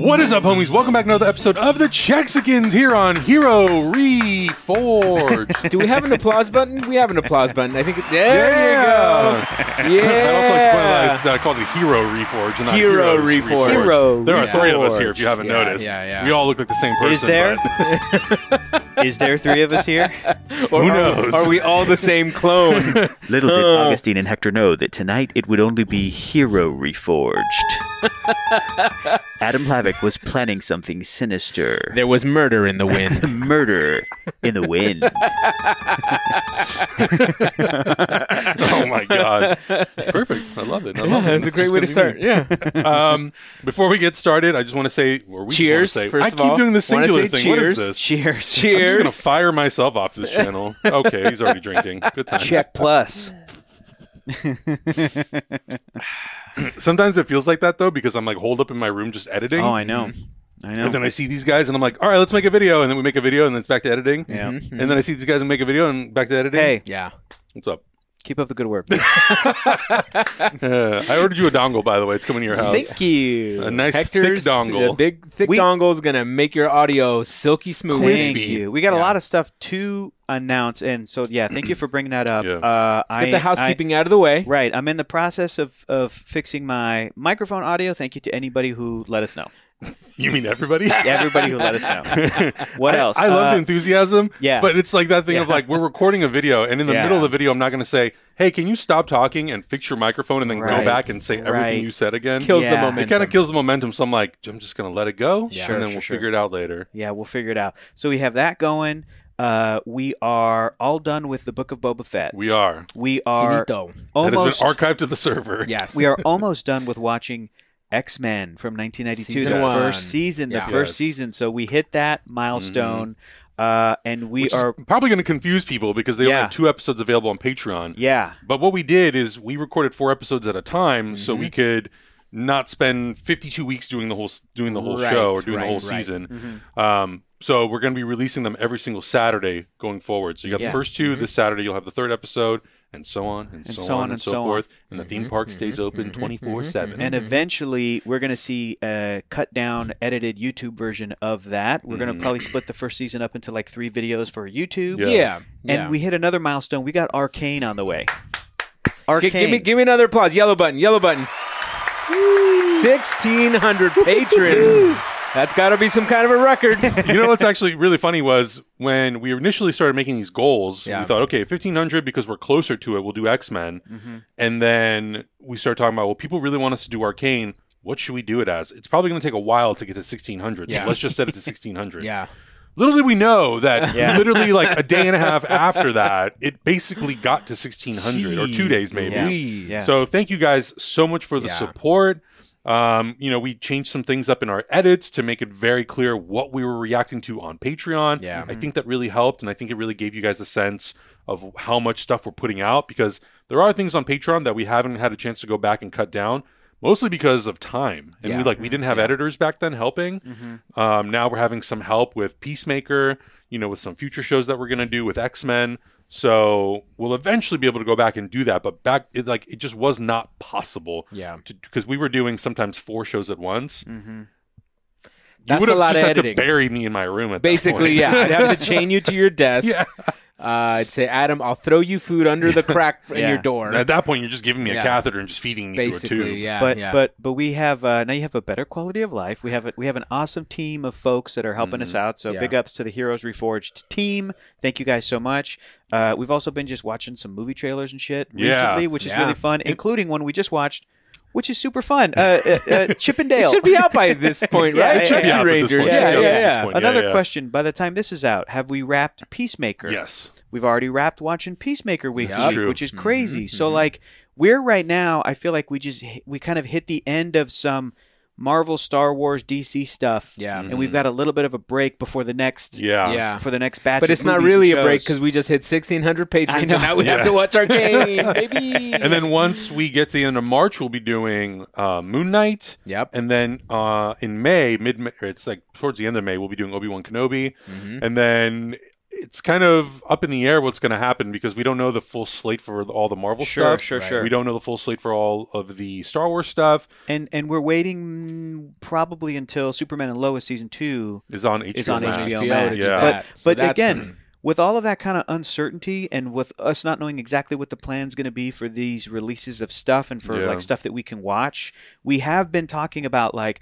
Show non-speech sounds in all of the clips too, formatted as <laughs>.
What is up, homies? Welcome back to another episode of the Chexicans here on Hero Reforged. <laughs> Do we have an applause button? We have an applause button. I think. It, there Yeah. you go. <laughs> Yeah. I'd also like to point out that I called it Hero Reforged and not Hero Heroes Reforged. Hero There are three of us here, if you haven't Yeah, noticed. yeah, yeah. We all look like the same person. Is there? but- <laughs> Is there three of us here? Or Who are- knows? Are we all the same clone? Little did Augustine and Hector know that tonight it would only be hero reforged. <laughs> Adam Hlavik was planning something sinister. there was murder in the wind. <laughs> Murder in the wind. <laughs> oh my god! Perfect. I love it. I love it. That's a great way to start. be Yeah. Um, before we get started, I just want to say, or we just wanna Cheers, Say, first I of keep all. doing the singular say thing. What is cheers? this? Cheers. I'm just gonna fire myself off this channel. Okay, he's already drinking. Good times. Check plus. <clears throat> Sometimes it feels like that though because I'm like holed up in my room just editing. Oh, I know. I know. and then I see these guys and I'm like, all right, let's make a video. And then we make a video and then it's back to editing. Yeah. Mm-hmm. And then I see these guys and make a video and back to editing. Hey, Yeah. What's up? Keep up the good work. <laughs> Uh, I ordered you a dongle, by the way. It's coming to your house. Thank you. A nice Hector's thick dongle. The big thick We- dongle is gonna make your audio silky smooth. Thank crispy. you. We got a lot of stuff to announce, and so yeah, thank you for <clears throat> bringing that up. Yeah. Uh, Let's I, get the housekeeping out of the way. Right, I'm in the process of of fixing my microphone audio. Thank you to anybody who let us know. <laughs> You mean everybody? Everybody who let us know. <laughs> What I- else? I, love Uh, the enthusiasm. yeah. But it's like that thing of like we're recording a video, and in the Yeah. middle of the video, I'm not going to say, "Hey, can you stop talking and fix your microphone and then go back and say everything Right. you said again?" Kills Yeah. the It momentum. It kind of kills the momentum. So I'm like, I'm just going to let it go, Sure, and then sure, we'll sure. figure it out later. Yeah, we'll figure it out. So we have that going. Uh, we are all done with the Book of Boba Fett. We are. We are Finito. That almost has been archived to the server. Yes. we are <laughs> almost done with watching X Men from 1992, Season the one. first season, Yeah. the first Yes. season. So we hit that milestone, uh, and we Which are probably going to confuse people because they only have two episodes available on Patreon. yeah, But what we did is we recorded four episodes at a time, so Mm-hmm. we could not spend 52 weeks doing the whole doing the whole Right, show or doing right, the whole right. season. Mm-hmm. Um, so we're going to be releasing them every single Saturday going forward. So you got Yeah. Mm-hmm. the first 2 this Saturday. You'll have the third episode, and so on and, so, on and so, so on. forth. And the theme mm-hmm. park stays mm-hmm. open mm-hmm. 24 seven. and eventually we're going to see a cut down, edited YouTube version of that. We're going to probably split the first season up into like three videos for YouTube. Yeah. yeah. And yeah. we hit another milestone. We got Arcane on the way. G- Arcane. give me give me another applause. Yellow button. Yellow button. Sixteen hundred patrons. <laughs> That's got to be some kind of a record. <laughs> you know what's actually really funny was when we initially started making these goals, Yeah. we thought, okay, 1500 because we're closer to it, we'll do X Men. Mm-hmm. And then we started talking about, well, people really want us to do Arcane. What should we do it as? It's probably going to take a while to get to 1600. Yeah. So let's just set it to 1600. yeah. Little did we know that <laughs> Yeah. literally like a day and a half after that, it basically got to 1600 or two days maybe. Yeah. So thank you guys so much for the support. Um, you know, we changed some things up in our edits to make it very clear what we were reacting to on Patreon. Yeah. I think that really helped, and I think it really gave you guys a sense of how much stuff we're putting out because there are things on Patreon that we haven't had a chance to go back and cut down. Mostly because of time, and we like we didn't have editors back then helping. Um, now we're having some help with Peacemaker, you know, with some future shows that we're gonna do with X Men. So we'll eventually be able to go back and do that. But back, it, like, it just was not possible. Yeah. Because we were doing sometimes four shows at once. Mm-hmm. You That's would a lot just of had editing. to bury me in my room at that Basically, yeah. I'd have to <laughs> chain you to your desk. Yeah. Uh, I'd say, Adam, I'll throw you food under the <laughs> crack in Yeah. your door. At that point, you're just giving me a Yeah. catheter and just feeding me through a Basically, tube. yeah. but yeah. but but we have uh, now you have a better quality of life. We have a, we have an awesome team of folks that are helping us out. So Mm-hmm. Yeah. big ups to the Heroes Reforged team. Thank you guys so much. Uh, we've also been just watching some movie trailers and shit Yeah. recently, which is Yeah. really fun, including one we just watched, which is super fun. Uh, uh, uh, <laughs> Chip and Dale. it should be out by <laughs> this point, Yeah, right? it should Rescue be out at this Rangers. Yeah, Yeah, yeah, yeah, yeah. at this point. Another yeah. question: By the time this is out, have we wrapped Peacemaker? Yes. We've already wrapped watching Peacemaker week Yep. week, which is crazy. So like we're right now, I feel like we just we kind of hit the end of some Marvel, Star Wars, DC stuff. Yeah. and we've got a little bit of a break before the next Yeah. Yeah. for the next batch. But of it's not really a break because we just hit 1,600 patrons, and now we have Yeah. to watch Arcane, <laughs> baby. And then once we get to the end of March, we'll be doing uh, Moon Knight. Yep. And then uh, in May, mid May, it's like towards the end of May, we'll be doing Obi Wan Kenobi. Mm-hmm. And then it's kind of up in the air what's going to happen because we don't know the full slate for all the Marvel Sure, stuff. sure, sure. Sure. We don't know the full slate for all of the Star Wars stuff. And and we're waiting probably until Superman and Lois season two Is on HBO. is on Max. HBO, HBO Max. to Yeah. But. So but that's again, coming. with all of that kind of uncertainty and with us not knowing exactly what the plan's going to be for these releases of stuff and for Yeah. like stuff that we can watch, we have been talking about like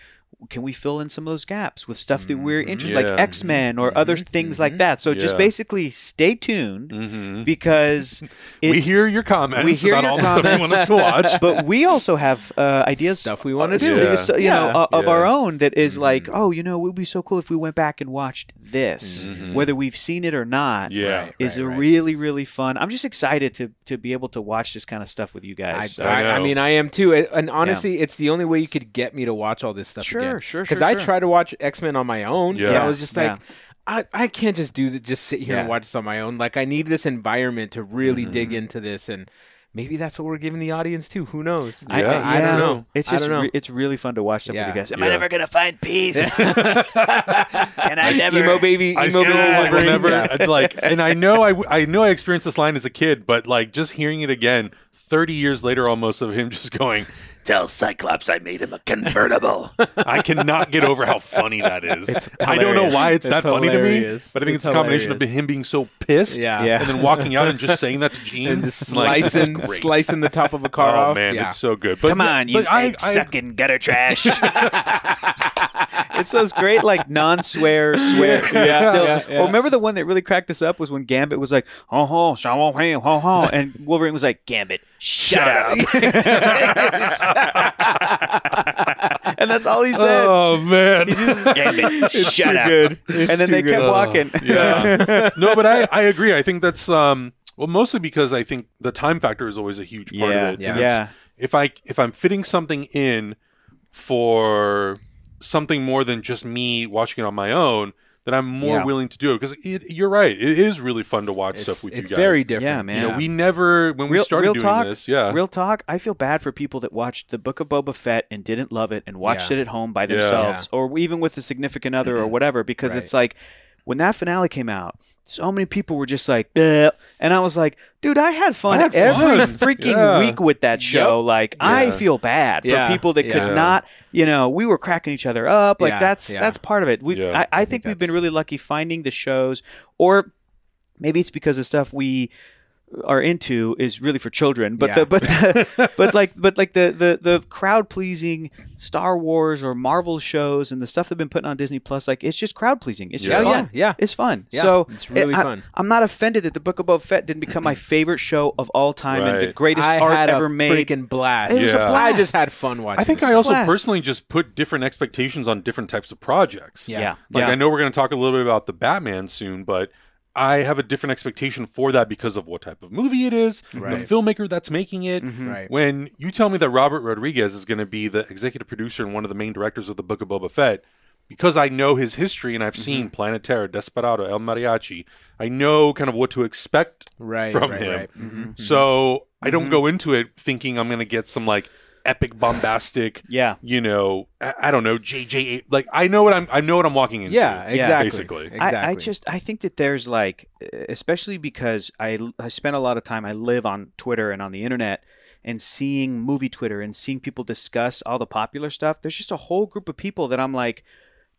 can we fill in some of those gaps with stuff that we're interested Yeah. like X-Men or other things like that. So just basically stay tuned Mhm. because <laughs> it, we hear your comments we hear about your all the stuff you want us to watch. <laughs> but we also have uh, ideas Stuff we wanna uh, do. st- st- you Yeah. know, uh, of Yeah. our own that is like, oh, you know, it would be so cool if we went back and watched this, whether we've seen it or not. Yeah. Right. Is a right. really really fun. I'm just excited to to be able to watch this kind of stuff with you I, guys. So- I, I know. mean, I am too. And honestly, it's the only way you could get me to watch all this stuff Sure, again. sure, sure, Because sure, I sure. tried to watch X Men on my own. Yeah. and I was just like, yeah. I, I can't just do that. Just sit here and watch this on my own. Like I need this environment to really Mm-hmm. dig into this, and maybe that's what we're giving the audience too. Who knows? I, Yeah. I, I don't know. It's just know. re- it's really fun to watch stuff Yeah. with you guys. Am Yeah. I never gonna find peace? <laughs> Can I never? emo baby, emo I still baby. like brain. whenever Yeah. like, and I know I I know I experienced this line as a kid, but like just hearing it again, thirty years later, almost of him just going, "Tell Cyclops I made him a convertible." <laughs> I cannot get over how funny that is. I don't know why it's, It's that funny to me, but I think It's it's, a combination of him being so pissed, Yeah. Yeah. and then walking out and just <laughs> saying that to Gene, and just slicing, great. slicing the top of a car Oh off. man, yeah. it's so good. But Come on, you but I, egg I, sucking gutter trash. <laughs> it's those great like non-swear swears. Yeah, It's still, yeah, yeah. Or remember the one that really cracked us up was when Gambit was like, "Oh ho, shaw ho ho ho," and Wolverine was like, "Gambit, shut, up." <laughs> and that's all he said. oh man, He just Gambit, <laughs> shut up. good. And then they too kept good. walking. yeah. no, but I, I agree. I think that's um well mostly because I think the time factor is always a huge part Yeah, of it. yeah. Yeah. If I if I'm fitting something in for something more than just me watching it on my own, then I'm more Yeah. willing to do it because you're right. It is really fun to watch It's, stuff with you guys. It's very different. Yeah, man. You know, we never when we started real doing talk, this. Yeah, real talk. I feel bad for people that watched the Book of Boba Fett and didn't love it and watched Yeah. it at home by Yeah. themselves, or even with a significant other or <clears throat> whatever. Because Right. it's like when that finale came out, so many people were just like, "Bleh," and I was like, "Dude, I had fun I had every fun. <laughs> <laughs> freaking Yeah. week with that show." Like, I feel bad for Yeah. people that could not. You know, we were cracking each other up. Like Yeah. that's Yeah. that's part of it. We, Yeah. I, I think we've been really lucky finding the shows, or maybe it's because of stuff we are into is really for children but Yeah. the but the, <laughs> but like but like the the the crowd pleasing Star Wars or Marvel shows and the stuff they've been putting on Disney Plus like it's just crowd pleasing it's Yeah. Oh, fun yeah, yeah. it's fun Yeah, so it's really I, fun. I'm not offended that the Book of Boba Fett didn't become my favorite show of all time and the Right. greatest I art had ever a made freaking blast. It was a I blast. just had fun watching. I think it. I also Blast. personally just put different expectations on different types of projects. Yeah. yeah Like yeah I know we're going to talk a little bit about the Batman soon, but I have a different expectation for that because of what type of movie it is, Right. the filmmaker that's making it. Right. When you tell me that Robert Rodriguez is going to be the executive producer and one of the main directors of the Book of Boba Fett, because I know his history and I've Mm-hmm. seen Planet Terror, Desperado, El Mariachi, I know kind of what to expect Right, from right, him. right. Mhm. So I don't go into it thinking I'm going to get some like epic bombastic yeah you know, I, I don't know, JJ. Like I know what I'm, I know what I'm walking into. Yeah, exactly. basically. Exactly. I, I just I think that there's like especially because I I spend a lot of time I live on Twitter and on the internet and seeing movie Twitter and seeing people discuss all the popular stuff. There's just a whole group of people that I'm like,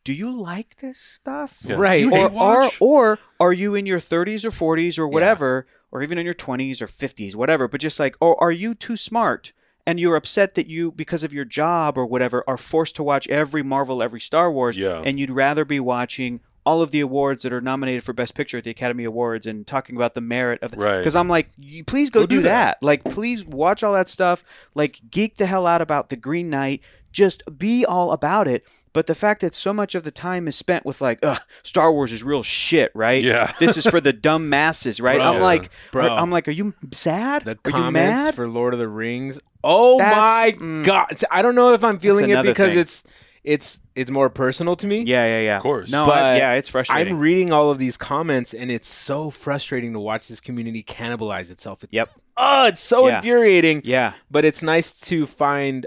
do you like this stuff? Yeah. Right. Or, hate or or are you in your 30s or 40s or whatever, or even in your 20s or 50s, whatever? But just like, or are you too smart? And you're upset that you, because of your job or whatever, are forced to watch every Marvel, every Star Wars, Yeah. and you'd rather be watching all of the awards that are nominated for Best Picture at the Academy Awards and talking about the merit of. Right. Because I'm like, you, please go, Go do, do that. that. Like, please watch all that stuff. Like, geek the hell out about the Green Knight. Just be all about it. But the fact that so much of the time is spent with like, ugh, Star Wars is real shit, right? Yeah. this is for the <laughs> dumb masses, right? Bro. I'm like, Bro. I'm like, are you sad? the are you comments mad? for Lord of the Rings. Oh That's- my mm. god! I don't know if I'm feeling it because thing. it's it's it's more personal to me. yeah, yeah, yeah. Of course. No, But I, yeah, it's frustrating. I'm reading all of these comments, and it's so frustrating to watch this community cannibalize itself. Yep. Oh, it's so Yeah. infuriating. Yeah. But it's nice to find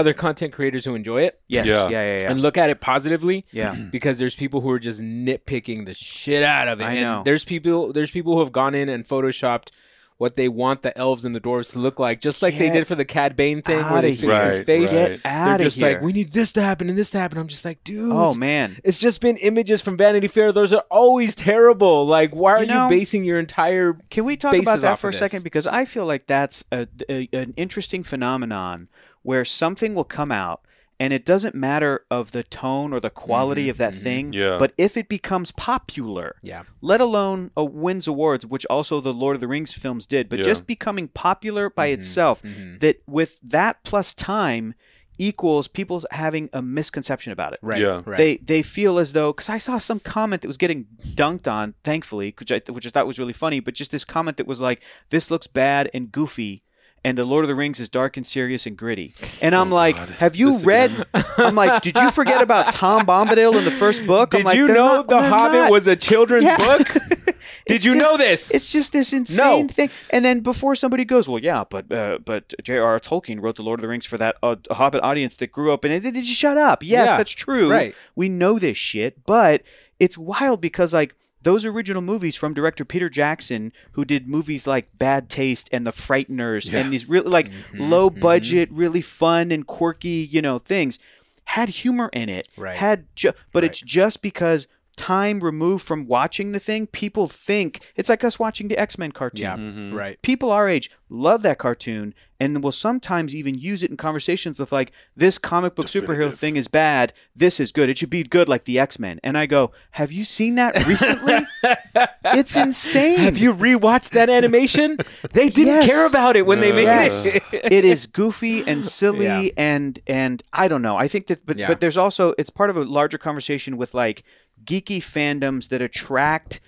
other content creators who enjoy it Yes. Yeah. Yeah. Yeah. Yeah. and look at it positively. Yeah. <clears throat> because there's people who are just nitpicking the shit out of it. I and know. There's people. There's people who have gone in and photoshopped what they want the elves and the dwarves to look like, just like they did for the Cad Bane thing, where they fixed here. his face. right. Get They're out of just here. like, we need this to happen and this to happen. I'm just like, dude. oh man. It's just been images from Vanity Fair. Those are always terrible. Like, why are You know- you basing your entire? Can we talk about that for a this. second? Because I feel like that's a, a, an interesting phenomenon where something will come out and it doesn't matter of the tone or the quality mm-hmm, of that mm-hmm. thing. Yeah. But if it becomes popular, Yeah. let alone uh, wins awards, which also the Lord of the Rings films did, but Yeah. just becoming popular by mm-hmm, itself, that with that plus time equals people's having a misconception about it. Right. Yeah. Right. They they feel as though because I saw some comment that was getting dunked on, thankfully, which I which I thought was really funny. But just this comment that was like, "This looks bad and goofy." And the Lord of the Rings is dark and serious and gritty. And I'm like, have you This read? <laughs> I'm like, did you forget about Tom Bombadil in the first book? I'm Did like, you know not- The Hobbit not." was a children's Yeah. book? <laughs> Did you just- know this? It's just this insane No. thing. And then before somebody goes, well, yeah, but uh, but J.R.R. Tolkien wrote the Lord of the Rings for that uh, Hobbit audience that grew up in it. Did you shut up? Yes, Yeah. that's true. Right. We know this shit, but it's wild because like those original movies from director Peter Jackson, who did movies like Bad Taste and The Frighteners and these really like Mm-hmm. low budget, really fun and quirky, you know, things, had humor in it. Right. Had ju- but Right. it's just because time removed from watching the thing, people think it's like us watching the X Men cartoon. yeah. Mm-hmm. Right. People our age love that cartoon and will sometimes even use it in conversations with like this comic book superhero thing is bad, this is good. It should be good like the X Men. And I go, Have you seen that recently? <laughs> it's insane. Have you rewatched that animation? They didn't Yes. care about it when they made Yes. it. <laughs> it is goofy and silly Yeah. and and I don't know. I think that but Yeah. but there's also it's part of a larger conversation with like geeky fandoms that attract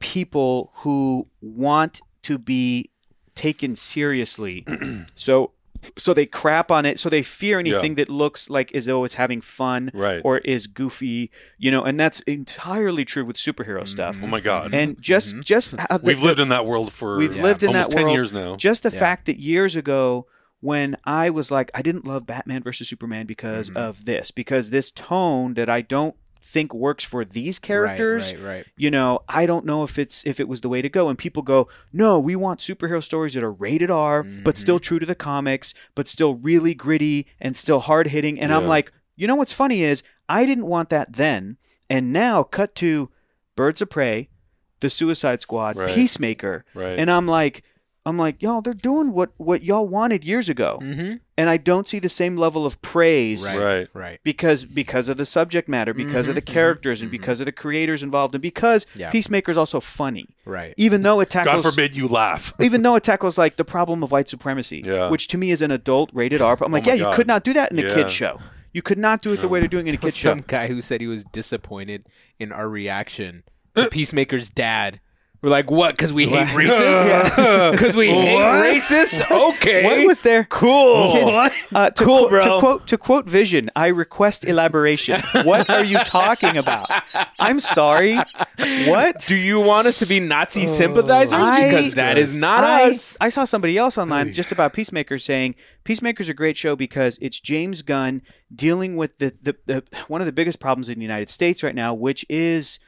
people who want to be taken seriously. <clears throat> so so they crap on it. So they fear anything that looks like as though it's having fun Right. or is goofy, you know, and that's entirely true with superhero stuff. Oh my god. And just just the- We've lived in that world for We've lived in almost that 10 world. years now. Just the fact that years ago, when I was like, I didn't love Batman versus Superman because Mm-hmm. of this, because this tone that I don't think works for these characters. Right, right, right. You know, I don't know if it's if it was the way to go. And people go, no, we want superhero stories that are rated R, but Mm-hmm. still true to the comics, but still really gritty and still hard hitting. And I'm like, you know what's funny is I didn't want that then, and now cut to Birds of Prey, The Suicide Squad, Right. Peacemaker, Right. and I'm like, I'm like, y'all, they're doing what what y'all wanted years ago, Mm-hmm. And I don't see the same level of praise Right. Right. Right. because because of the subject matter, because of the characters, and because of the creators involved, and because Mm-hmm. Yeah. Peacemaker's also funny, Right. even though it tackles. God forbid you laugh. <laughs> Even though it <laughs> tackles like the problem of white supremacy, Yeah. which to me is an adult rated R. I'm like, my yeah, you could not do that in a Yeah. kids show. You could not do it the way they're doing it in a kid was show. some guy who said he was disappointed in our reaction to <clears throat> Peacemaker's dad. We're like, what? Because we hate racists? <laughs> Because <laughs> we hate racists? Okay. What was there? Cool. Kid, uh, to Cool, quote, bro. To quote, to quote Vision, I request elaboration. what are you talking about? I'm sorry. What? Do you want us to be Nazi sympathizers? I- because that is not I, us. I saw somebody else online just about Peacemaker saying Peacemaker's a great show because it's James Gunn dealing with the, the, the one of the biggest problems in the United States right now, which is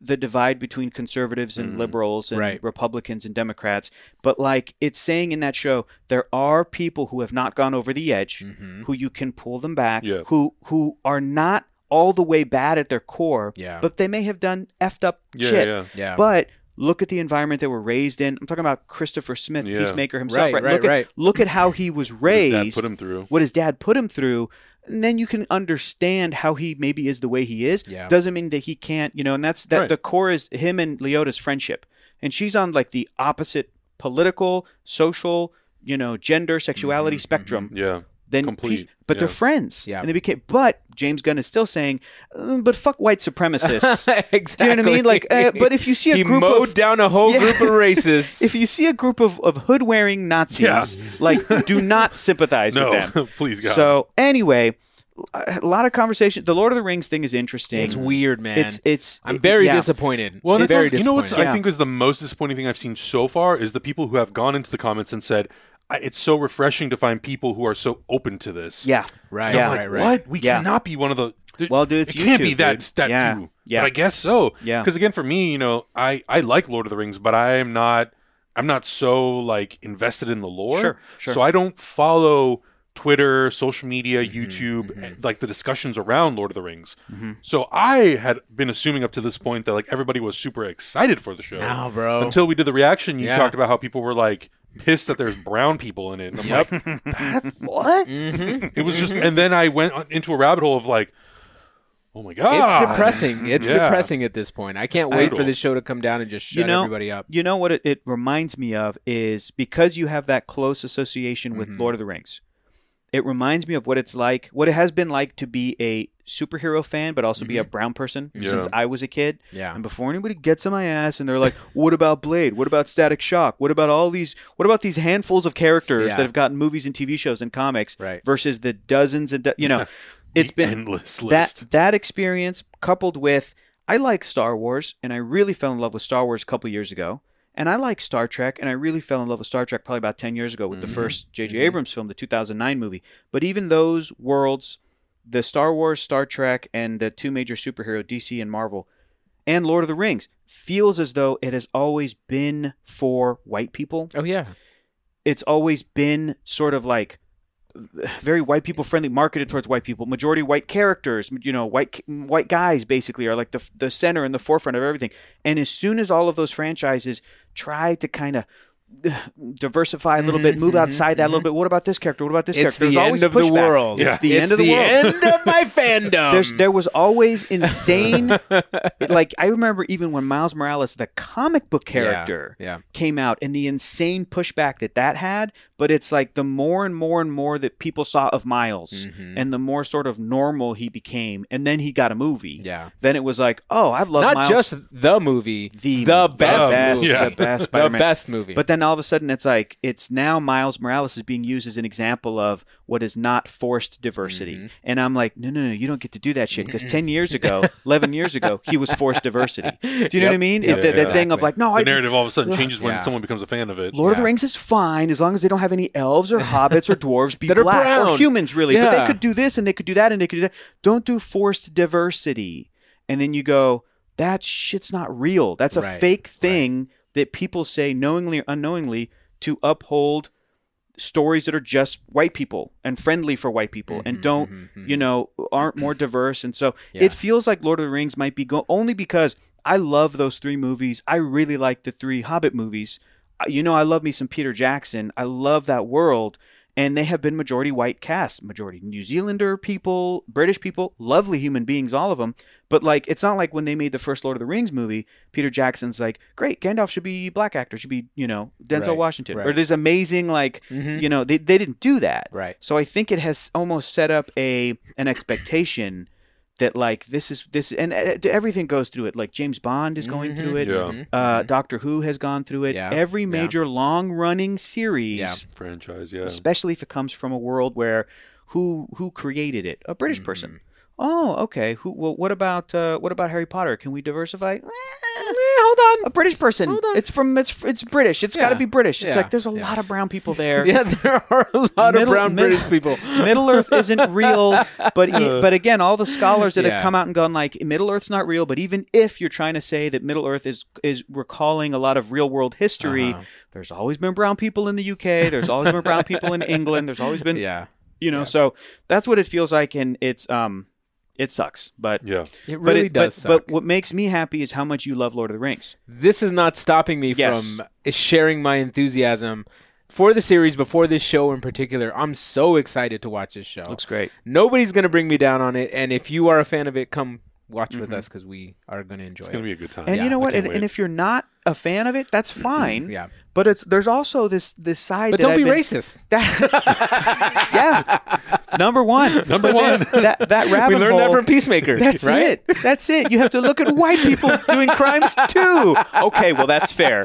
the divide between conservatives and liberals and. Right. Republicans and Democrats. But like it's saying in that show, there are people who have not gone over the edge, Mm-hmm. who you can pull them back, Yeah. who who are not all the way bad at their core, Yeah. but they may have done effed up Yeah, shit. yeah. Yeah. But look at the environment they were raised in. I'm talking about Christopher Smith, Yeah. Peacemaker himself. Right, Right, right, look, right. At, look at how he was His raised. dad put him through. What his dad put him through. And then you can understand how he maybe is the way he is. Yeah. Doesn't mean that he can't, you know, and that's that Right. the core is him and Leota's friendship. And she's on like the opposite political, social, you know, gender, sexuality mm-hmm. spectrum mm-hmm. Yeah. Then Complete, peace- but they're friends. Yeah. And they became but James Gunn is still saying, "Uh, but fuck white supremacists. exactly. <laughs> Do you know what I mean? Like, uh, but if you see a he group mowed of down a whole Yeah. group of <laughs> racists. if you see a group of, of hood wearing Nazis, Yeah. like do not <laughs> sympathize No, with them. please God. So anyway, a lot of conversation. The Lord of the Rings thing is interesting. it's weird, man. It's it's. I'm very yeah. disappointed. Well, I'm that's, very you know what's disappointed. I think is the most disappointing thing I've seen so far is the people who have gone into the comments and said, I, it's so refreshing to find people who are so open to this. Yeah. Right, Yeah. I'm right, like, right. what? We Yeah. cannot be one of the. th- Well, dude, it's it can't be that dude. that Yeah. few. Yeah. But I guess so. Yeah. Because again, for me, you know, I I like Lord of the Rings, but I am not. I'm not so like invested in the lore. Sure, sure. So I don't follow Twitter, social media, Mm-hmm, YouTube, and, like the discussions around Lord of the Rings. Mm-hmm. So I had been assuming up to this point that like everybody was super excited for the show. No, bro. Until we did the reaction, you Yeah. talked about how people were like pissed that there's brown people in it. And I'm Yep. like, that <laughs> what? Mm-hmm. It was just, and then I went into a rabbit hole of like, oh my god, It's depressing. It's Yeah. depressing at this point. I can't wait for this show to come down and just shut You know- everybody up. You know what it, it reminds me of is because you have that close association with Mhm. Lord of the Rings. It reminds me of what it's like, what it has been like to be a superhero fan, but also be a mm-hmm. brown person Yeah. since I was a kid. Yeah. And before anybody gets on my ass and they're like, "What about Blade? What about Static Shock? What about all these? What about these handfuls of characters Yeah. that have gotten movies and TV shows and comics Right. versus the dozens and do- you know, <laughs> it's been endless that list. that experience coupled with I like Star Wars and I really fell in love with Star Wars a couple years ago. And I like Star Trek and I really fell in love with Star Trek probably about 10 years ago with the mm-hmm. first J.J. Mm-hmm. Abrams film, the 2009 movie. But even those worlds, the Star Wars, Star Trek and the two major superhero DC and Marvel and Lord of the Rings feels as though it has always been for white people. Oh yeah. it's always been sort of like very white people friendly marketed towards white people. Majority white characters you know white white guys basically are like the the center and the forefront of everything. And as soon as all of those franchises try to kind of diversify a little bit move outside that a little bit what about this character what about this Mm-hmm, It's character the There's always end of the pushback. world. it's the It's end of the, the world end of my <laughs> fandom. there's there was always insane <laughs> like I remember even when Miles Morales the comic book character Yeah. came out and the insane pushback that that had but it's like the more and more and more that people saw of Miles Mhm. and the more sort of normal he became and then he got a movie Yeah. then it was like oh I've loved Not Miles just the movie, the, the best best, movie. Yeah. the best <laughs> the best movie. But then all of a sudden, it's like it's now Miles Morales is being used as an example of what is not forced diversity, Mm-hmm. and I'm like, no, no, no, you don't get to do that shit because ten years ago, <laughs> eleven years ago, he was forced diversity. Do you know what I mean? Yep. It- the, the Yeah. thing of like, no, the I, narrative all of a sudden changes when Yeah. someone becomes a fan of it. Lord of the Rings is fine as long as they don't have any elves or <laughs> hobbits or dwarves be black or humans really, but they could do this and they could do that and they could do that. Don't do forced diversity, and then you go, that shit's not real. That's a Right. fake thing that people say knowingly or unknowingly to uphold stories that are just white people and friendly for white people and mm-hmm, don't mm-hmm, mm-hmm. you know aren't more diverse. And so Yeah. it feels like lord of the rings might be go- only because i love those three movies. I really like the three hobbit movies. Uh, you know i love me some peter jackson. I love that world and they have been majority white cast majority new zealander people british people lovely human beings all of them but like it's not like when they made the first lord of the rings movie peter jackson's like great gandalf should be black actor should be you know denzel Right, washington or right. this amazing like Mhm. you know they, they didn't do that Right. so i think it has almost set up a an expectation that like this is this and uh, everything goes through it. Like james bond is going through it. Yeah. uh, doctor who has gone through it. Yeah, every yeah. major long running series Yeah. franchise. Yeah, especially if it comes from a world where who who created it? A british person. Mm-hmm. oh okay. Who well what about uh, what about harry potter? Can we diversify? Eh, hold on. a british person Hold on. it's from it's it's british It's got to be british it's Yeah. like there's a lot of brown people there <laughs> Yeah, there are a lot Middle- of brown British people. Middle Earth isn't <laughs> real, but e- but again, all the scholars that Yeah. have come out and gone like Middle Earth's not real. But even if you're trying to say that Middle Earth is is recalling a lot of real world history, Uh-huh. there's always been brown people in the UK. There's always been brown people in <laughs> England. There's always been Yeah, you know. So that's what it feels like, and it's um, it sucks. But yeah. it but really it, does. but, suck. but what makes me happy is how much you love Lord of the Rings. this is not stopping me Yes. from sharing my enthusiasm for the series before this show in particular. I'm so excited to watch this show. Looks great. Nobody's going to bring me down on it. And if you are a fan of it, come watch with mm-hmm. us because we are going to enjoy it. It's gonna be a good time. And Yeah, you know what? And, and if you're not a fan of it, that's fine. Yeah. But it's there's also this this side. but that don't I've be been- racist. <laughs> That, yeah, number one. <laughs> Number one. That that rabbit hole. We learned hole. that from Peacemaker. that's right? it. That's it. You have to look at white people <laughs> doing crimes too. Okay, well that's fair.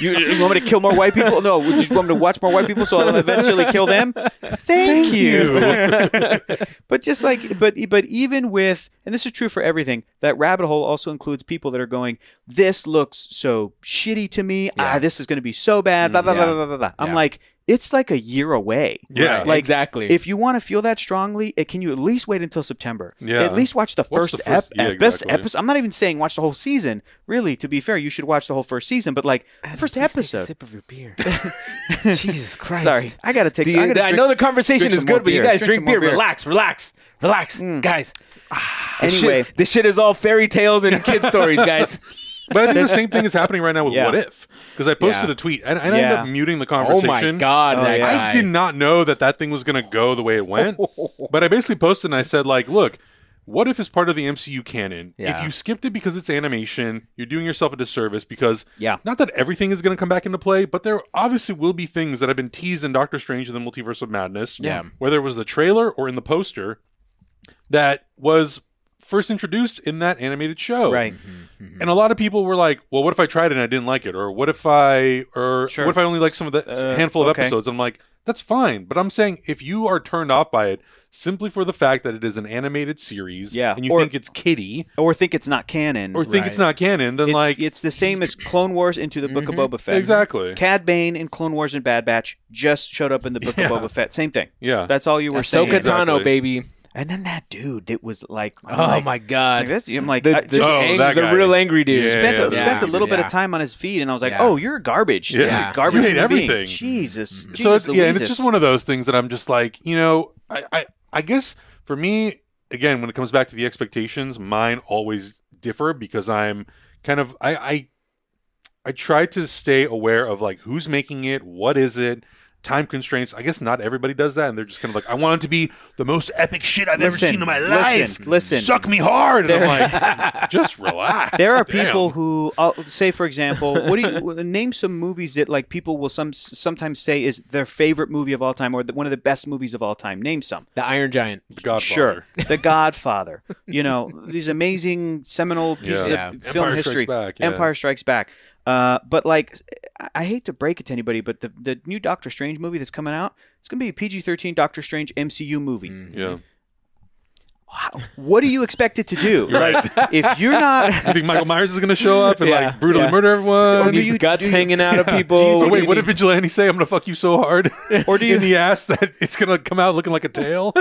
You, you want me to kill more white people? No. Would you want me to watch more white people so I'll eventually kill them? Thank, you. but just like, but but even with, and this is true for everything. That rabbit hole also includes people that are going, "This looks so shitty to me. Ah, this is going to be so bad." Blah blah yeah. blah blah blah blah. I'm Yeah. like, it's like a year away. Yeah. Right, Like, exactly. If you want to feel that strongly, it, can you at least wait until September? Yeah. At least watch the Watch first, the first- ep- yeah, best exactly. episode. I'm not even saying watch the whole season. Really, to be fair, you should watch the whole first season. But like the first Please take a episode. sip of your beer. <laughs> Jesus Christ. Sorry, I gotta take. Do you- I, gotta I drink- know the conversation is good, but you guys drink, some more beer. Relax, relax, relax, guys. <sighs> This Anyway, shit, this shit is all fairy tales and kid stories, guys. <laughs> But I think the same thing is <laughs> happening right now with Yeah. What If, because I posted Yeah. a tweet and, and I ended Yeah. up muting the Oh conversation. my god, Oh, that yeah. guy. I did not know that that thing was going to go the way it went. <laughs> but I basically posted and I said, like, look, what if is part of the MCU canon? Yeah. If you skipped it because it's animation, you're doing yourself a disservice because Yeah. not that everything is going to come back into play, but there obviously will be things that have been teased in Doctor Strange and the Multiverse of Madness. Yeah. Whether it was the trailer or in the poster that was first introduced in that animated show. right. Mm-hmm. Mm-hmm. And a lot of people were like, "Well, what if I tried it and I didn't like it, or what if I, or Sure. what if I only like some of the Uh, handful of okay. episodes?" I'm like, "That's fine," but I'm saying if you are turned off by it simply for the fact that it is an animated series, Yeah, and you or- think it's kitty. Or think it's not canon. or think it's not canon, then it's, like, it's the same as Clone Wars into the Book of mm-hmm. Boba Fett. exactly, Cad Bane in Clone Wars and Bad Batch just showed up in the Book Yeah. of Boba Fett. Same thing. yeah, That's all you were saying. Ahsoka Tano, Exactly. baby. And then that dude, it was like, I'm Oh like, my god. like this, I'm like, the the, just Oh, ang- that the real angry dude. Yeah, spent, a, yeah, spent a little bit of time on his feed, and I was like, Yeah. "Oh, you're garbage, Yeah. Yeah. garbage, You hate human being. everything. Jesus, mm-hmm. so it's, yeah, and it's just one of those things that I'm just like, you know, I, I, I guess for me, again, when it comes back to the expectations, mine always differ because I'm kind of, I, I, I try to stay aware of like who's making it, what is it, time constraints. I guess not everybody does that, and they're just kind of like, I want it to be the most epic shit I've ever seen in my listen, life. listen. suck me hard, and I'm like, <laughs> just relax. There are Damn. people who, I'll say, for example, what do you <laughs> name some movies that like people will some sometimes say is their favorite movie of all time or the, one of the best movies of all time? Name some. The Iron Giant. The Godfather. Sure, The Godfather. <laughs> You know these amazing seminal pieces Yeah. of film Empire Strikes history. Back, yeah. Empire Strikes Back. Uh, but like, I- I hate to break it to anybody, but the the new Doctor Strange movie that's coming out, it's gonna be a PG thirteen Doctor Strange MCU movie. Mm-hmm. Yeah. What do you expect it to do? <laughs> Right. If you're not, <laughs> You think Michael Myers is going to show up and Yeah, like brutally yeah. murder everyone? Or do you- guts do you- hanging out of people? Do you Or think wait, what did Vigilante say? I'm gonna fuck you so hard, <laughs> Or do you- in the ass that it's gonna come out looking like a tail?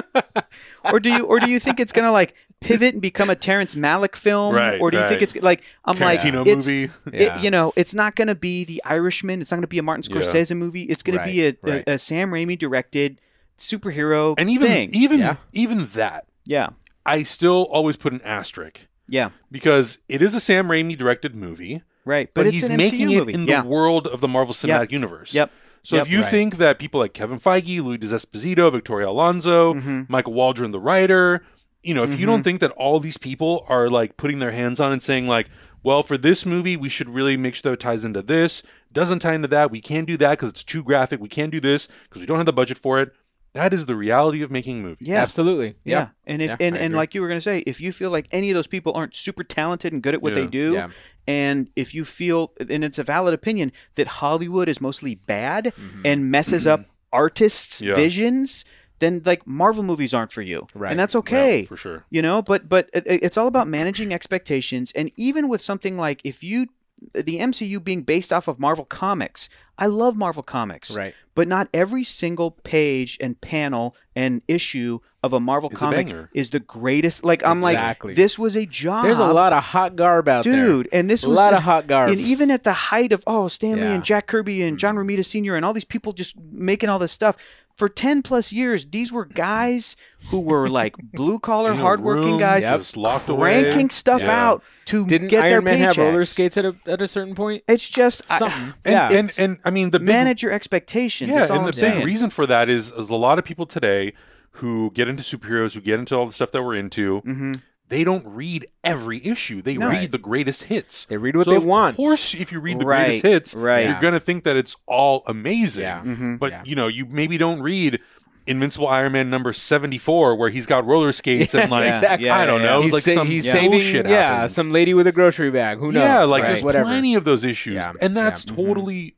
or do you, or do you think it's gonna like pivot and become a Terrence Malick film? Right, Or do you think it's like I'm Tarantino like it's, movie. it- you know, it's not gonna be the Irishman. It's not gonna be a Martin Yeah. Scorsese movie. It's gonna be a, Right, right. a, a Sam Raimi directed superhero And even thing. even Yeah. even that, yeah, I still always put an asterisk yeah, because it is a Sam Raimi directed movie, right. but, But, it's he's an making MCU it movie. in yeah. the world of the Marvel Cinematic Universe. Yep. So Yep. if you Right. think that people like Kevin Feige, Louis D'Esposito, Victoria Alonso, Mm-hmm. Michael Waldron, the writer, you know, if you don't think that all these people are like putting their hands on and saying like, well, for this movie, we should really make sure that it ties into this, doesn't tie into that, we can't do that because it's too graphic, we can't do this because we don't have the budget for it. That is the reality of making movies. Yeah. Absolutely. Yeah. And if Yeah, and, and like you were gonna say, if you feel like any of those people aren't super talented and good at what Yeah. they do, Yeah. and if you feel and it's a valid opinion that Hollywood is mostly bad Mm-hmm. and messes up <clears throat> artists' Yeah. visions, then like Marvel movies aren't for you. Right. And that's okay. Yeah, for sure. You know, but but it, it's all about managing expectations and even with something like if you the MCU being based off of Marvel Comics. I love Marvel Comics. Right. But not every single page and panel and issue of a Marvel a comic banger. is the greatest. Like I'm Exactly. like this was a job. There's a lot of hot garb out there. Dude, and this a was lot of hot garb. and even at the height of oh Stan Lee Yeah. Mm-hmm. and Jack Kirby and John Romita Sr. and all these people just making all this stuff for ten plus years, these were guys who were like blue collar, hardworking room, guys, just locked away. cranking stuff Yeah. out to Didn't get their Iron Man have roller skates at a, at a certain point? It's just I- Something. And, yeah. and and I mean the big manage your expectations. Yeah, and I'm the saying. big reason for that is, is a lot of people today who get into superheroes, who get into all the stuff that we're into, Mm-hmm. They don't read every issue. They No. read the greatest hits. They read what so they of want. Of course, if you read the Right, greatest hits, right. you're gonna think that it's all amazing. Yeah. Mm-hmm. But Yeah. you know, you maybe don't read Invincible Iron Man number seventy four, where he's got roller skates and <laughs> like Exactly. I don't Yeah, know, he's, like sa- some he's bullshit saving, yeah, happens. some lady with a grocery bag. Who knows? yeah, like right? there's whatever. plenty of those issues, Yeah, and that's yeah. totally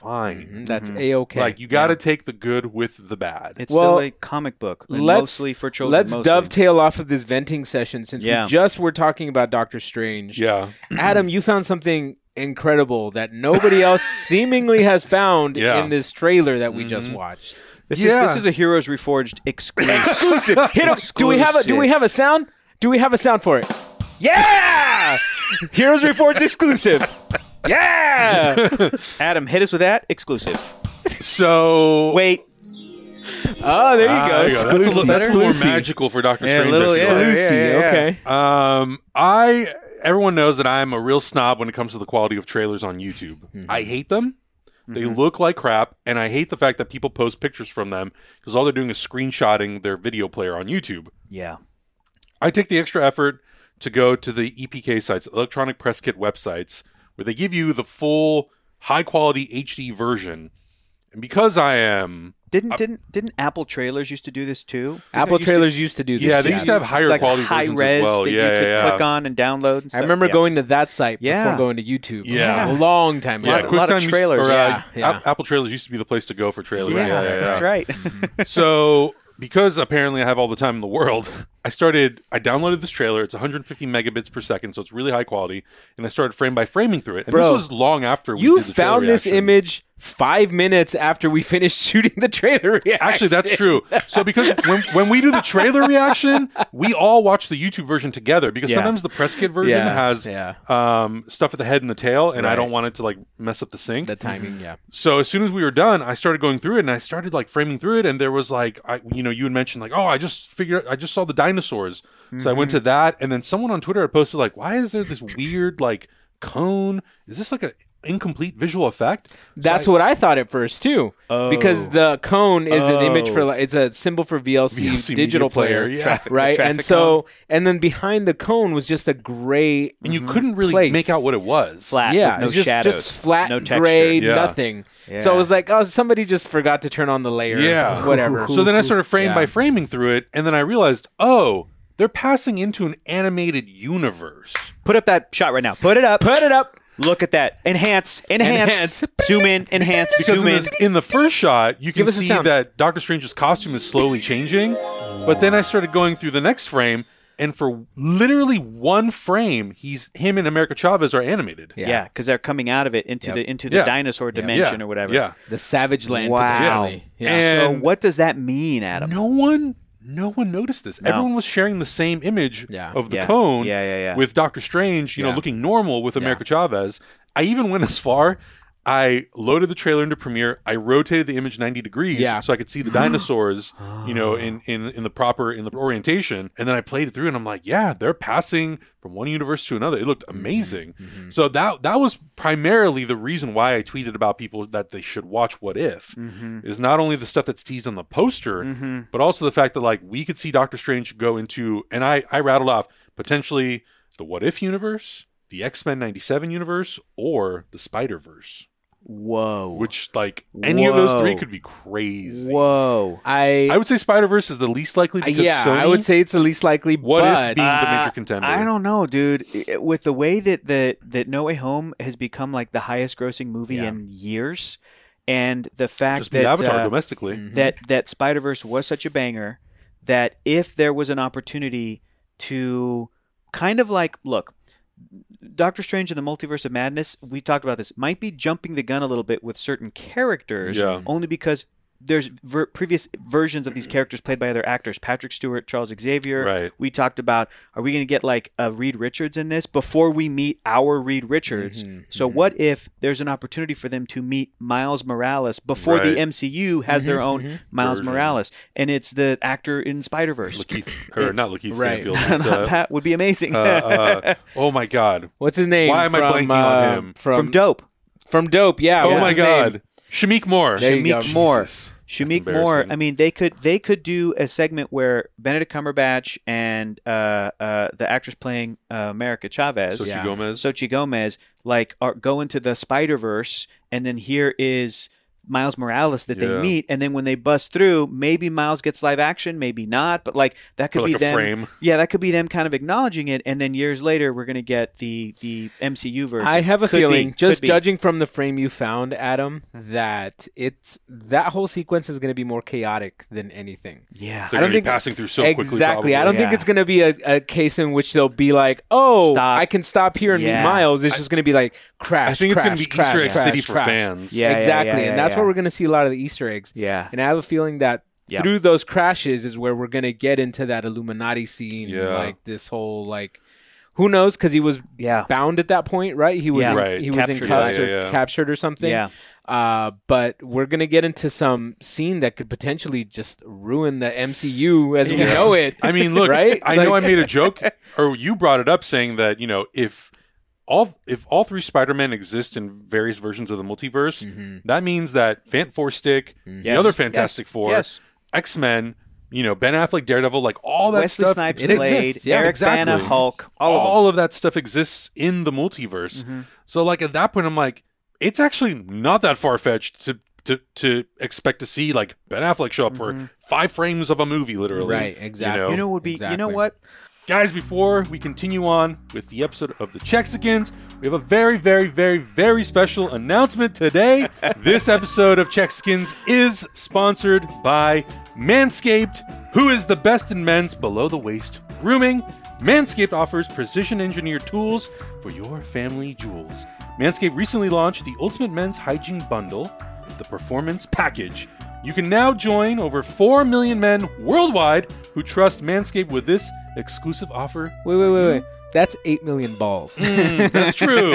fine. Mhm, That's a okay. Like you got to take the good with the bad. It's Well, still a comic book, let's- mostly for children. Let's mostly. dovetail off of this venting session since Yeah. we just were talking about Doctor Strange. yeah. <clears throat> Adam, you found something incredible that nobody else <laughs> seemingly has found Yeah. in this trailer that we just watched. This Yeah. is this is a Heroes Reforged <laughs> exclusive. Exclusive. Hit 'em. Do we have a Do we have a sound? Do we have a sound for it? Yeah. <laughs> Heroes Reforged exclusive. <laughs> Yeah. Adam, hit us with that exclusive. So Wait, Oh, there you Ah, go. there you go. That's a little, Exclusive. that's a little more magical for Doctor Yeah, a Strange. little, I feel yeah, like. yeah. Exclusive. Okay. Um, I everyone knows that I'm a real snob when it comes to the quality of trailers on YouTube. I hate them. They look like crap, and I hate the fact that people post pictures from them because all they're doing is screenshotting their video player on YouTube. yeah, I take the extra effort to go to the EPK sites, electronic press kit websites, where they give you the full high quality HD version. And because I am didn't didn't didn't Apple trailers used to do this too? Didn't Apple it used to- trailers used to do this. Yeah, they used to have higher like quality high versions res as well. that Yeah, you could yeah, yeah. click on and download. And I remember Yeah. going to that site Yeah. before going to YouTube. Yeah. a long time yeah, ago. lot- lot of QuickTime used- trailers. or, uh, Yeah, yeah. Apple trailers used to be the place to go for trailers. Yeah, Yeah, yeah, yeah. that's right. <laughs> so because apparently I have all the time in the world, I started. I downloaded this trailer. It's 150 megabits per second, so it's really high quality. And I started frame by framing through it. And this was long after we You did the found this image five minutes after we <laughs> finished shooting the trailer reaction. Actually, that's true. So because when when we do the trailer reaction, we all watch the YouTube version together because Yeah. sometimes the press kit version Yeah, has yeah. um, stuff at the head and the tail, and I don't want it to like mess up the sync. the timing. Yeah, so as soon as we were done, I started going through it and I started like framing through it, and there was like, I, you know, you had mentioned like, oh, I just figured, I just saw the dinosaurs, so I went to mm-hmm. that, and then someone on Twitter had posted like, why is there this weird like cone? Is this like an incomplete visual effect? So that's I- what I thought at first too. Because oh. the cone is an image for Oh. like it's a symbol for VLC, VLC digital player, player, yeah. Traffic- right? And so and then behind the cone was just a gray. and you couldn't really place. make out what it was. Flat. Yeah, with no it's just shadows, just flat no texture. gray, Yeah. nothing. So Yeah. it was like, oh, somebody just forgot to turn on the layer. Yeah. whatever. So then I started frame Yeah. by framing through it, and then I realized, oh, they're passing into an animated universe. Put up that shot right now. Put it up. put it up. Look at that. Enhance. Enhance. Enhance. Zoom in. Enhance. Because zoom in in. the, in the first shot, you can Give us a see that Doctor Strange's costume is slowly changing. But then I started going through the next frame, and for literally one frame, he's him and America Chavez are animated. Yeah, because they're coming out of it into Yep. the into the Yeah. dinosaur Yeah. dimension or whatever. Yeah. The Savage Land Wow. potentially. Yeah. And- So what does that mean, Adam? No one, no one noticed this. Everyone was sharing the same image Yeah. of the Yeah. cone. Yeah, yeah, yeah. With Doctor Strange, you know, looking normal with America Chavez. I even went as far. I loaded the trailer into Premiere. I rotated the image 90 degrees Yeah. so I could see the dinosaurs, <gasps> you know, in, in in the proper in the orientation. And then I played it through and I'm like, yeah, they're passing from one universe to another. It looked Mm-hmm. amazing. So that that was primarily the reason why I tweeted about people that they should watch What If. Mm-hmm. Is not only the stuff that's teased on the poster, but also the fact that like we could see Doctor Strange go into and I I rattled off potentially the What If universe, the X-Men 97 universe or the Spider-Verse. Whoa. Which like any of those three could be crazy. Whoa. I, I would say Spider Verse is the least likely because yeah, Sony. I would say it's the least likely. What but if being the Uh, major contender? I don't know, dude. I- With the way that that that No Way Home has become like the highest grossing movie Yeah. in years, and the fact just be that Avatar uh, domestically. that that Spider Verse was such a banger that if there was an opportunity to kind of like look, Doctor Strange and the Multiverse of Madness, we talked about this, might be jumping the gun a little bit with certain characters, Yeah. only because there's ver- previous versions of these characters played by other actors. Patrick Stewart, Charles Xavier. Right. We talked about are we going to get like a Reed Richards in this before we meet our Reed Richards? Mm-hmm, so what if there's an opportunity for them to meet Miles Morales before the Right. Mm-hmm, MCU has their own Miles Version. Morales, and it's the actor in Spider Verse? Lakeith, <laughs> or not Lakeith Right. Stanfield. <laughs> It's, uh, that would be amazing. uh, uh, <laughs> oh my God! what's his name? Why am I from, blanking uh, on him? From, From Dope, From Dope. Yeah. oh what's my his God! name? Shameik Moore. There you Shameik go. Moore. Jesus. Shameik Moore. I mean, they could they could do a segment where Benedict Cumberbatch and uh, uh, the actress playing uh, America Chavez, Xochitl Yeah. Gomez. Xochitl Gomez, like are go into the Spider Verse, and then here is Miles Morales that they Yeah. meet, and then when they bust through, maybe Miles gets live action, maybe not, but like that could For, like, be a them. frame. Yeah, that could be them kind of acknowledging it, and then years later, we're gonna get the the MCU version. I have a Could be, feeling, could just be. judging from the frame you found, Adam, that it's that whole sequence is going to be more chaotic than anything. Yeah, They're I don't going to think- be passing through so quickly. exactly. I don't think it's going to be a, a case in which they'll be like, "Oh, Stop. I can stop here and Yeah. meet Miles." It's just going to be like crash. I think it's going gonna to be Easter egg crash, city for crash. fans. Yeah, yeah, exactly, yeah, and that's yeah. Where we're going to see a lot of the Easter eggs. Yeah. And I have a feeling that Yep. through those crashes is where we're going to get into that Illuminati scene, Yeah. like this whole like. Who knows? Because he was Yeah. bound at that point, right? He was Yeah. in, Right. he was in Captured, cuffs yeah, or captured or something. Yeah. Uh, but we're gonna get into some scene that could potentially just ruin the MCU as we know it. <laughs> I mean, look, Right? I know I made a joke, or you brought it up saying that you know if all if all three Spider-Men exist in various versions of the multiverse, Mm-hmm. that means that Fant Four Stick, the Yes. other Fantastic Yes. Four, Yes. X Men, you know Ben Affleck, Daredevil, like all that Wesley stuff, Snipes it Blade, exists. Yeah, Eric exactly. Bana, Hulk, all, all of that stuff exists in the multiverse. Mm-hmm. So like at that point, I'm like, it's actually not that far fetched to. To, to expect to see like Ben Affleck show up for five frames of a movie, literally. Right, exactly. You know? Mm-hmm. You know, what would be. You know what? Guys, before we continue on with the episode of the Chexicans, we have a very, very, very, very special announcement today. <laughs> this episode of Chexicans is sponsored by Manscaped, who is the best in men's below the waist grooming. Manscaped offers precision engineered tools for your family jewels. Manscaped recently launched the Ultimate Men's Hygiene Bundle, the Performance Package. You can now join over 4 million men worldwide who trust Manscaped with this exclusive offer. Wait, wait, wait, wait. That's eight million balls. Mm, that's true.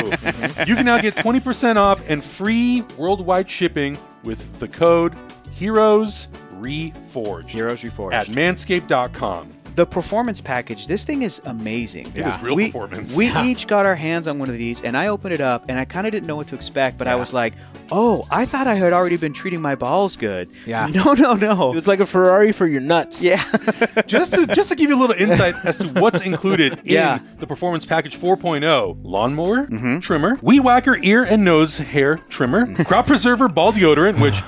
you can now get 20% off and free worldwide shipping with the code HEROES REFORGed Heroes Reforged. at manscaped.com. the performance package. This thing is amazing. It was real we, performance. We <laughs> each got our hands on one of these, and I opened it up, and I kind of didn't know what to expect, but I was like, "Oh, I thought I had already been treating my balls good." Yeah. <laughs> No, no, no. it was like a Ferrari for your nuts. yeah. <laughs> just to just to give you a little insight as to what's included Yeah. in the Performance Package 4.0: lawnmower, mm-hmm. trimmer, weed whacker, ear and nose hair trimmer, mm-hmm. crop preserver, ball deodorant, which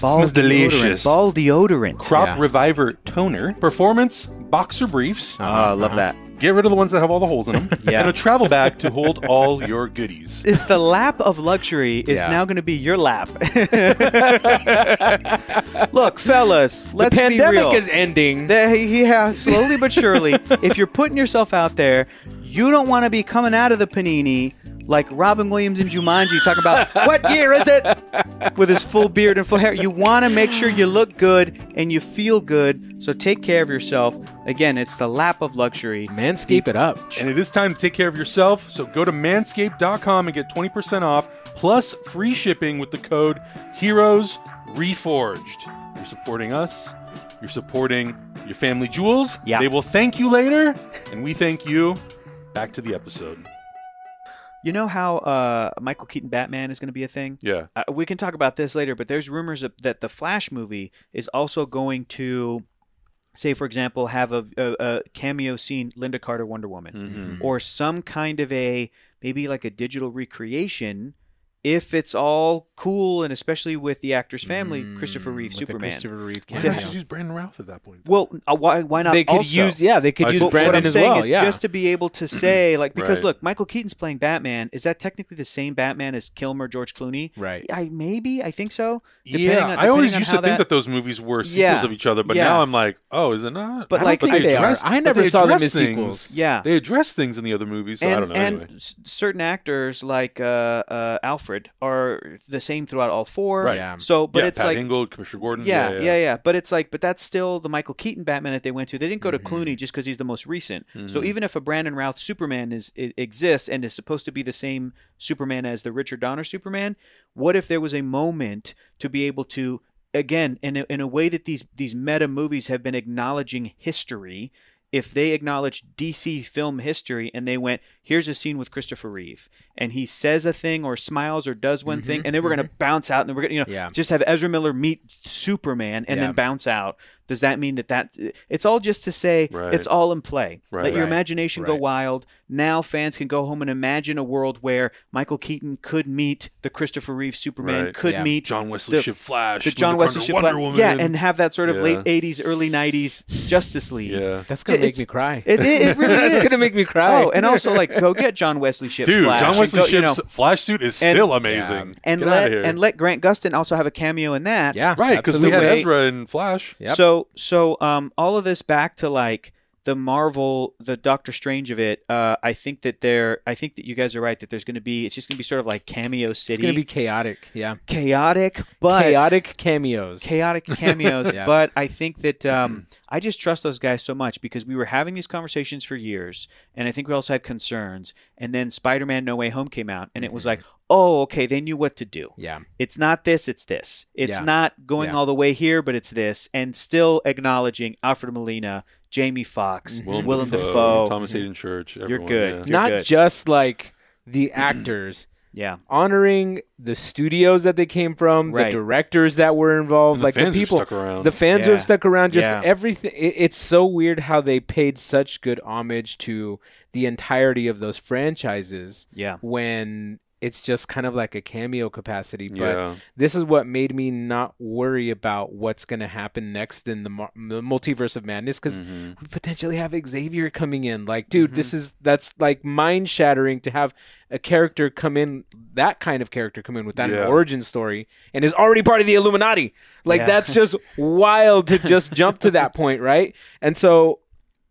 Ball smells deodorant. delicious. Ball deodorant. crop Yeah. reviver toner, performance boxer briefs. Oh, I love uh-huh. that. Get rid of the ones that have all the holes in them, <laughs> Yeah. and a travel bag to hold all your goodies. <laughs> It's the lap of luxury is Yeah. now going to be your lap. <laughs> Look, fellas, The let's be pandemic real. is ending. The- yeah, slowly but surely. if you're putting yourself out there, you don't want to be coming out of the panini like Robin Williams in Jumanji talking about what year is it with his full beard and full hair. You want to make sure you look good and you feel good. So take care of yourself. Again, it's the lap of luxury. Manscape it up. And it is time to take care of yourself. So go to manscaped.com and get 20% off plus free shipping with the code HEROES REFORGed. You're supporting us. You're supporting your family jewels. Yeah. They will thank you later, and we thank you. Back to the episode. You know how uh, Michael Keaton Batman is going to be a thing? Yeah. Uh, we can talk about this later, but there's rumors of, that the Flash movie is also going to, say, for example, have a, a, a cameo scene Lynda Carter Wonder Woman, Mm-hmm. or some kind of a maybe like a digital recreation. If it's all cool, and especially with the actor's family, Christopher Reeve, Mm, With the Superman. Christopher Reeve Why cameo. not just use Brandon Routh at that point? Well, uh, why why not? They could also? use yeah, they could I use see. But Brandon what I'm as saying well. is yeah, just to be able to say, like, <clears throat> because Right. look, Michael Keaton's playing Batman. Is that technically the same Batman as Kilmer, George Clooney? Right. I maybe I think so. Depending Yeah, on- I always on used how to think that those movies were sequels Yeah. of each other, but Yeah. now I'm like, oh, is it not? But I like, don't I think they are. address- I never they saw them address as sequels. Yeah. They address things in the other movies, so and, I don't know. and certain actors like uh, are the same throughout all four. Right. Yeah. So, but yeah, it's Pat like. Hingle, Commissioner Gordon. Yeah, yeah, yeah, But it's like, but that's still the Michael Keaton Batman that they went to. They didn't go to mm-hmm. Clooney just because he's the most recent. So mm-hmm. even if a Brandon Routh Superman is it exists and is supposed to be the same Superman as the Richard Donner Superman, what if there was a moment to be able to again in a, in a way that these these meta movies have been acknowledging history if they acknowledged DC film history and they went, here's a scene with Christopher Reeve, and he says a thing or smiles or does one thing, mm-hmm, and then we're going to mm-hmm. bounce out and then we're going to, you know, Yeah. just have Ezra Miller meet Superman and Yeah. then bounce out. Does that mean that that it's all just to say Right. it's all in play? Right. Let your Right. imagination go wild. Now fans can go home and imagine a world where Michael Keaton could meet the Christopher Reeve Superman, Right. could Yeah. meet John Wesley the- Shipp Flash, the John Wesley Shipp Wonder flat- Woman. yeah, and have that sort of Yeah. late '80s, early '90s Justice League. yeah. That's gonna make me cry. It, it, it really <laughs> That's is. gonna make me cry. Oh, and also like go get John Wesley Shipp Dude, Flash John Wesley go, you know, Flash suit is and- still amazing. and Get let outta here. and let Grant Gustin also have a cameo in that. Yeah. right because we had Ezra in Flash. Yep. So so um all of this back to like the Marvel, the Doctor Strange of it. Uh, I think that there. I think that you guys are right that there's going to be. It's just going to be sort of like cameo city. it's gonna be chaotic. Yeah, chaotic, but chaotic cameos. chaotic <laughs> cameos. Yeah. But I think that um, I just trust those guys so much because we were having these conversations for years, and I think we also had concerns. And then Spider-Man: No Way Home came out, and it was Mm-hmm. like, oh, okay, they knew what to do. yeah, It's not this, it's this. It's Yeah. not going Yeah. all the way here, but it's this. And still acknowledging Alfred Molina, Jamie Foxx, Mm-hmm. Willem Dafoe. Thomas Hayden Church. Everyone, good. yeah. You're good. not good. just like the actors. <clears throat> Yeah. honoring the studios that they came from, Right. the directors that were involved, And the like fans the who people, stuck around. the fans who have stuck around, just Yeah. everything. It, it's so weird how they paid such good homage to the entirety of those franchises Yeah. when it's just kind of like a cameo capacity. But Yeah. this is what made me not worry about what's going to happen next in the, mar- the multiverse of madness because Mm-hmm. we potentially have Xavier coming in. Like, dude, this is that's like mind shattering to have a character come in, that kind of character come in without Yeah. an origin story and is already part of the Illuminati. Like, Yeah. that's just wild to just jump to that <laughs> point, right? And so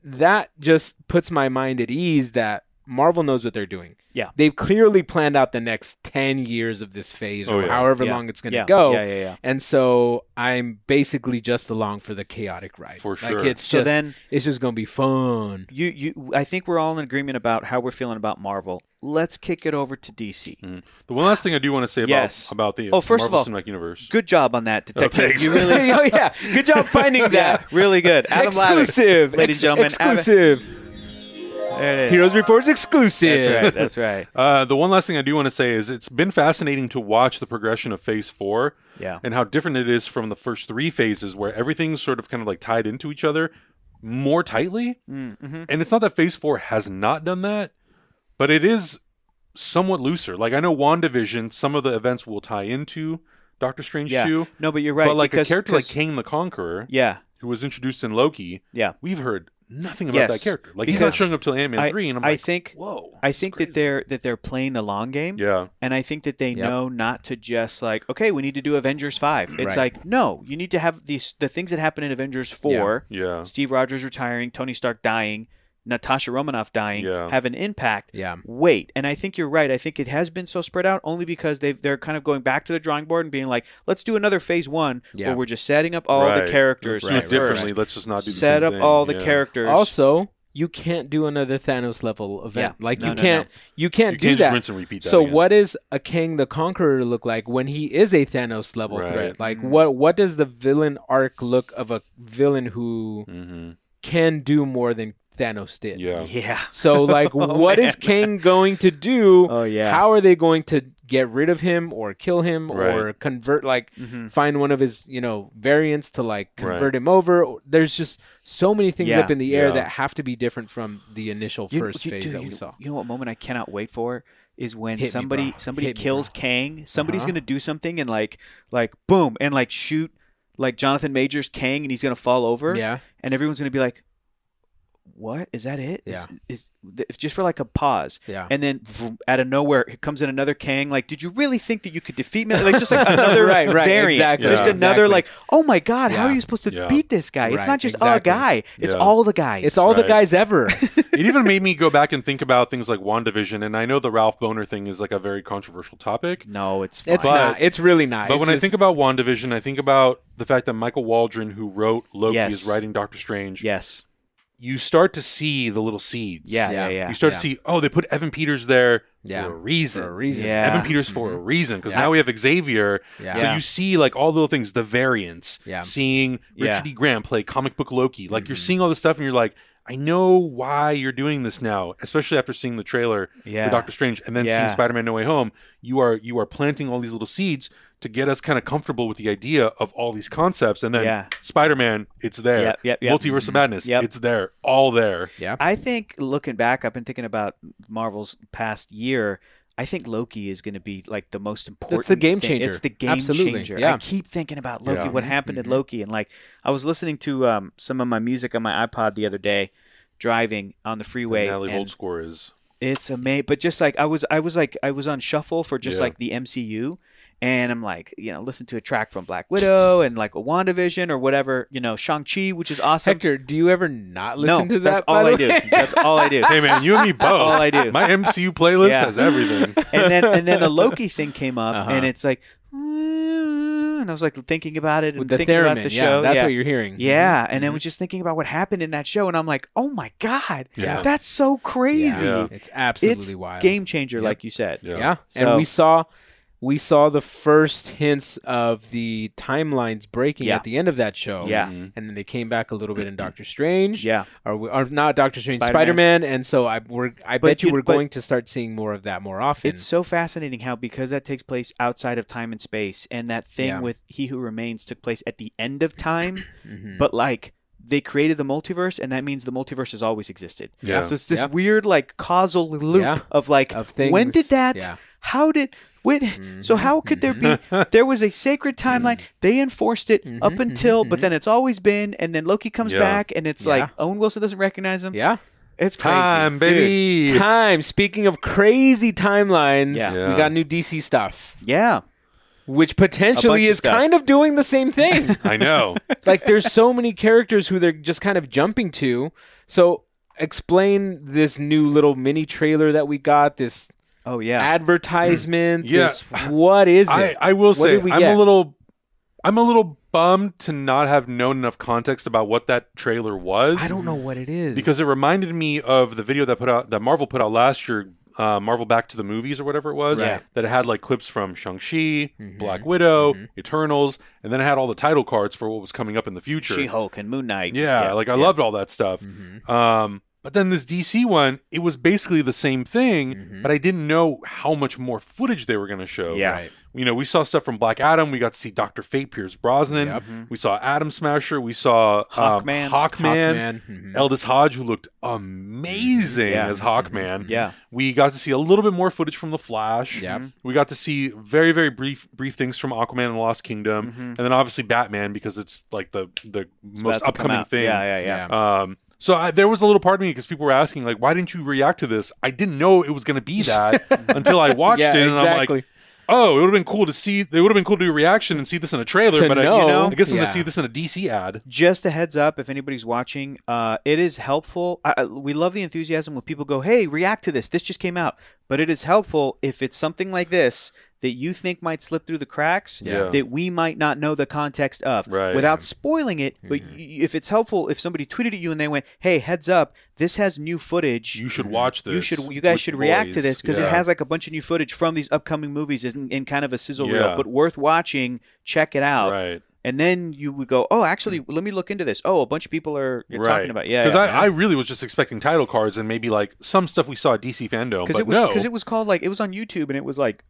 that just puts my mind at ease that Marvel knows what they're doing. Yeah. They've clearly planned out the next 10 years of this phase Oh, or yeah. however Yeah. long it's going to Yeah. go. Yeah, yeah, yeah. And so I'm basically just along for the chaotic ride. For Like sure. it's So just then- it's just going to be fun. You, you, I think we're all in agreement about how we're feeling about Marvel. Let's kick it over to DC. Mm. The one last thing I do want to say about Yes. about the Oh, first of Marvel all, Cinematic Universe. Good job on that, Detective. thanks. you really, <laughs> oh yeah. Good job finding <laughs> yeah, that. really good. Adam Lavik, exclusive. ladies and Ex- gentlemen. Adam- Exclusive. There it is. Heroes Reports exclusive. That's right. That's right. <laughs> Uh, the one last thing I do want to say is it's been fascinating to watch the progression of Phase Four, Yeah. and how different it is from the first three phases, where everything's sort of kind of like tied into each other more tightly. Mm-hmm. And it's not that Phase Four has not done that, but it is somewhat looser. Like I know WandaVision, some of the events will tie into Doctor Strange Yeah. two, No, but you're right. but like because, a character like Kang the Conqueror, yeah, who was introduced in Loki, yeah. we've heard nothing about Yes, that character. Like he's not showing up till Ant Man I, three, and I'm I like, think, whoa. I think crazy. that they're that they're playing the long game. yeah. And I think that they Yep. know not to just like, okay, we need to do Avengers five. Mm, it's Right. like, no, you need to have these the things that happen in Avengers four. Yeah. Steve Rogers retiring, Tony Stark dying, Natasha Romanoff dying, Yeah. have an impact. Yeah. Wait, and I think you're right. I think it has been so spread out only because they've they're kind of going back to the drawing board and being like, let's do another phase one Yeah. where we're just setting up all Right. the characters Let's do it first. differently. Let's just not do the Set same up thing. all the Yeah. characters. Also, you can't do another Thanos level event. Yeah. Like No, you no, can't you can't You do can't that. just rinse and repeat that. So again. what is a Kang the Conqueror look like when he is a Thanos level Right. threat? Like Mm-hmm. what what does the villain arc look of a villain who hmm can do more than Thanos did? Yeah. <laughs> yeah. So like <laughs> Oh, what is man. King going to do? Oh, yeah. How are they going to get rid of him or kill him or convert like Mhm. find one of his, you know, variants to like convert Right. him over? There's just so many things Yeah. up in the air Yeah. that have to be different from the initial You- first you- phase dude, that we know- saw. You know what moment I cannot wait for is when Hit somebody bro. somebody Hit kills bro. Kang. Somebody's Uh-huh. gonna do something and like like boom and like shoot like Jonathan Majors Kang and he's gonna fall over. Yeah. And everyone's gonna be like, "What is that? It? Yeah. Is, is, it's just for like a pause. Yeah. And then vroom, out of nowhere it comes in another Kang. Like, did you really think that you could defeat me? Like just like <laughs> another Right, right, variant. exactly, Just Yeah. another exactly. like, oh my god, how are you supposed to Yeah. beat this guy? It's not just exactly. a guy. It's Yeah. all the guys. It's all the guys ever. <laughs> it even made me go back and think about things like WandaVision, and I know the Ralph Bohner thing is like a very controversial topic. No, it's fine. It's But- not. It's really not. But It's when I think about WandaVision, I think about the fact that Michael Waldron, who wrote Loki, Yes. is writing Doctor Strange. yes. You start to see the little seeds. Yeah, Yeah. yeah. You start Yeah. to see, oh, they put Evan Peters there Yeah. for a reason. for a reason. Yeah. Evan Peters for a reason because now we have Xavier. Yeah. So you see like all the little things, the variants. Yeah. Seeing Richard. D. Grant play comic book Loki, like Mm-hmm. you're seeing all this stuff, and you're like, I know why you're doing this now, especially after seeing the trailer Yeah. for Doctor Strange and then Yeah. seeing Spider-Man: No Way Home. You are you are planting all these little seeds to get us kind of comfortable with the idea of all these concepts, and then Yeah. Spider-Man, it's there. Yep, yep, yep. Multiverse of Madness, Yep. it's there, all there. Yeah. I think looking back, I've been thinking about Marvel's past year. I think Loki is going to be like the most important. It's the game thing. changer. It's the game Absolutely, changer. yeah. I keep thinking about Loki. Yeah. What happened to Loki? And like, I was listening to um, some of my music on my iPod the other day, driving on the The freeway. Natalie and Holt score is It's amazing. But just like I was, I was like, I was on shuffle for just Yeah. like the MCU. And I'm like, you know, listen to a track from Black Widow and like a WandaVision or whatever, you know, Shang-Chi, which is awesome. Hector, do you ever not listen no, to that? that's all the I do. That's all I do. Hey man, you and me <laughs> both. all I do. My MCU playlist Yeah. has everything. <laughs> and then and then a Loki thing came up, Uh-huh. and it's like, and I was like thinking about it and with the thinking theremin. about the yeah, show. that's yeah. what you're hearing. Yeah, and then Mhm. was just thinking about what happened in that show, and I'm like, oh my god, Yeah. that's so crazy. Yeah. It's absolutely It's wild. game changer, Yep. like you said. Yeah. Yeah. So- and we saw we saw the first hints of the timelines breaking Yeah. at the end of that show. Yeah. Mhm. And then they came back a little bit in Doctor Strange. Yeah, Or, we- or not Doctor Strange, Spider-Man. Spider Man. And so I we're, I But bet you you- we're going to start seeing more of that more often. it's so fascinating how because that takes place outside of time and space, and that thing Yeah. with He Who Remains took place at the end of time, <clears throat> Mhm. but like. They created the multiverse, and that means the multiverse has always existed. Yeah. So it's this Yeah. weird, like, causal loop Yeah. of like, Of things. when did that? Yeah. How did? When, So mm-hmm. how could there be? <laughs> There was a sacred timeline. Mm. They enforced it up Mhm, until, but mm-hmm. then it's always been. And then Loki comes Yeah. back, and it's Yeah. like Owen Wilson doesn't recognize him. yeah. It's crazy. Time, Dude. baby. Time. Speaking of crazy timelines, Yeah. Yeah. we got new DC stuff, Yeah, which potentially is stuff. kind of doing the same thing. <laughs> I know. <laughs> like there's so many characters who they're just kind of jumping to. So explain this new little mini trailer that we got, this Oh yeah. advertisement. Yeah. This, what is it? I, I will What say I'm get? a little I'm a little bummed to not have known enough context about what that trailer was. I don't know what it is because it reminded me of the video that put out that Marvel put out last year, uh, Marvel Back to the Movies or whatever it was. Right. That it had like clips from Shang Chi, Mm-hmm. Black Widow, Eternals, and then it had all the title cards for what was coming up in the future. She Hulk and Moon Knight. Yeah, like I yeah. loved all that stuff. Mm-hmm. Um, but then this DC one, it was basically the same thing, Mm-hmm. but I didn't know how much more footage they were going to show. Yeah. Right. You know, we saw stuff from Black Adam. We got to see Doctor Fate, Pierce Brosnan. Yep. We saw Atom Smasher. We saw um, Hawkman. Hawkman. Hawkman, mhm. Aldis Hodge, who looked amazing Yeah. as Hawkman. Yeah. We got to see a little bit more footage from The Flash. Yep. We got to see very, very brief, brief things from Aquaman and the Lost Kingdom, and then obviously Batman because it's like the the It's most about to come upcoming thing. Yeah, yeah, yeah. Yeah. Um, so I, there was a little part of me because people were asking like, why didn't you react to this? I didn't know it was going to be <laughs> that until I watched Yeah, it, and I'm like, oh, it would have been cool to see. It would have been cool to do a reaction and see this in a trailer, To but know, I, I guess I'm yeah. going to see this in a DC ad. Just a heads up, if anybody's watching, uh, it is helpful. I- we love the enthusiasm when people go, "Hey, react to this. This just came out." But it is helpful if it's something like this that you think might slip through the cracks Yeah. that we might not know the context of Right. without spoiling it. But Mm-hmm. y- if it's helpful, if somebody tweeted at you and they went, "Hey, heads up, this has new footage." You should watch this. you should you guys should react to this because Yeah. it has like a bunch of new footage from these upcoming movies in, in kind of a sizzle Yeah. reel but worth watching check it out right. and then you would go oh actually let me look into this oh a bunch of people are right. talking about yeah Because yeah. I, I really was just expecting title cards and maybe like some stuff we saw at DC Fandom, because but it was no. because it was called like it was on YouTube and it was like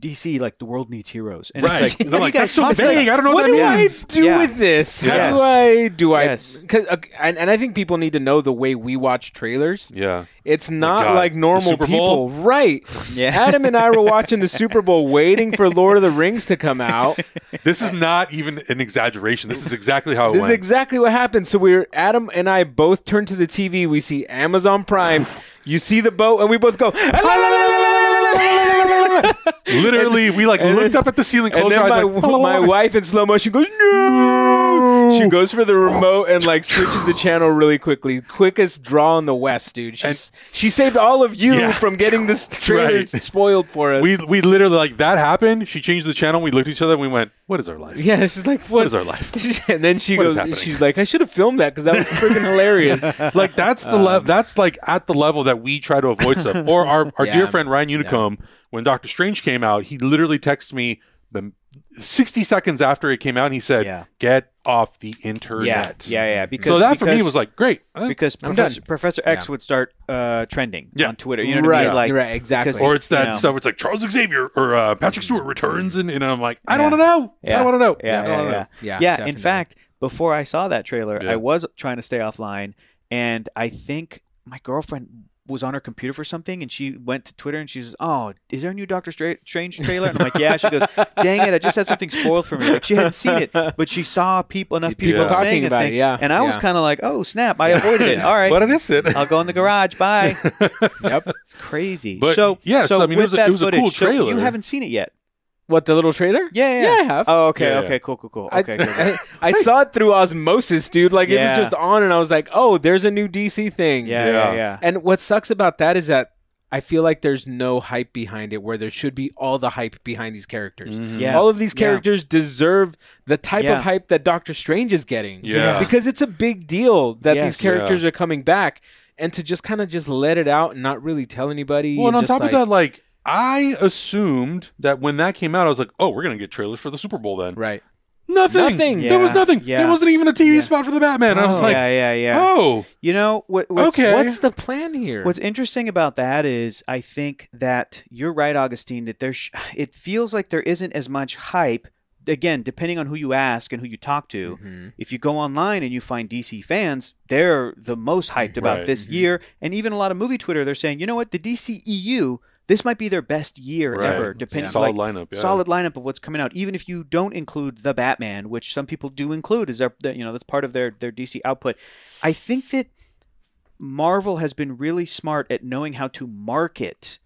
DC like the world needs heroes and Right. it's like And I'm like, that's so talking vague. I don't know what what, do that I do Yeah. with this? How Yes. do I do I? Yes. Cause, uh, and, and I think people need to know the way we watch trailers. Yeah. It's not God. like normal Super people, Bowl? right? <laughs> Yeah. Adam and I were watching the Super Bowl, <laughs> waiting for Lord of the Rings to come out. <laughs> This is not even an exaggeration. This is exactly how it This is exactly what happened. So we're Adam and I both turn to the TV. We see Amazon Prime. You see the boat, and we both go. <laughs> Literally, we like looked up at the ceiling, And closed our my, eyes, like, my wife in slow motion goes no. She goes for the remote and like <laughs> switches the channel really quickly. Quickest draw in the West, dude. She's, she saved all of you Yeah. from getting this trailer right. spoiled for us. we we literally like that happened. She changed the channel. We looked at each other and we went, "What is our life? yeah, she's like, what, What is our life?" <laughs> and then she What goes, she's like, I should have filmed that because that was <laughs> freaking hilarious. like that's the level. Um, that's like at the level that we try to avoid stuff. Or our our <laughs> Yeah. dear friend Ryan Unicombe, when Doctor Strange came out, he literally texted me the 60 seconds after it came out, and he said, Yeah. "Get off the internet." yeah, yeah. Because So that for me was like great. Because I'm Professor, done. Professor X Yeah. would start uh, trending Yeah. on Twitter. You know what I Right, mean? Like, right, exactly. because- or it's that you know. stuff. It's like Charles Xavier or uh, Patrick Stewart returns, and, and I'm like, I Yeah. don't want to know. I don't want to know. Yeah, I yeah, yeah. Yeah, yeah. In fact, before I saw that trailer, Yeah. I was trying to stay offline, and I think my girlfriend was on her computer for something, and she went to Twitter and she says, "Oh, is there a new Doctor Strange trailer?" And I'm like, "Yeah." She goes, "Dang it, I just had something spoiled for me." Like she hadn't seen it, <laughs> but she saw people enough people Yeah. saying Talking a about thing, it, yeah, and I was kind of like, "Oh snap, I avoided it." All right, But it is it. I'll go in the garage. Bye. <laughs> Yep. It's crazy. But, so yes, so I mean, it with was a- that it was a footage, cool so you haven't seen it yet. What the little trailer? Yeah, yeah, Yeah, I have. Oh, okay, Yeah, yeah. okay, cool, cool, cool. I, Okay, good, good. I, <laughs> I saw it through osmosis, dude. Like it Yeah. was just on, and I was like, "Oh, there's a new DC thing." yeah, Yeah. yeah, yeah. And what sucks about that is that I feel like there's no hype behind it, where there should be all the hype behind these characters. Mm-hmm. Yeah. All of these Yeah. characters deserve the type Yeah. of hype that Doctor Strange is getting. Yeah. because it's a big deal that Yes. these characters are coming back, and to just kind of just let it out and not really tell anybody. Well, and on just top like- of that, like I assumed that when that came out, I was like, oh, we're gonna get trailers for the Super Bowl then. right? Nothing. Nothing. There was nothing. Yeah. There wasn't even a TV Yeah. spot for the Batman. I was Oh. like, yeah, yeah, yeah. oh, You know what? What's, Okay. What's the plan here? What's interesting about that is I think that you're right, Augustine. That there's, <sighs> it feels like there isn't as much hype. Again, depending on who you ask and who you talk to, Mm-hmm. if you go online and you find DC fans, they're the most hyped about Right. this year. And even a lot of movie Twitter, they're saying, you know what, the DCEU, this might be their best year Right. ever. Depending, Solid like, lineup, yeah. solid lineup of what's coming out. Even if you don't include the Batman, which some people do include, is their, you know that's part of their their DC output. I think that Marvel has been really smart at knowing how to market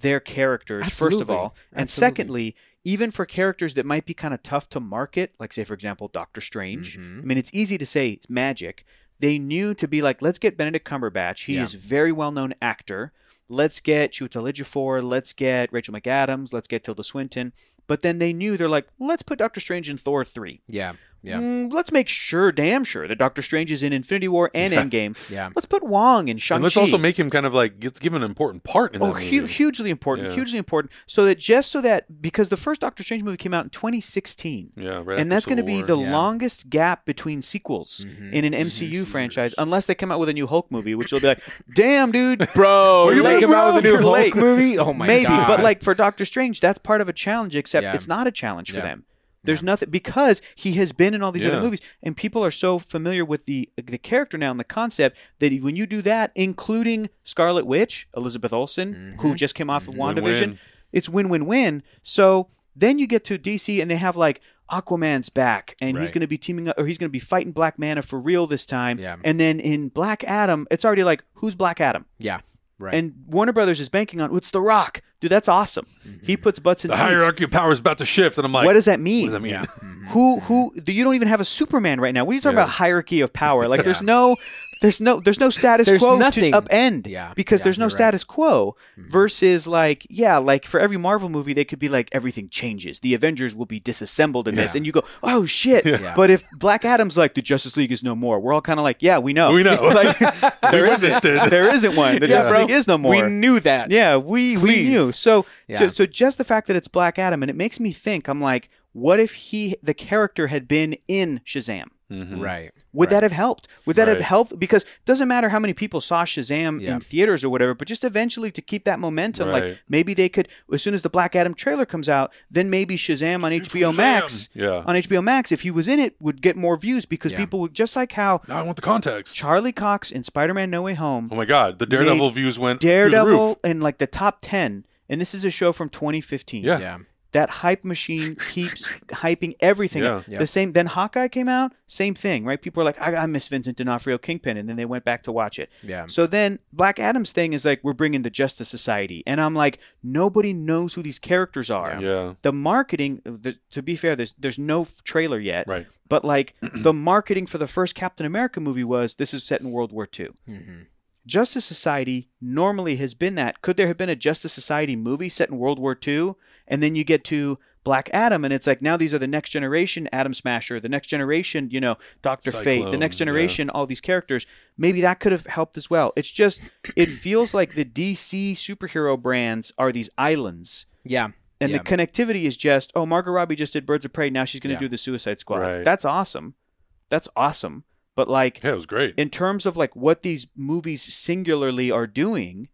their characters, first of Absolutely. all. And Absolutely. secondly, even for characters that might be kind of tough to market, like, say, for example, Doctor Strange. Mhm. I mean, it's easy to say magic. They knew to be like, let's get Benedict Cumberbatch. He Yeah. is a very well known actor. Let's get Chiwetel Ejiofor. Let's get Rachel McAdams. Let's get Tilda Swinton. But then they knew they're like, let's put Doctor Strange in Thor three. yeah, yeah, Mm, let's make sure, damn sure, that Doctor Strange is in Infinity War and Endgame. <laughs> yeah. Let's put Wong in Shang-Chi. and let's also make him kind of like let's give him an important part in Oh, hu- hugely important, Yeah. hugely important. So that just so that because the first Doctor Strange movie came out in 2016, Yeah, right. and that's going to be the Yeah. longest gap between sequels Mhm. in an MCU franchise, unless they come out with a new Hulk movie, which will be like, <laughs> damn, dude. <laughs> Bro, We're you late, make out with a new Hulk late. movie? Oh my Maybe, god! Maybe, but like for Doctor Strange, that's part of a challenge. Except Yeah. it's not a challenge for them. There's nothing because he has been in all these Yeah. other movies, and people are so familiar with the the character now and the concept that when you do that, including Scarlet Witch, Elizabeth Olsen, who mm-hmm. just came off of mm-hmm. WandaVision, Win-win. it's win win win. So then you get to DC and they have like Aquaman's back and he's going to be teaming up or he's going to be fighting Black Manta for real this time. Yeah. And then in Black Adam, it's already like who's Black Adam? yeah, right. And Warner Brothers is banking on it's The Rock. Dude, that's awesome. He mm-hmm. puts butts in the seats. hierarchy of power is about to shift, and I'm like, what does that mean? What does that mean? yeah. Who who you don't even have a Superman right now. What are you talking Yeah. about hierarchy of power? Like <laughs> there's no there's no there's no status There's quo nothing. to upend Yeah, because yeah, there's no you're right. Mm-hmm. status quo versus like yeah like for every Marvel movie they could be like everything changes the Avengers will be disassembled in this and you go oh shit Yeah. but if Black Adam's like the Justice League is no more we're all kind of like yeah we know We know. <laughs> like <laughs> there We isn't witnessed it. <laughs> there isn't one the Yeah, Justice. League is no more We knew that. yeah, we we knew. So, Yeah. so so just the fact that it's Black Adam and it makes me think. I'm like, what if he the character had been in Shazam? Mhm. Right. Would right. that have helped? Would that have helped? Because it doesn't matter how many people saw Shazam Yeah. in theaters or whatever, but just eventually to keep that momentum, Right. like maybe they could, as soon as the Black Adam trailer comes out, then maybe Shazam on HBO Shazam! Max, Yeah. on HBO Max, if he was in it, would get more views because Yeah. people would just like how Now I want the context. Charlie Cox in Spider-Man: No Way Home Oh my god, the Daredevil views went Daredevil roof. in like the top 10 and this is a show from 2015 Yeah. That hype machine <laughs> keeps hyping everything. Yeah. Yeah. the same then hawkeye came out same thing right people are like i, I miss vincent d'onofrio kingpin and then they went back to watch it Yeah. so then black adam's thing is like we're bringing the justice society and i'm like nobody knows who these characters are Yeah. the marketing the, to be fair there's there's no trailer yet Right. but like <clears throat> the marketing for the first captain america movie was this is set in world war ii Mhm. Justice Society normally has been that. Could there have been a Justice Society movie set in World War II? And then you get to Black Adam, and it's like now these are the next generation Atom Smasher, the next generation, you know, Doctor Fate, the next yeah. generation, all these characters. Maybe that could have helped as well. It's just, it feels like the DC superhero brands are these islands. Yeah. And Yeah. the connectivity is just, oh, Margot Robbie just did Birds of Prey. Now she's going to Yeah. do the Suicide Squad. Right. That's awesome. That's awesome. But like, Yeah, it was great. in terms of like what these movies singularly are doing,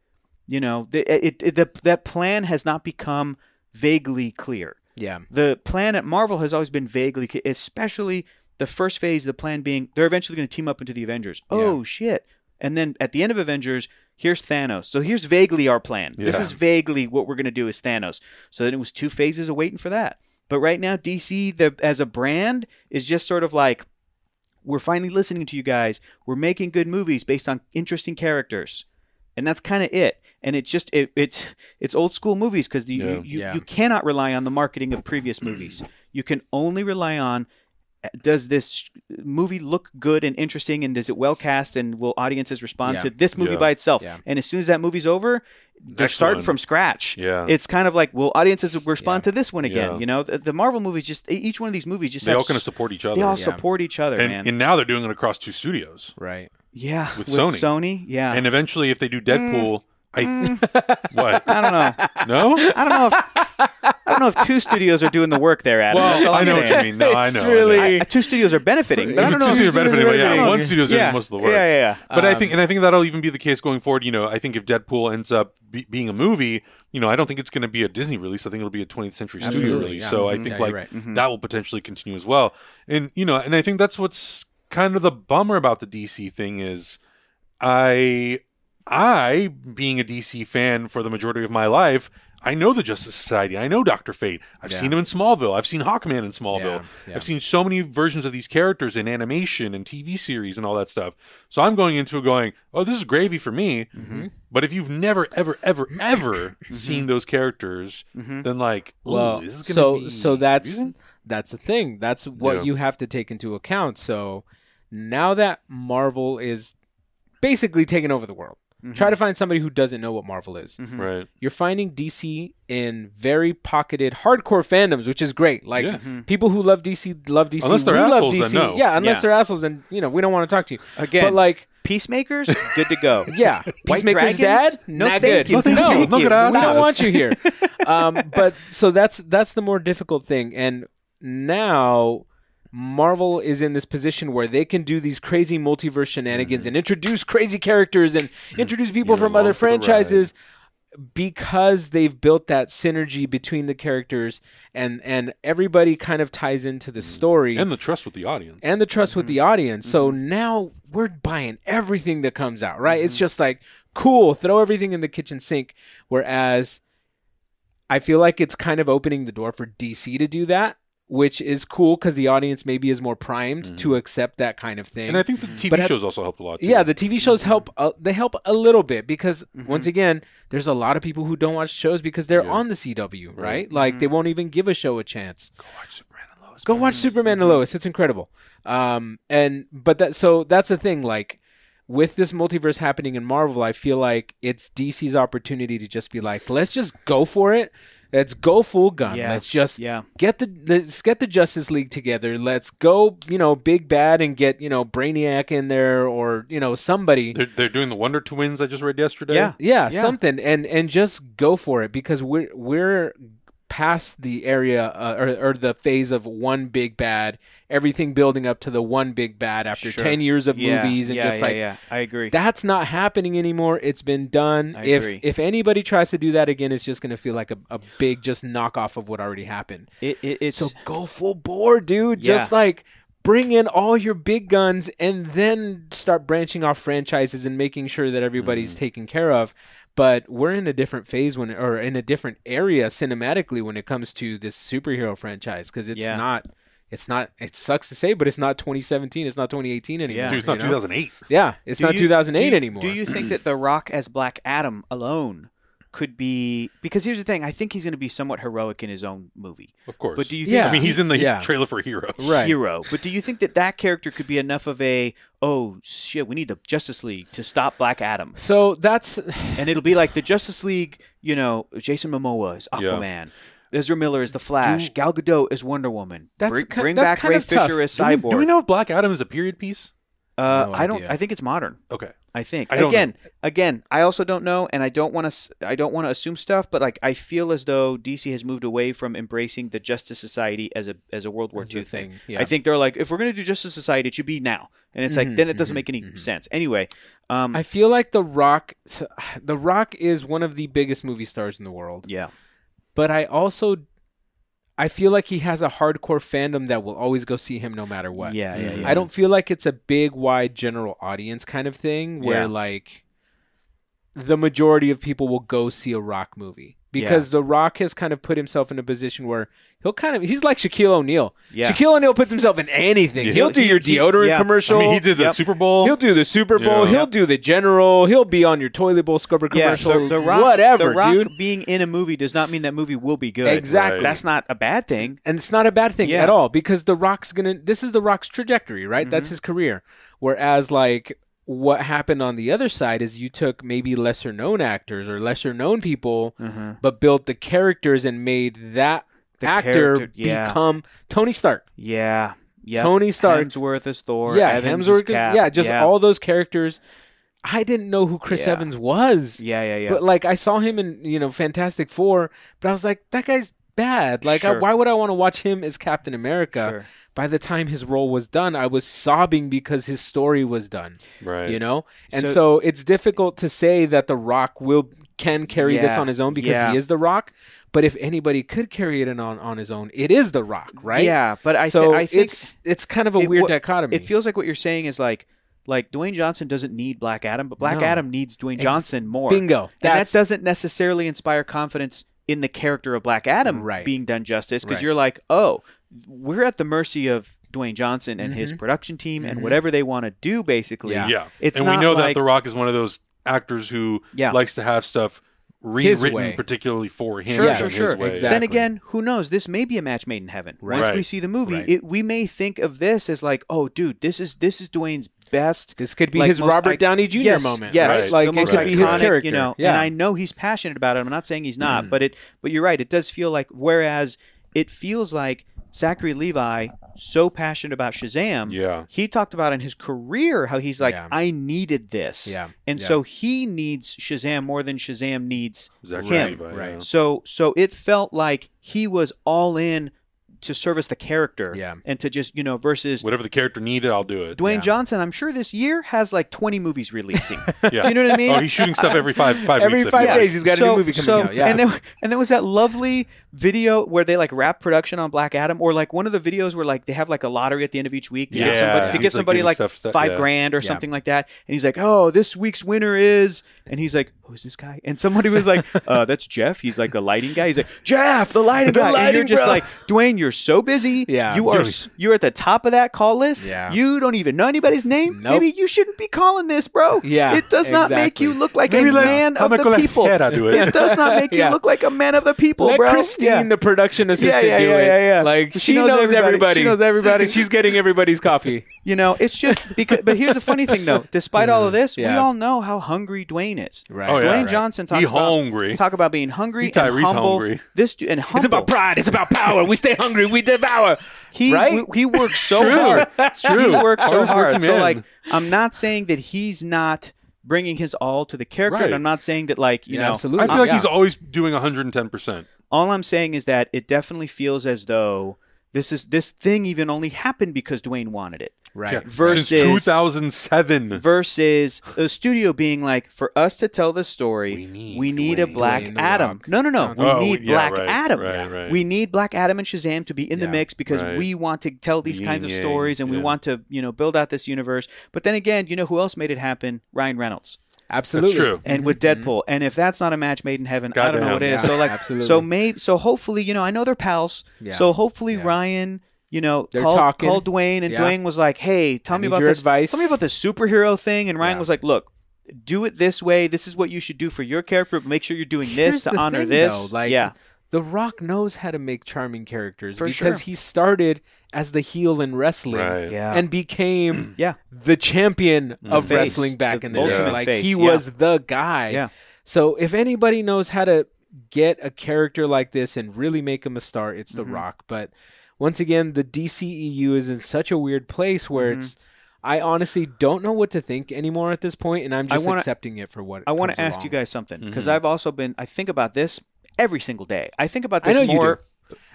you know, the, it, it, the, that plan has not become vaguely clear. Yeah. The plan at Marvel has always been vaguely, especially the first phase. of The plan being they're eventually going to team up into the Avengers. Oh shit! And then at the end of Avengers, here's Thanos. So here's vaguely our plan. This is vaguely what we're going to do is Thanos. So then it was two phases of waiting for that. But right now, DC the, as a brand is just sort of like we're finally listening to you guys. We're making good movies based on interesting characters, and that's kind of it. And it's just it, it's it's old school movies because you, Yeah. you, you, Yeah. you cannot rely on the marketing of previous movies. <clears throat> You can only rely on does this movie look good and interesting and is it well cast and will audiences respond Yeah. to this movie Yeah. by itself? Yeah. And as soon as that movie's over, they're Next starting one. from scratch. Yeah. It's kind of like, will audiences respond Yeah. to this one again? Yeah. You know, the, the Marvel movies just each one of these movies just they have all kind of support each other. they all Yeah. support each other, and, man. and now they're doing it across two studios. Right. yeah, with Sony. Sony, yeah. And eventually, if they do Deadpool, I Mm. <laughs> what? I don't know. No. I don't know if I don't know if two studios are doing the work there, Adam. That's all Well, I I'm know what you mean. No, I It's know. I know. really- I- two studios are benefiting, but I don't know. two if studios are benefiting, but yeah, benefiting. one studio's doing yeah. most of the work. Yeah, yeah, yeah. But I Um, think, and I think that'll even be the case going forward. You know, I think if Deadpool ends up be, being a movie, you know, I don't think it's going to be a Disney release. I think it'll be a 20th Century Studio Absolutely, release. yeah. So I Mhm. think Yeah, you're like right. Mm-hmm. that will potentially continue as well. And you know, and I think that's what's kind of the bummer about the DC thing is, I, I being a DC fan for the majority of my life. I know the Justice Society. I know Doctor Fate. I've Yeah. seen him in Smallville. I've seen Hawkman in Smallville. Yeah, yeah. I've seen so many versions of these characters in animation and TV series and all that stuff. So I'm going into it going, oh, this is gravy for me. Mm-hmm. But if you've never, ever, ever, ever <laughs> seen those characters, then like, Well, this is gonna so be so that's confusing. that's the thing. That's what you have to take into account. So now that Marvel is basically taking over the world, Mm-hmm. try to find somebody who doesn't know what Marvel is. right. You're finding DC in very pocketed hardcore fandoms, which is great. Like Yeah. people who love DC love DC. Unless they're we love assholes, then no. Yeah, unless Yeah. they're assholes, then you know we don't want to talk to you. Again, but like. Peacemakers, good to go. <laughs> Yeah, White Peacemaker's Dragons? dad, No, not thank good. you. No, No, thank look you. at us. We don't want you here. <laughs> Um, but so that's that's the more difficult thing, and now Marvel is in this position where they can do these crazy multiverse shenanigans and introduce crazy characters and <laughs> introduce people from other for the ride. franchises because they've built that synergy between the characters and and everybody kind of ties into the mm. story And the trust with the audience. and the trust with the mm-hmm. audience. So mm-hmm. now we're buying everything that comes out, right? It's mm-hmm. just like cool, throw everything in the kitchen sink. Whereas I feel like it's kind of opening the door for DC to do that, which is cool because the audience maybe is more primed to mm-hmm. accept that kind of thing. and I think the TV But have- shows also help a lot. Too. Yeah, the TV shows mm-hmm. help. Uh, they help a little bit because mm-hmm. once again, there's a lot of people who don't watch shows because they're Yeah. on the CW, right? Like they won't even give a show a chance. Go watch Superman and Lois. Go watch Superman and Lois. It's incredible. Um, and but that so that's the thing. Like with this multiverse happening in Marvel, I feel like it's DC's opportunity to just be like, let's just go for it. Let's go full gun. Yeah. Let's just Yeah. get the let's get the Justice League together. Let's go, you know, big bad and get you know Brainiac in there or you know somebody. They're, they're doing the Wonder Twins I just read yesterday. Yeah. Yeah, Yeah. something, and and just go for it because we're we're past the area uh, or, or the phase of one big bad, everything building up to the one big bad after Sure. ten years of Yeah, movies and yeah, just yeah, like yeah. I agree. that's not happening anymore. It's been done. I if agree. if anybody tries to do that again, it's just gonna feel like a, a big just knockoff of what already happened. It, it, it's So go full bore, dude. Just like bring in all your big guns and then start branching off franchises and making sure that everybody's Mm. taken care of. But we're in a different phase when, or in a different area cinematically when it comes to this superhero franchise because it's Yeah. not. It's not. It sucks to say, but it's not 2017. It's not 2018 anymore. Yeah. Dude, it's not know? 2008. Yeah, it's Do not you- 2008 do you- anymore. Do you think that The Rock as Black Adam alone could be? Because here's the thing: I think he's going to be somewhat heroic in his own movie. Of course. But do you think? Yeah. I mean, he's in the Yeah. trailer for Hero. <laughs> Right. hero. But do you think that that character could be enough of a oh shit? We need the Justice League to stop Black Adam, So that's <sighs> and it'll be like the Justice League. You know, Jason Momoa is Yeah. Aquaman. Ezra Miller is the Flash. Do- Gal Gadot is Wonder Woman. That's bring ki- bring that's back kind Ray of tough. Fisher as Do we, Cyborg. do we know if Black Adam is a period piece? Uh, No I don't. I think it's modern. Okay. I think I again, again, I also don't know, and I don't want to. I don't want to assume stuff, but like I feel as though DC has moved away from embracing the Justice Society as a as a World War As II thing. thing, yeah. I think they're like, if we're gonna do Justice Society, it should be now, and it's like Mhm, then it doesn't mhm, make any mhm. sense. Anyway, um, I feel like The Rock, <sighs> The Rock is one of the biggest movie stars in the world. yeah, But I also, I feel like he has a hardcore fandom that will always go see him no matter what. yeah, yeah, mm-hmm. yeah. I don't feel like it's a big, wide, general audience kind of thing where Yeah. like the majority of people will go see a Rock movie because The Rock has kind of put himself in a position where he'll kind of he's like Shaquille O'Neal. Yeah. Shaquille O'Neal puts himself in anything. Yeah. He'll do your deodorant yeah. Commercial. I mean, he did the Yep. Super Bowl. He'll do the Super Bowl. Yeah. He'll do the General. He'll be on your toilet bowl scrubber Yeah, commercial. the, the Rock, whatever, the Rock dude. being in a movie does not mean that movie will be good. Exactly. That's not a bad thing. and it's not a bad thing Yeah. at all because the rock's gonna this is the rock's trajectory right Mm-hmm. that's his career whereas like what happened on the other side is you took maybe lesser known actors or lesser known people but built the characters and made that Mm-hmm. The actor yeah. become tony stark Yeah, yeah. Tony Stark. Hemsworth as Thor. yeah Evans hemsworth is- Cap. yeah just yeah. all those characters i didn't know who chris Yeah. evans was Yeah, yeah, yeah. but like I saw him in you know Fantastic Four, but I was like that guy's bad. Like I, why would I want to watch him as Captain America? Sure. By the time his role was done, I was sobbing because his story was done. right. You know, and So- so, it's difficult to say that The Rock will can carry this on his own because Yeah. he is The Rock. But if anybody could carry it in on, on his own, it is The Rock, right? Yeah, but I, so I think it's it's kind of a it weird dichotomy. it feels like what you're saying is like like Dwayne Johnson doesn't need Black Adam, but Black No. Adam needs Dwayne Johnson more. bingo. And that doesn't necessarily inspire confidence in the character of Black Adam Right. being done justice because Right. you're like, oh, we're at the mercy of Dwayne Johnson and his production team and whatever they want to do. Basically, Mm-hmm. Yeah. Yeah. It's and not we know that The Rock is one of those actors who Yeah. likes to have stuff rewritten particularly for him. Sure, Yeah, sure, sure. exactly. Then again, who knows? This may be a match made in heaven. Right. Once we see the movie, Right. it, we may think of this as like, oh, dude, this is this is Dwayne's best. this could be like, his most Robert Downey Jr. yes, moment. Yes, right? like the most it could be his character. You know, yeah. and I know he's passionate about it. I'm not saying he's not, mm. but it. But you're right. It does feel like whereas it feels like Zachary Levi so passionate about Shazam. Yeah. He talked about in his career how he's like, Yeah. I needed this. Yeah, And yeah. so he needs Shazam more than Shazam needs Zachary him. Levi, right. So so it felt like he was all in to service the character. Yeah. And to just, you know, versus Whatever the character needed, I'll do it. Dwayne Yeah. Johnson, I'm sure this year has like 20 movies releasing. <laughs> Yeah. Do you know what I mean? Oh, he's shooting stuff every five five Every weeks. I five feel like. days he's got a new movie coming out, yeah. And then and there was that lovely video where they like wrap production on Black Adam, or like one of the videos where like they have like a lottery at the end of each week to Yeah, get somebody to he's, get like, somebody giving like stuff- stuff- five yeah. grand or Yeah. something like that. And he's like, Oh, this week's winner is and he's like, Who's this guy? And somebody was like, <laughs> uh, that's Jeff. He's like the lighting guy. He's like, Jeff, the lighting The guy. and you're just bro. like, Dwayne, you're so busy. Yeah. You are you're at the top of that call list. Yeah. You don't even know anybody's name. Nope. Maybe you shouldn't be calling this, bro. Yeah, It does not make you look like Maybe a let man of the people. Do it. It does not make <laughs> Yeah. you look like a man of the people, Let bro. Christine, Yeah. the production assistant, yeah, yeah, it. yeah, yeah. Like She she, knows knows, everybody. everybody. She knows everybody. <laughs> She's getting everybody's coffee. You know, it's just <laughs> because. But here's the funny thing, though. Despite all of this, we all know how hungry Dwayne is. Right. Oh, yeah. Dwayne Right. Johnson talks He about hungry. talk about being hungry He and humble. hungry. This and humble. It's about pride. It's about power. We stay hungry. We devour. He right? w- he works so True. hard. It's true. He works so Hardest hard. So man. like, I'm not saying that he's not bringing his all to the character. And I'm not saying that like you Yeah, know. absolutely. I feel like Yeah. he's always doing 110. percent All I'm saying is that it definitely feels as though this is this thing even only happened because Dwayne wanted it. Right. Versus- since 2007. versus the studio being like, for us to tell the story, We need a Black Dwayne Adam. Rock. No, no, no. Oh, we Oh, need yeah, Black right, Adam. right, right. We need Black Adam and Shazam to be in the mix because right. we want to tell these Yin kinds of yang, stories and we want to, you know, build out this universe. But then again, you know who else made it happen? Ryan Reynolds. Absolutely. That's true. And with mm-hmm. Deadpool, and if that's not a match made in heaven, I don't know Goddamn. what is. Yeah, so like, absolutely. so maybe, so hopefully, you know, I know they're pals. Yeah. So hopefully, Yeah. Ryan, you know, They're called, talking. called Dwayne, and Yeah. Dwayne was like, "Hey, tell I me about this. advice." Tell me about the superhero thing." And Ryan Yeah. was like, "Look, do it this way. This is what you should do for your character. But make sure you're doing this Here's to honor thing, this." though, like, yeah, The Rock knows how to make charming characters For because sure. he started as the heel in wrestling Right. yeah, and became <clears throat> yeah. the champion of Face. wrestling back The in the day. ultimate Like face, he yeah. was the guy. Yeah. So if anybody knows how to get a character like this and really make him a star, it's The Mm-hmm. Rock. But once again, the DCEU is in such a weird place where Mm-hmm. it's I honestly don't know what to think anymore at this point, and I'm just wanna- accepting it for what. I want to ask along. you guys something because Mhm. I've also been. I think about this every single day. I think about this more.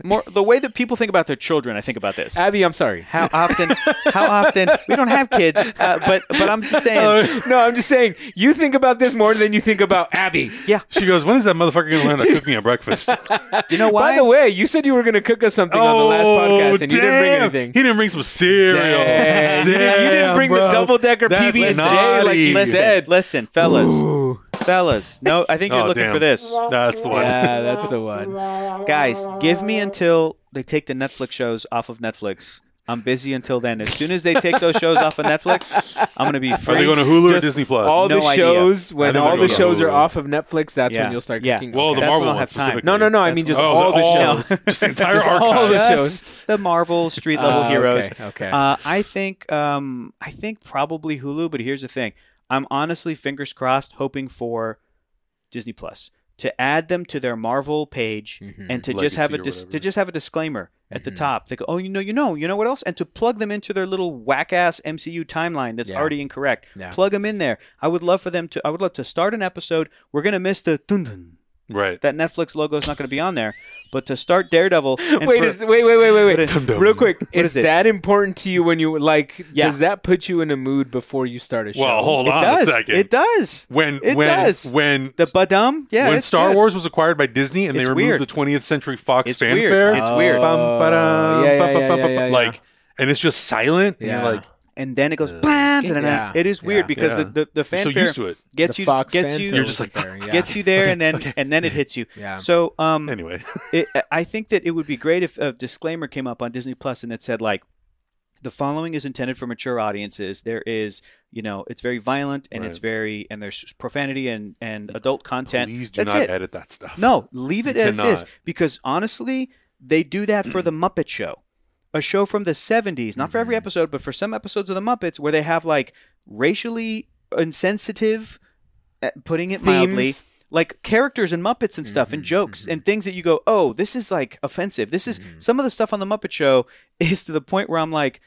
More the way that people think about their children. I think about this. Abby, I'm sorry. How often? how often? We don't have kids, uh, but but I'm just saying. no, I'm just saying you think about this more than you think about Abby. Yeah. She goes, "When is that motherfucker going to learn to cook me a breakfast?" You know why? By the way, you said you were going to cook us something on the last podcast, and you didn't bring Oh, anything. He didn't bring some cereal. Damn. You didn't- you didn't Damn, bring the double decker That's PB and J like you listen, said. listen, fellas, fellas. No, I think you're Oh, looking damn. for this, That's the one. Yeah, that's the one. guys. Give me until they take the Netflix shows off of Netflix. I'm busy until then. As soon as they take those shows off of Netflix, I'm gonna be free. Are they going to Hulu or Disney Plus? All No the shows, I when all the shows Hulu. are off of Netflix, that's Yeah. when you'll start Yeah. cooking. well, the That's Marvel one have time. specifically. no, no, no. I mean just what- all the Oh, shows. Just the <laughs> entire Just all the Just shows. the Marvel street level Ah, heroes. Okay. okay. Uh, I think um, I think probably Hulu, but here's the thing: I'm honestly fingers crossed, hoping for Disney Plus to add them to their Marvel page Mhm. and to just have a dis- to just have a disclaimer at the Mhm. top. They go, oh, you know, you know, you know what else, and to plug them into their little whack ass MCU timeline that's Yeah. already incorrect. Yeah. Plug them in there. I would love for them to. I would love to start an episode. We're gonna miss the dun dun. Right. That Netflix logo is not going to be on there, but to start Daredevil. <laughs> and wait, for- is, wait, wait, wait, wait, What wait. is- Real quick, is, is that important to you when you like? Yeah. Does that put you in a mood before you start a show? Well, hold it on does. a second. It does. when it when does. when The Badum, yeah, when Star good. Wars was acquired by Disney and It's they removed weird. the 20th Century Fox It's fanfare, weird. It's weird. Oh, yeah. like, and it's just silent. and Yeah. you're like, and then it goes blam. ta-da-da. Yeah. It is weird Yeah. because Yeah. the the, the you're so fanfare used to it. gets The you Fox gets fan you You're just films like, there, yeah. gets you there, and then and then it hits you. <laughs> Yeah. So um, Anyway, <laughs> it, I think that it would be great if a disclaimer came up on Disney Plus and it said like, the following is intended for mature audiences. There is, you know, it's very violent and it's Right. very and there's profanity and and adult content. please do That's not it. edit that stuff. No, leave it You as is cannot. because honestly, they do that for the Muppet Show, a show from the '70s. Not for every Mm-hmm. episode, but for some episodes of the Muppets where they have like racially insensitive, uh, putting it mildly, Themes. like characters and Muppets and stuff Mm-hmm, and jokes and things that you go, oh, this is like offensive. This is Mm-hmm. some of the stuff on the Muppet Show <laughs> is to the point where I'm like.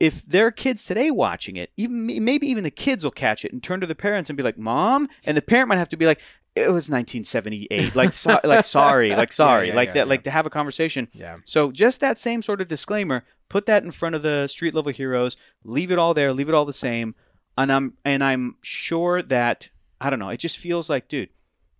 If there are kids today watching it, even maybe even the kids will catch it and turn to the parents and be like, "Mom," and the parent might have to be like, "It was 1978." Like, so, like sorry, like <laughs> sorry, yeah, like yeah, that, yeah. like to have a conversation. Yeah. So just that same sort of disclaimer, put that in front of the street level heroes. Leave it all there. Leave it all the same. And I'm and I'm sure that I don't know. It just feels like, dude,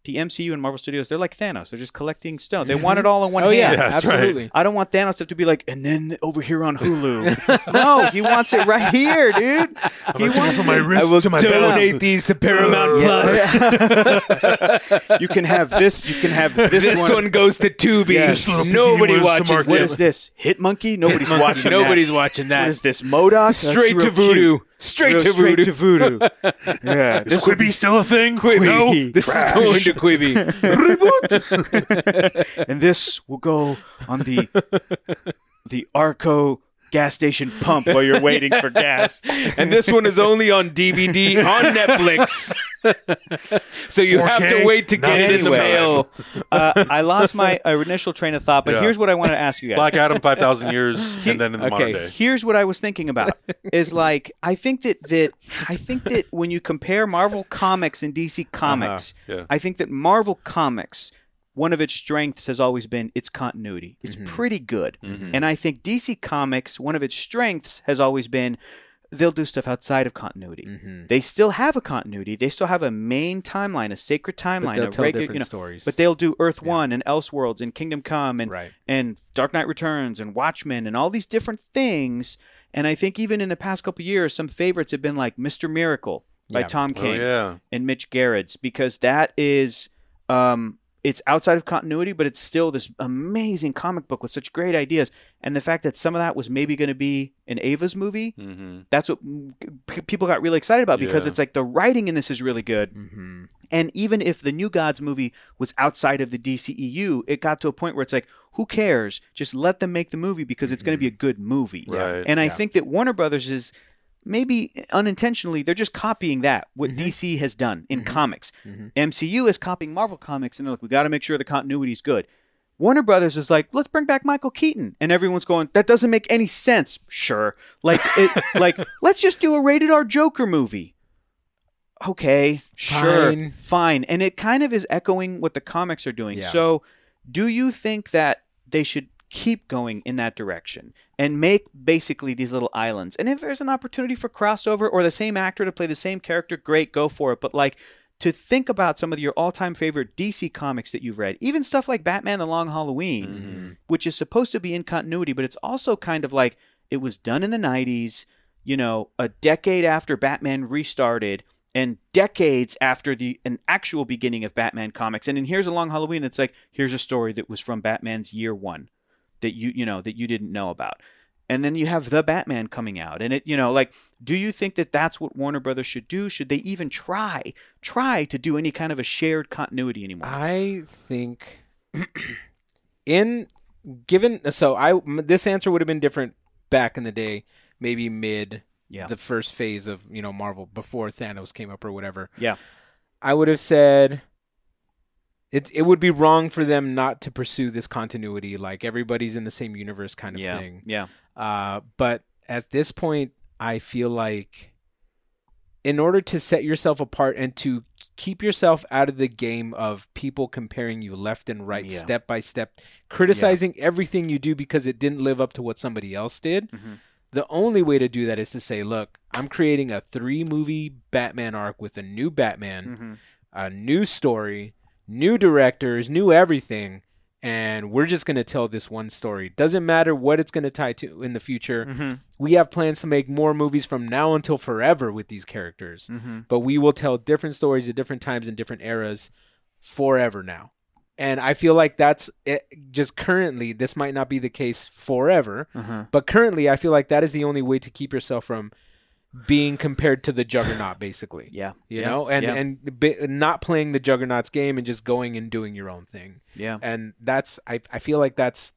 the MCU and Marvel Studios, they're like Thanos. They're just collecting stone. They want it mm-hmm. all in one Oh hand. yeah, Yeah, that's right. absolutely. I don't want Thanos to to be like, and then over here on Hulu. <laughs> no, he wants it right here, dude. He wants from my it. wrist to my Donate belt. these to Paramount Yeah. <laughs> Plus. <laughs> You can have this. You can have this, This one. one goes to Tubi. Yes. This little Nobody piggy was to watches market. What this. is this? Hit Monkey? Nobody's watching. Nobody's that. watching that. What is this? MODOK? Straight to real Vudu. cute. Straight to straight Vudu. to Vudu. <laughs> yeah, Is this will Quibi still a thing? Quibi. No? This is going to Quibi. <laughs> <laughs> and this will go on the the Arco gas station pump while you're waiting for gas. <laughs> and this one is only on DVD on Netflix. so you have to wait to get Not it in the anyway. mail. Uh, I lost my uh, initial train of thought, but Yeah. here's what I want to ask you guys. Black Adam, 5,000 years, and then in the okay, modern day. Here's what I was thinking about is like I think that that I think that when you compare Marvel Comics and DC Comics, yeah. I think that Marvel Comics one of its strengths has always been its continuity. It's mm-hmm. pretty good. Mm-hmm. And I think DC Comics one of its strengths has always been they'll do stuff outside of continuity. Mm-hmm. They still have a continuity. They still have a main timeline, a sacred timeline, they'll a tell regular, different you know, stories. But they'll do Earth One and Elseworlds and Kingdom Come and Right. and Dark Knight Returns and Watchmen and all these different things. And I think even in the past couple years, some favorites have been like Mr. Miracle by Yeah. Tom Oh, King yeah. and Mitch Gerads because that is um it's outside of continuity, but it's still this amazing comic book with such great ideas. And the fact that some of that was maybe going to be an Ava's movie, hmm that's what p- people got really excited about because Yeah. it's like the writing in this is really good. Mm-hmm. And even if the New Gods movie was outside of the DCEU, it got to a point where it's like, who cares? Just let them make the movie because it's going to be a good movie. Right. And I Yeah. think that Warner Brothers is maybe unintentionally they're just copying that what Mm-hmm. DC has done in comics. MCU is copying Marvel comics, and they're like, we got to make sure the continuity is good. Warner Brothers is like, let's bring back Michael Keaton, and everyone's going, that doesn't make any sense. Sure, like it, <laughs> like let's just do a rated R Joker movie. Okay, sure, Fine. fine, and it kind of is echoing what the comics are doing. Yeah. So, do you think that they should keep going in that direction and make basically these little islands? And if there's an opportunity for crossover or the same actor to play the same character, great, go for it. But like to think about some of your all-time favorite DC comics that you've read, even stuff like Batman: The Long Halloween, mm-hmm. which is supposed to be in continuity, but it's also kind of like it was done in the '90s. You know, a decade after Batman restarted, and decades after the an actual beginning of Batman comics. And then here's a long Halloween it's like here's a story that was from Batman's year one that you you know that you didn't know about. And then you have the Batman coming out, and it you know like do you think that that's what Warner Brothers should do? Should they even try try to do any kind of a shared continuity anymore? I think <clears throat> in given so i this answer would have been different back in the day, maybe mid Yeah. the first phase of you know Marvel before Thanos came up or whatever. yeah, I would have said it it would be wrong for them not to pursue this continuity, like everybody's in the same universe kind of yeah, thing. yeah, Uh, but at this point, I feel like in order to set yourself apart and to keep yourself out of the game of people comparing you left and right, Yeah. step by step, criticizing everything you do because it didn't live up to what somebody else did. Mhm. The only way to do that is to say, look, I'm creating a three movie Batman arc with a new Batman, Mhm. a new story, new directors, new everything, and we're just going to tell this one story. Doesn't matter what it's going to tie to in the future. Mhm. We have plans to make more movies from now until forever with these characters, Mhm. but we will tell different stories at different times and different eras forever now. And I feel like that's it, just currently, this might not be the case forever, Uh-huh. but currently, I feel like that is the only way to keep yourself from being compared to the juggernaut, basically. Yeah, you yeah, know? And yeah, and not playing the juggernaut's game and just going and doing your own thing. Yeah. and that's i, I feel like that's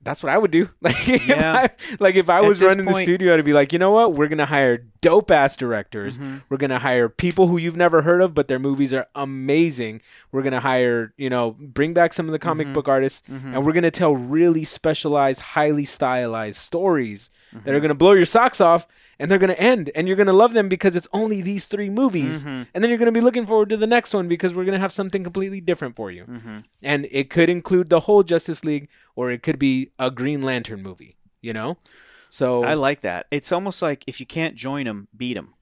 that's what i would do. <laughs> Like if I, like if i At was running the studio i'd be like you know what? We're gonna hire dope ass directors. Mhm. we're gonna hire people who you've never heard of but their movies are amazing. We're gonna hire you know bring back some of the comic Mhm. book artists Mhm. and we're gonna tell really specialized highly stylized stories that Mm-hmm. are gonna blow your socks off and they're gonna end and you're gonna love them because it's only these three movies Mhm. and then you're gonna be looking forward to the next one because we're gonna have something completely different for you Mhm. and it could include the whole justice league or it could be a green lantern movie you know so I like that. It's almost like if you can't join them, beat them.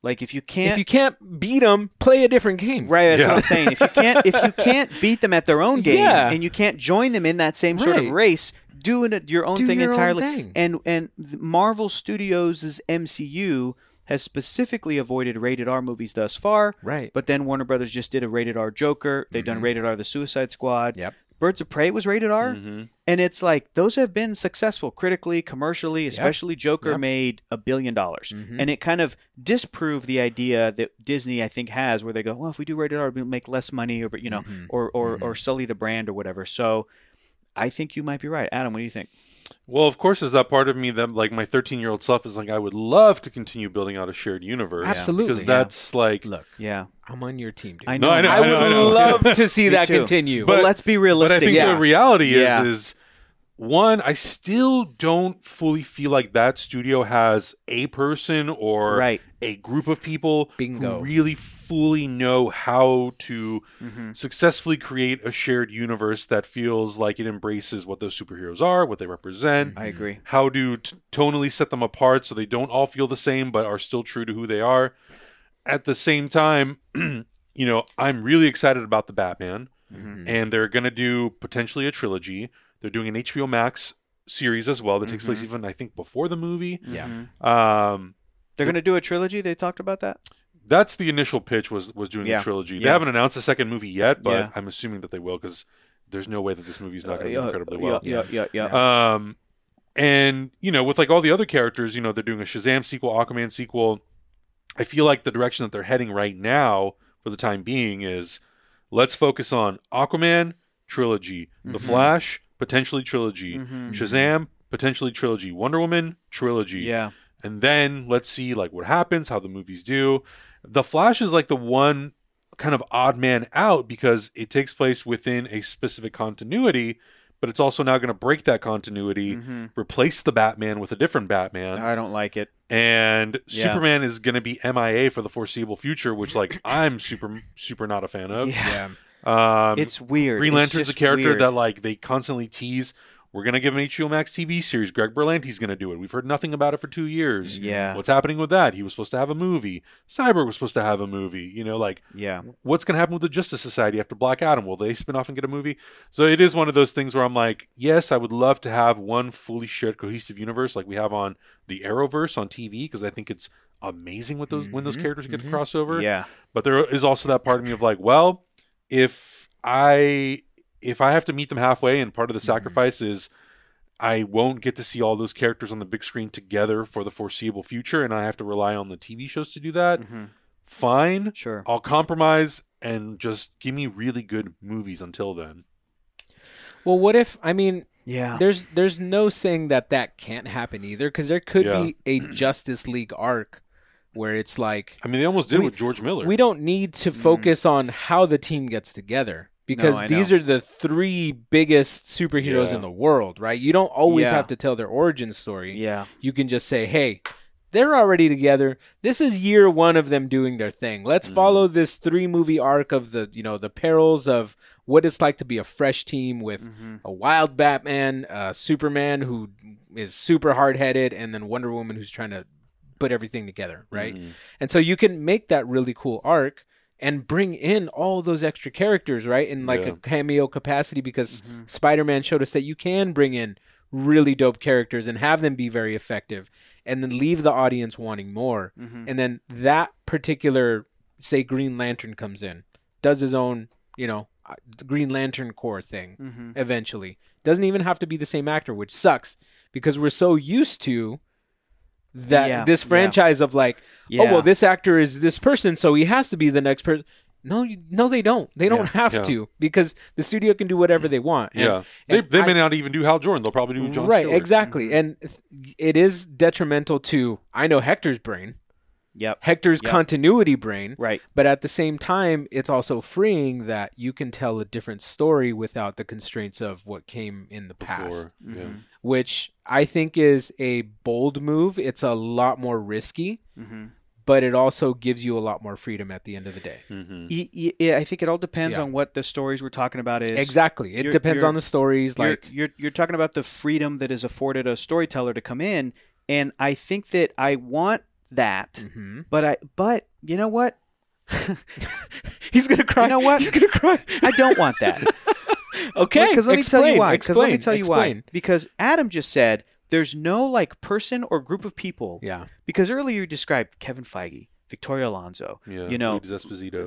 Like if you can't, if you can't beat them play a different game right? That's Yeah. what I'm saying. If you can't, if you can't <laughs> beat them at their own game, Yeah. and you can't join them in that same sort of race, doing it your own Do thing your own entirely. thing. And and Marvel Studios' MCU has specifically avoided rated R movies thus far. right But then Warner Brothers just did a rated R Joker. They've done rated R The Suicide Squad. Mm-hmm. Yep. Birds of Prey was rated R. Mhm. And it's like those have been successful critically, commercially, especially Joker Yep. made a billion dollars. Mhm. And it kind of disproved the idea that Disney I think has where they go, well, if we do rated R, we'll make less money or but you know, Mhm. or or, Mhm. or sully the brand or whatever. So I think you might be right. Adam, what do you think? Well, of course, is that part of me that, like, my 13 year old self is like, I would love to continue building out a shared universe. Absolutely. Because Yeah. that's like, look Yeah. i'm on your team dude. I No, know. I know, I I would I know. love to see <laughs> that too. continue but But- let's be realistic. but I think Yeah. the reality is, Yeah. is one, I still don't fully feel like that studio has a person or Right. a group of people Bingo. who really fully know how to Mm-hmm. successfully create a shared universe that feels like it embraces what those superheroes are, what they represent, I agree. how to t- tonally set them apart so they don't all feel the same but are still true to who they are. At the same time, <clears throat> you know, I'm really excited about the Batman, Mm-hmm. and they're going to do potentially a trilogy. They're doing an HBO Max series as well that takes place Mm-hmm. even I think before the movie. yeah Um, They're going to do a trilogy. They talked about that. that's the initial pitch was was doing Yeah. a trilogy. They Yeah. haven't announced a second movie yet, but Yeah. I'm assuming that they will because there's no way that this movie's not going to Uh, do incredibly well. Yeah, yeah, yeah. yeah. Um, and you know, with like all the other characters, you know, they're doing a Shazam sequel, Aquaman sequel. I feel like the direction that they're heading right now, for the time being, is let's focus on Aquaman trilogy, The Mm-hmm. Flash potentially trilogy, Shazam potentially trilogy, Wonder Woman trilogy, yeah. and then let's see like what happens, how the movies do. The Flash is like the one kind of odd man out because it takes place within a specific continuity, but it's also now going to break that continuity, Mhm. replace the Batman with a different Batman, I don't like it. and Yeah. Superman is going to be MIA for the foreseeable future, which like I'm super super not a fan of. Yeah. Um, It's weird. Green Lantern's a character weird. that like they constantly tease. We're gonna give an HBO Max TV series. Greg Berlanti's gonna do it. We've heard nothing about it for two years. Yeah. What's happening with that? He was supposed to have a movie. Cyborg was supposed to have a movie. You know, like Yeah. what's gonna happen with the Justice Society after Black Adam? Will they spin off and get a movie? So it is one of those things where I'm like, yes, I would love to have one fully shared cohesive universe like we have on the Arrowverse on TV because I think it's amazing with those when those characters get mhm. to crossover. Yeah. But there is also that part of me of like, well, if I if I have to meet them halfway, and part of the Mhm. sacrifice is I won't get to see all those characters on the big screen together for the foreseeable future, and I have to rely on the TV shows to do that. Mhm. Fine, Sure. I'll compromise and just give me really good movies until then. Well, what if I mean Yeah. there's there's no saying that that can't happen either because there could Yeah. be a Justice League arc where it's like I mean, they almost did We- with George Miller. we don't need to focus on how the team gets together because I these know. are the three biggest superheroes Yeah. in the world, right? You don't always Yeah. have to tell their origin story. Yeah. You can just say, "Hey, they're already together. This is year 1 of them doing their thing. Let's Mm-hmm. follow this three movie arc of the, you know, the perils of what it's like to be a fresh team with Mhm. a wild Batman, uh, Superman who is super hard headed, and then Wonder Woman who's trying to put everything together, right? Mhm. And so you can make that really cool arc and bring in all those extra characters, right? In like Yeah. a cameo capacity because Mhm. Spider Man showed us that you can bring in really dope characters and have them be very effective and then leave the audience wanting more. Mhm. And then that particular, say, Green Lantern comes in, does his own, you know, uh, Green Lantern Corps thing Mhm. eventually. Doesn't even have to be the same actor, which sucks because we're so used to that Yeah, this yeah. franchise of like, Yeah. oh well, this actor is this person, so he has to be the next person. No, you- no, they don't. They don't have Yeah. to because the studio can do whatever they want. And- yeah, they, and they I- may not even do Hal Jordan. They'll probably do John right, Stewart. exactly, mm-hmm. and it is detrimental to I know Hector's brain, Yep. Hector's Yep. continuity brain, Right. but at the same time, it's also freeing that you can tell a different story without the constraints of what came in the past, Before, yeah. Mhm. which I think is a bold move. It's a lot more risky, Mhm. but it also gives you a lot more freedom at the end of the day. Mhm. Y- y- yeah, I think it all depends Yeah. on what the stories we're talking about is. Exactly. It you're- depends you're- on the stories. You're, Like, you're you're talking about the freedom that is afforded a storyteller to come in, and I think that I want that, Mhm. but I but you know what? <laughs> he's gonna cry. You know what? He's gonna cry. I don't want that. <laughs> okay, Because let me tell you why. Because let me tell you why. Because Adam just said there's no like person or group of people. Yeah. Because earlier you described Kevin Feige, Victoria Alonso. Yeah, You know,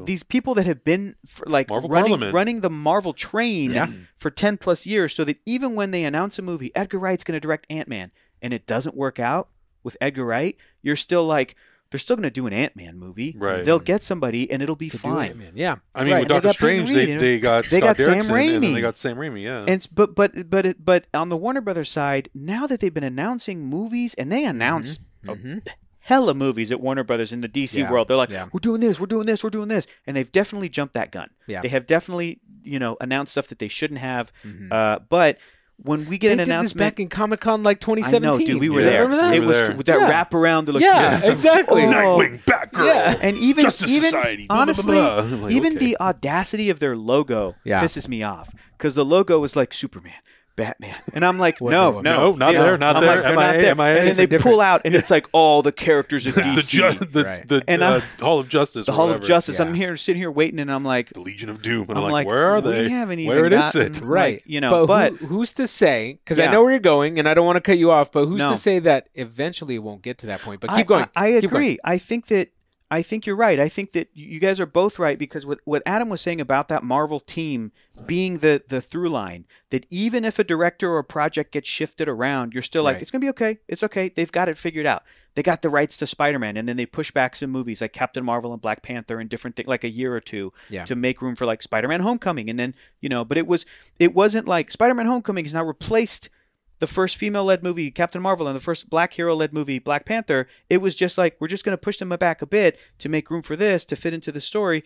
these people that have been for, like Marvel running Parliament. running the Marvel train Yeah. for 10 plus years so that even when they announce a movie Edgar Wright's going to direct Ant-Man and it doesn't work out with Edgar Wright you're still like they're still going to do an Ant-Man movie Right. they'll get somebody and it'll be To fine it. Yeah. I mean, right. with Doctor Strange, Reed, they, they got they Scott got Sam Derrickson, and Raimi. they got Sam Raimi. Yeah, and s- but but but it, but on the Warner Brothers side now that they've been announcing movies and they announced Mhm. hella movies at Warner Brothers in the DC Yeah. world. They're like, Yeah. we're doing this, we're doing this, we're doing this, and they've definitely jumped that gun. Yeah. They have definitely, you know, announced stuff that they shouldn't have. Mhm. Uh, but when we get They an did this announcement, back in Comic Con like I 2017. know, dude, we were Yeah. there. Remember that? It We were was there. with that Yeah. wrap around. They're like, Yeah, <laughs> exactly. Oh. oh. Nightwing, Batgirl, Yeah. And even Justice even Society, blah, blah, blah, honestly, blah. Like, even okay. the audacity of their logo Yeah. pisses me off because the logo was like Superman. Batman, and I'm like, What- no, what- no, No, not Yeah. there, not I'm there. Like, they're not MIA, there. MIA. And then they Different. pull out, and it's like all the characters of <laughs> the, DC, ju- the, Right. the And uh, I'm- Hall of Justice, the or Hall of whatever. Justice. Yeah. I'm here sitting here waiting, and I'm like, the Legion of Doom, and I'm I'm, like, like, where are we they? haven't where even is it? gotten- Right. Like, you know, but, but- who, who's to say? Because I Yeah. know where you're going, and I don't want to cut you off. But who's No. to say that eventually it won't get to that point? But I- keep going. I, I Keep going. agree. I think that I think you're right. I think that you guys are both right because what, what Adam was saying about that Marvel team being the the through line, that even if a director or a project gets shifted around, you're still like, Right. it's gonna be okay. It's okay. They've got it figured out. They got the rights to Spider-Man, and then they push back some movies like Captain Marvel and Black Panther and different things, like a year or two, Yeah. to make room for like Spider-Man: Homecoming, and then you know, but it was it wasn't like Spider-Man: Homecoming has now replaced the first female-led movie Captain Marvel and the first black hero-led movie Black Panther, it was just like we're just going to push them back a bit to make room for this to fit into the story.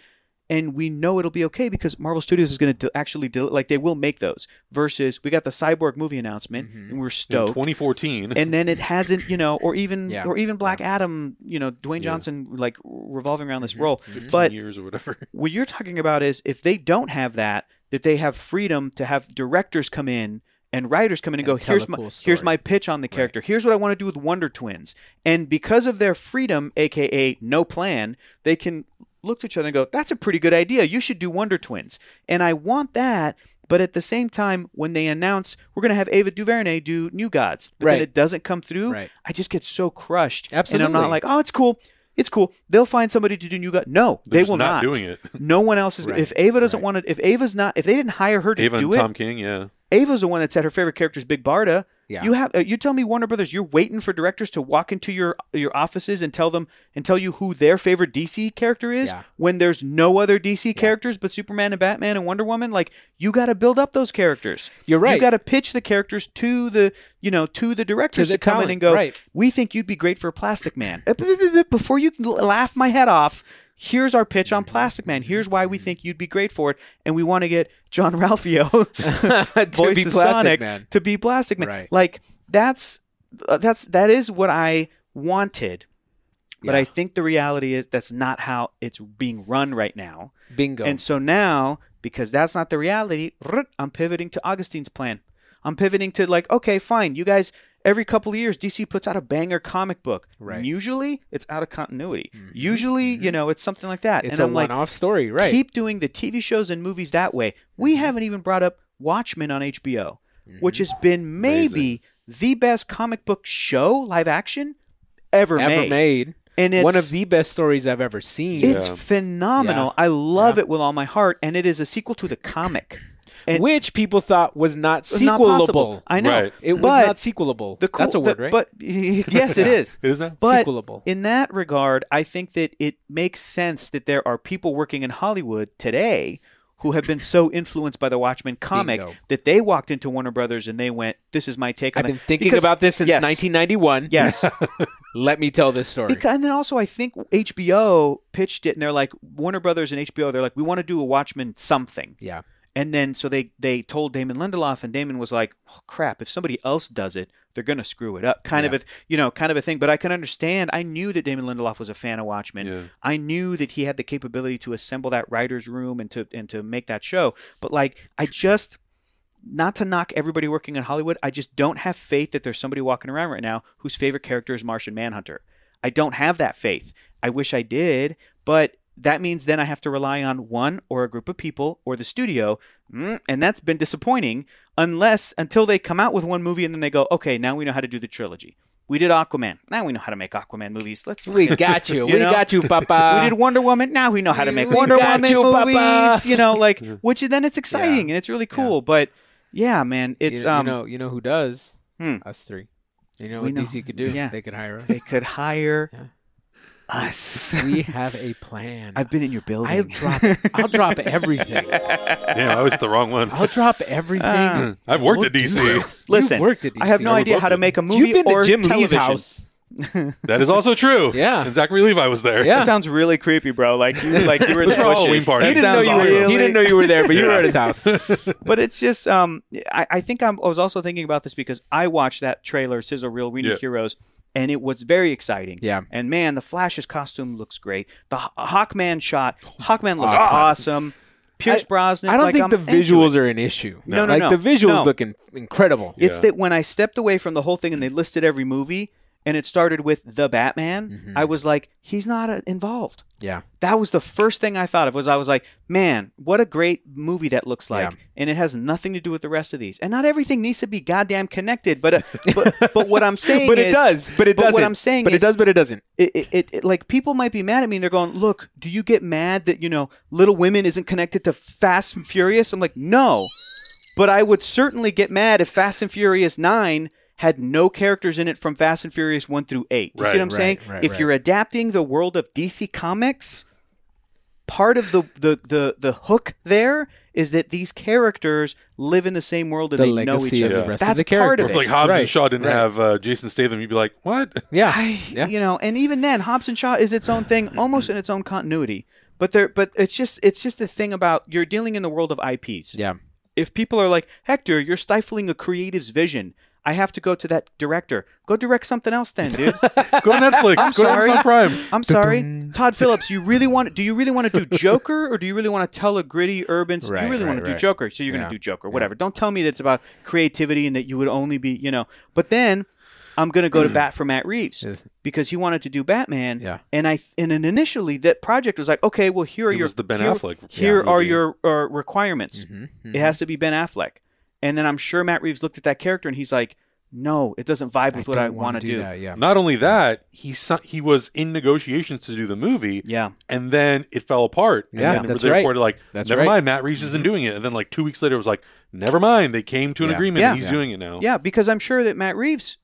and we know it'll be okay because Marvel Studios is going to actually do, like they will make those. Versus we got the Cyborg movie announcement, and we're In stoked. 2014. and then it hasn't, you know, or even <laughs> Yeah. or even Black Adam, you know, Dwayne Johnson like revolving around this Mm-hmm. role. 15 But years or whatever. <laughs> what you're talking about is if they don't have that, that they have freedom to have directors come in and writers come in and, And go, here's a my cool here's my pitch on the character. Here's what I want to do with Wonder Twins. And because of their freedom, aka no plan, they can look to each other and go, that's a pretty good idea. You should do Wonder Twins. And I want that. But at the same time, when they announce we're going to have Ava DuVernay do New Gods, but Right. then it doesn't come through, Right. I just get so crushed. Absolutely, And I'm not like, oh, it's cool. It's cool. They'll find somebody to do New Gods. No, They're they will not not. doing it. No one else is. Right. If Ava doesn't Right. want to, if Ava's not, if they didn't hire her to Ava do and it, Tom King, yeah. Ava's the one that said her favorite character is Big Barda. Yeah. You have uh, you tell me Warner Brothers, you're waiting for directors to walk into your your offices and tell them and tell you who their favorite DC character is Yeah. when there's no other DC characters but Superman and Batman and Wonder Woman. Like you got to build up those characters. You're right. You got to pitch the characters to the you know to the directors To to, the come in and go. right. We think you'd be great for Plastic Man. Uh, Before you laugh my head off. Here's our pitch on Plastic Man. Here's why we think you'd be great for it, and we want to get John Ralphio <laughs> <laughs> to be Plastic Sonic Man. to be Plastic Man. Right. Like that's uh, that's that is what I wanted. But Yeah. I think the reality is that's not how it's being run right now. Bingo. And so now, because that's not the reality, I'm pivoting to Augustine's plan. I'm pivoting to like, okay, fine, you guys. Every couple of years, DC puts out a banger comic book. Right. Mm-hmm. Usually, it's out of continuity. Mm-hmm. Usually, mm-hmm. you know, it's something like that. it's and a I'm like, one-off story, right? keep doing the TV shows and movies that way. We mm-hmm. haven't even brought up Watchmen on HBO, which has been maybe the best comic book show live action ever, ever made. made. And it's One of the best stories I've ever seen. it's Yeah. phenomenal. I love it with all my heart, and it is a sequel to the comic. And which people thought was not it's not sequelable. I know. Right. It was but not sequelable. the cool, That's a word, the- right? But <laughs> yes, it is. It is now? But Sequelable. in that regard, I think that it makes sense that there are people working in Hollywood today who have been so influenced by the Watchmen comic Bingo. that they walked into Warner Brothers and they went, "This is my take on I've it." been thinking Because- about this since yes, 1991. Yes, <laughs> Let me tell this story. because, and then also I think HBO pitched it, and they're like Warner Brothers and HBO. They're like, "We want to do a Watchmen something." yeah. And then so they they told Damon Lindelof, and Damon was like, oh, "Crap! If somebody else does it, they're gonna screw it up." Kind of a you know kind of a thing. But I can understand. I knew that Damon Lindelof was a fan of Watchmen. Yeah. I knew that he had the capability to assemble that writers' room and to and to make that show. But like, I just not to knock everybody working in Hollywood, I just don't have faith that there's somebody walking around right now whose favorite character is Martian Manhunter. I don't have that faith. I wish I did, but that means then I have to rely on one or a group of people or the studio, Mm, and that's been disappointing unless until they come out with one movie and then they go, okay, now we know how to do the trilogy. We did Aquaman. Now we know how to make Aquaman movies. Let's We <laughs> got you. You we know? got you, Papa. <laughs> we did Wonder Woman. Now we know how to make We Wonder got Woman you, movies. Papa. You know, like <laughs> which then it's exciting and it's really cool. But yeah, man, it's you, um, you know, you know who does? Hmm. Us three. You know We what know. DC could do? Yeah. They could hire us. they could hire Yeah. Us. <laughs> we <laughs> have a plan. I've been in your building. I'll drop. I'll drop <laughs> everything. Damn, I was the wrong one. I'll drop everything. Ah. I've worked We'll at do DC. Listen, worked at DC. I have no Yeah, idea how to make a movie You've been or to Jim television. Lee's house. That is also true. Yeah. And Zachary Levi was there. Yeah. That sounds really creepy, bro. Like you, like you were in the It was Halloween party. He didn't know you were. really- He didn't know you were there, but you were at his house. But it's just, um, I, I think I'm, I was also thinking about this because I watched that trailer, Sizzle Reel, We Need Yeah. Heroes, and it was very exciting. Yeah. And man, the Flash's costume looks great. The H- Hawkman shot, oh, Hawkman looks Awesome. awesome. Pierce I- Brosnan. I don't like, think I'm the visuals are an issue. No, no, like no. the visuals No. look in- incredible. It's Yeah. that when I stepped away from the whole thing and they listed every movie and it started with the Batman, Mm-hmm. I was like, he's not uh, involved. Yeah. That was the first thing I thought of. Was I was like, man, what a great movie that looks like, Yeah. and it has nothing to do with the rest of these. And not everything needs to be goddamn connected. But uh, <laughs> but, but what I'm saying, But it is- does. But it but doesn't. What I'm saying But is, it does. But it doesn't. it, it, it, it- like people might be mad at me and they're going, look, do you get mad that you know Little Women isn't connected to Fast and Furious? I'm like, no, but I would certainly get mad if Fast and Furious Nine had no characters in it from Fast and Furious one through eight. Do you see what I'm saying? right, right, if right. you're adapting the world of DC Comics, part of the the the, the hook there is that these characters live in the same world and The they know each of other. the rest That's of the part characters. of If like Hobbs Right, and Shaw didn't right. have uh, Jason Statham, you'd be like, what? Yeah. I, Yeah. you know, and even then, Hobbs and Shaw is its own thing, almost in its own continuity. But there, but it's just it's just the thing about you're dealing in the world of IPs. Yeah. If people are like Hector, you're stifling a creative's vision. I have to go to that director. Go direct something else, then, dude. <laughs> Go to Netflix. go to sorry. Amazon Prime. I'm sorry, Todd Phillips. You really want? Do you really want to do <laughs> Joker, or do you really want to tell a gritty urban? Right, you really want right, to do. Joker, so you're Yeah. going to do Joker. Whatever. Don't tell me that it's about creativity and that you would only be, you know. But then I'm going to go to <clears throat> bat for Matt Reeves because he wanted to do Batman. Yeah. And I and then initially that project was like, okay, well here are It your was the Ben here, Affleck Here yeah, are your uh, requirements. Mm-hmm. It has to be Ben Affleck. And then I'm sure Matt Reeves looked at that character and he's like, no, it doesn't vibe with what I wanna want to do. That, yeah. Not only that, he si- he was in negotiations to do the movie, Yeah. and then it fell apart. And Yeah, then that's they right. reported like, That's never right. mind, Matt Reeves isn't mm-hmm. doing it. And then like two weeks later, it was like, never mind, they came to an Yeah. agreement. Yeah. and he's Yeah. doing it now. Yeah, because I'm sure that Matt Reeves,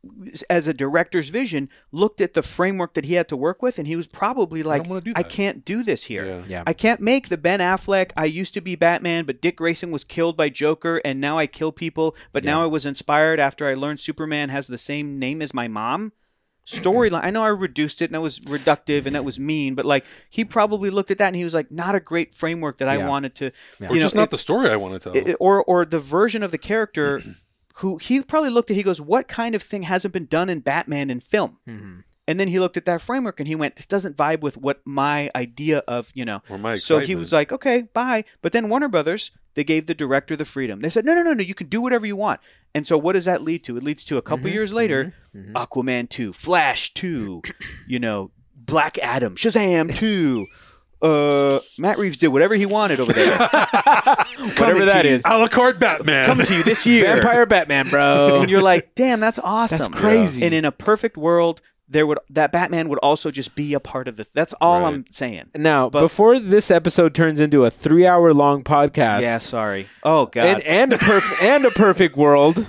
as a director's vision, looked at the framework that he had to work with, and he was probably like, wanna do "I can't do this here. Yeah. Yeah. I can't make the Ben Affleck. I used to be Batman, but Dick Grayson was killed by Joker, and now I kill people. But now I was inspired after I learned Superman has the same name as my mom." Storyline. I know I reduced it and that was reductive and that was mean, but like he probably looked at that and he was like, "Not a great framework that I Yeah. wanted to." Yeah. Or You just know, not it- the story I want to tell. it- or or the version of the character <clears throat> who he probably looked at he goes what kind of thing hasn't been done in batman in film Mhm. And then he looked at that framework and he went this doesn't vibe with what my idea of you know Or my so he was like okay bye but then warner brothers they gave the director the freedom they said no no no no you can do whatever you want and so what does that lead to it leads to a couple mm-hmm, years later mm-hmm, mm-hmm. aquaman 2 flash 2 you know black adam shazam 2 uh, Matt Reeves did whatever he wanted over there. <laughs> Whatever that is. to a la carte Batman. coming to you this year. Vampire Batman, bro. and you're like, damn, that's awesome. That's crazy. And in a perfect world, there would that Batman would also just be a part of the. That's all Right. I'm saying. now, But- before this episode turns into a three-hour-long podcast, Yeah, sorry. Oh God. and and a perf- <laughs> and a perfect world,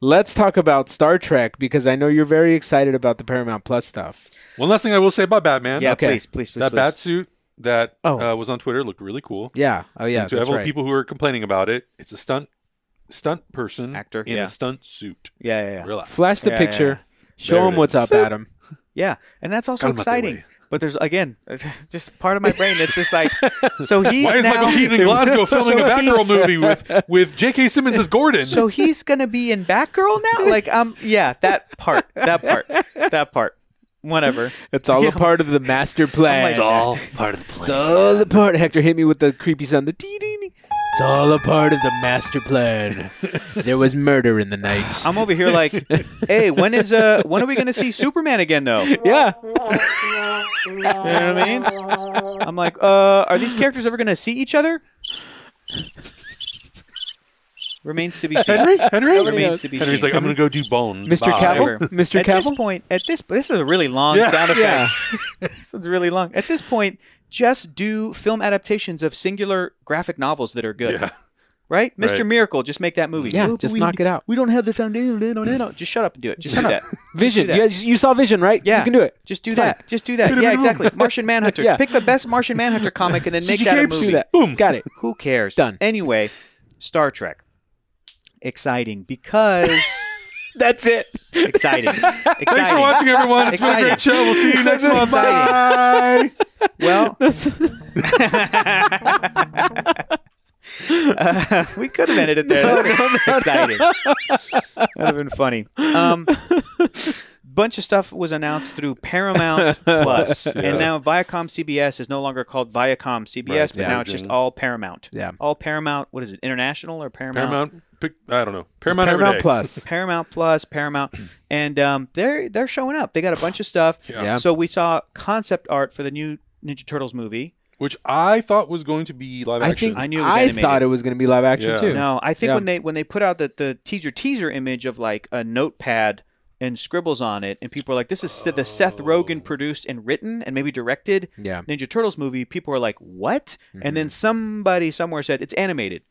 let's talk about Star Trek because I know you're very excited about the Paramount Plus stuff. One last thing I will say about Batman. yeah, okay. please, please, please. that please. bat suit that Oh. uh, was on Twitter looked really cool. Yeah. Oh yeah. to that's all the right. people who are complaining about it, it's a stunt stunt person Actor, in yeah. a stunt suit. Yeah, yeah, yeah. Relax. Flash the Yeah, picture. yeah, Show There him what's up, Adam. <laughs> Yeah, and that's also Got out their exciting. way. But there's again, <laughs> just part of my brain that's just like, <laughs> so he's Why is now, Michael Keaton in Glasgow filming So a Batgirl he's- movie with with J.K. Simmons as Gordon? So he's gonna be in Batgirl now? Like, um, yeah, that part, that part, that part, whatever. It's all Yeah. a part of the master plan. like, It's all part of the plan. It's all a part. Hector hit me with the creepy sound. The dee dee dee. It's all a part of the master plan. there was murder in the night. I'm over here like, hey, when is uh, when are we gonna see Superman again though? Yeah. you know what I mean? I'm like, uh, are these characters ever gonna see each other? Remains to be seen. Henry, Henry, Remains to be Henry's seen. like, I'm gonna go do Bone. Mr. Bye. Cavill? Whatever. Mr. At this point, at this this is a really long Yeah. sound effect. Yeah. <laughs> this is really long. At this point, just do film adaptations of singular graphic novels that are good. Yeah, <laughs> Right? Mr. Right. Miracle, just make that movie. Yeah, Oh, just we- knock it out. We don't have the foundation. No, no, no. Just shut up and do it. Just do that. Vision. do that. Yeah, you saw Vision, right? Yeah. You can do it. Just do Fine. that. Just do that. Yeah, exactly. Martian Manhunter. <laughs> Yeah. Pick the best Martian Manhunter comic and then <laughs> make that a movie. Do that. Boom. Got it. Who cares? Done. Anyway, Star Trek. Exciting because That's it. exciting. <laughs> Thanks for watching, everyone. It's been a Exciting. great show. We'll see you next month. Exciting. Bye. Well, <laughs> Uh, <laughs> we could have ended it there. That's exciting. That'd have been funny. Um, bunch of stuff was announced through Paramount Plus, Yeah. and now Viacom CBS is no longer called Viacom CBS, Right, but now it's just all Paramount. Yeah. all Paramount. What is it? International or Paramount? Paramount. Pick, I don't know. Paramount. every Paramount day. Plus. <laughs> Paramount Plus, Paramount, and um, they're they're showing up. They got a bunch of stuff. Yeah. Yeah. So we saw concept art for the new Ninja Turtles movie. Which I thought was going to be live I action. think I knew it was I animated. thought it was going to be live action Yeah. too. No, I think Yeah. when they when they put out the, the teaser teaser image of like a notepad and scribbles on it, and people are like, "This is the Seth Rogen produced and written and maybe directed Yeah. Ninja Turtles movie." People are like, "What?" And then somebody somewhere said it's animated,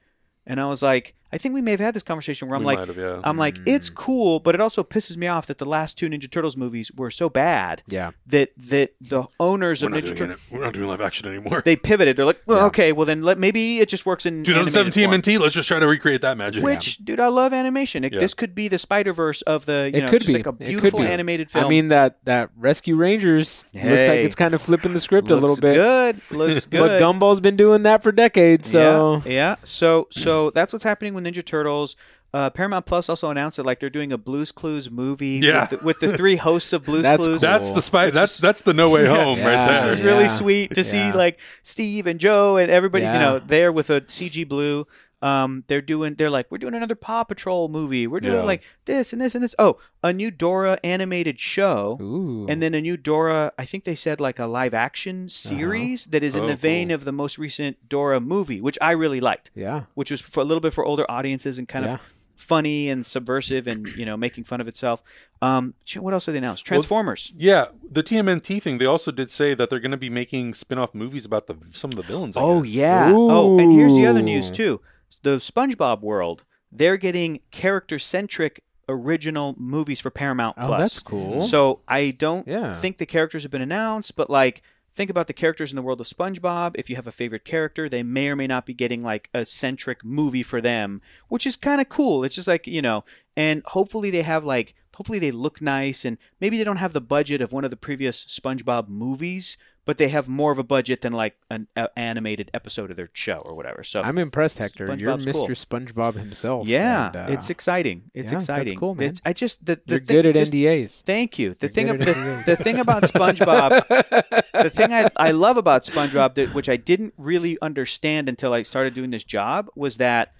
and I was like, I think we may have had this conversation where I'm We like, have, yeah. I'm like, it's mm. cool, but it also pisses me off that the last two Ninja Turtles movies were so bad Yeah. that that the owners We're of Ninja Turtles. We're not doing live action anymore. they pivoted. They're like, well, Yeah. okay, well then let maybe it just works in 2017 animated. MNT. Let's just try to recreate that magic. Which, dude, I love animation. It, Yeah. This could be the Spider Verse of the, you It know, could just be. like a It could beautiful be. animated film. I mean that that Rescue Rangers looks like it's kind of flipping the script a little bit. good. Looks <laughs> good. But Gumball's been doing that for decades, so yeah, yeah. So so that's what's happening with Ninja Turtles. Uh, Paramount Plus also announced that like they're doing a Blues Clues movie Yeah. with, the, with the three hosts of Blues That's Clues. cool. That's the spy. That's that's the no way home <laughs> Yeah. right It's there. just really Yeah. sweet to see like Steve and Joe and everybody, you know, there with a CG Blue. Um, they're doing. They're like, we're doing another Paw Patrol movie. We're doing Yeah. like this and this and this. Oh, a new Dora animated show. Ooh. and then a new Dora. I think they said like a live action series that is in Oh, the vein cool. of the most recent Dora movie, which I really liked, yeah. which was for a little bit for older audiences and kind Yeah. of funny and subversive and you know making fun of itself. Um, shit, what else did they announce? Transformers. Yeah, the TMNT thing. They also did say that they're going to be making spin-off movies about the some of the villains. I oh guess. yeah. Oh, and here's the other news Ooh. too. The SpongeBob world. They're getting character centric original movies for Paramount Oh, Plus. that's cool. So I don't Yeah. think the characters have been announced, but like think about the characters in the world of SpongeBob. If you have a favorite character, they may or may not be getting like a centric movie for them, which is kind of cool. It's just like, you know, and hopefully they have like hopefully they look nice and maybe they don't have the budget of one of the previous SpongeBob movies, but they have more of a budget than like an a- animated episode of their show or whatever. So I'm impressed, Hector. You're Mr. cool. SpongeBob himself. yeah, and, uh, it's exciting. It's yeah, that's exciting. cool, man. It's, I just the, the you're thing, good at just- NDAs. Thank you. The You're thing, at the, the thing about SpongeBob, <laughs> the thing I, I love about SpongeBob, that, which I didn't really understand until I started doing this job, was that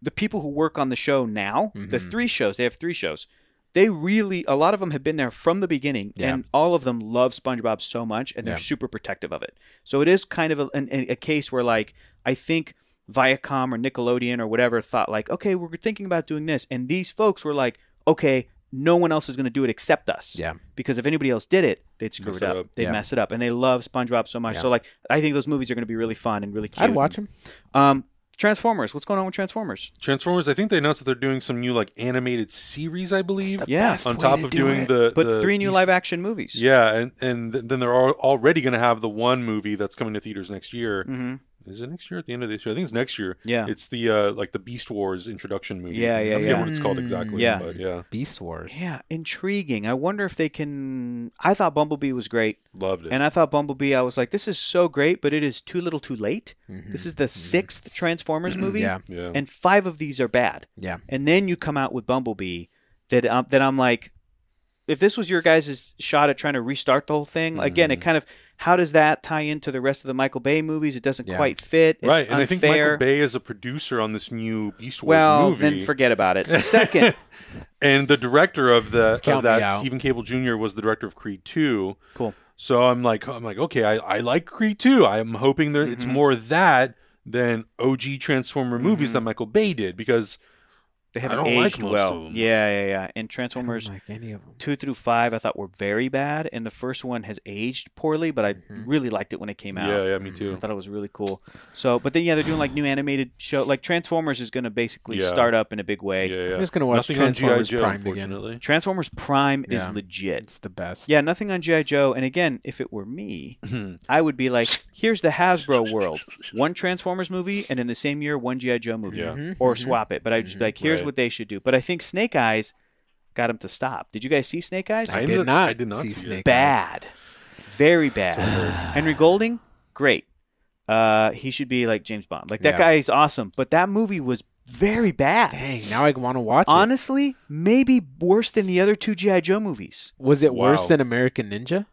the people who work on the show now, the Mhm. three shows, they have three shows. They really, a lot of them have been there from the beginning, Yeah. and all of them love SpongeBob so much, and they're Yeah. super protective of it. So it is kind of a, an, a case where, like, I think Viacom or Nickelodeon or whatever thought, like, okay, we're thinking about doing this, and these folks were like, okay, no one else is going to do it except us Yeah. because if anybody else did it, they'd screw Mess it it up. up. They'd Yeah. mess it up, and they love SpongeBob so much. Yeah. So like, I think those movies are going to be really fun and really cute. I'd watch them. Um, Transformers. What's going on with Transformers? Transformers. I think they announced that they're doing some new like animated series. I believe. Yeah, on top of doing the but the three new live action movies. Yeah, and and then they're already going to have the one movie that's coming to theaters next year. hmm Is it next year? At the end of this year, I think it's next year. Yeah. it's the uh like the Beast Wars introduction movie. Yeah, yeah, I forget yeah. what it's called exactly. Yeah. but yeah, Beast Wars. Yeah, intriguing. I wonder if they can. I thought Bumblebee was great, loved it. and I thought Bumblebee. I was like, this is so great, but it is too little, too late. Mhm. This is the sixth Transformers <clears throat> movie, Yeah. yeah, and five of these are bad. Yeah. and then you come out with Bumblebee that um, that I'm like, if this was your guys' shot at trying to restart the whole thing, again, it kind of how does that tie into the rest of the Michael Bay movies? It doesn't Yeah. quite fit. It's right. And I think. Michael Bay is a producer on this new Beast Wars well, movie. then forget about it. <laughs> Second, and the director of the Count of that out. Steven Caple Jr. was the director of Creed 2. cool. So I'm like I'm like okay, I, I like Creed 2. I'm hoping that it's Mhm. more that than OG Transformer movies Mhm. that Michael Bay did because They haven't don't like aged most well. of them. Yeah, yeah, yeah. And I don't Transformers like any of them. two through five, I thought were very bad, and the first one has aged poorly. But I Mhm. really liked it when it came out. yeah, yeah, me too. I thought it was really cool. So, but then yeah, they're doing like new animated show. Like Transformers is going to basically Yeah. start up in a big way. Yeah, yeah. I'm just gonna watch Nothing Transformers Joe, Prime again. unfortunately. Transformers Prime is Yeah. legit. It's the best. Yeah, nothing on GI Joe. And again, if it were me, <laughs> I would be like, here's the Hasbro world: one Transformers movie, and in the same year, one GI Joe movie, Yeah. Mhm, or mhm. swap it. But I'd just be like, here's Right. what they should do. But I think Snake Eyes got him to stop. Did you guys see Snake Eyes? I I did not I did not see see it. Snake Eyes. Bad, very bad. Henry Golding, great. Uh, he should be like James Bond. Like that Yeah. guy is awesome. But that movie was very bad. Dang, now I want to watch it. Honestly, maybe worse than the other two GI Joe movies. Was it worse than American Ninja?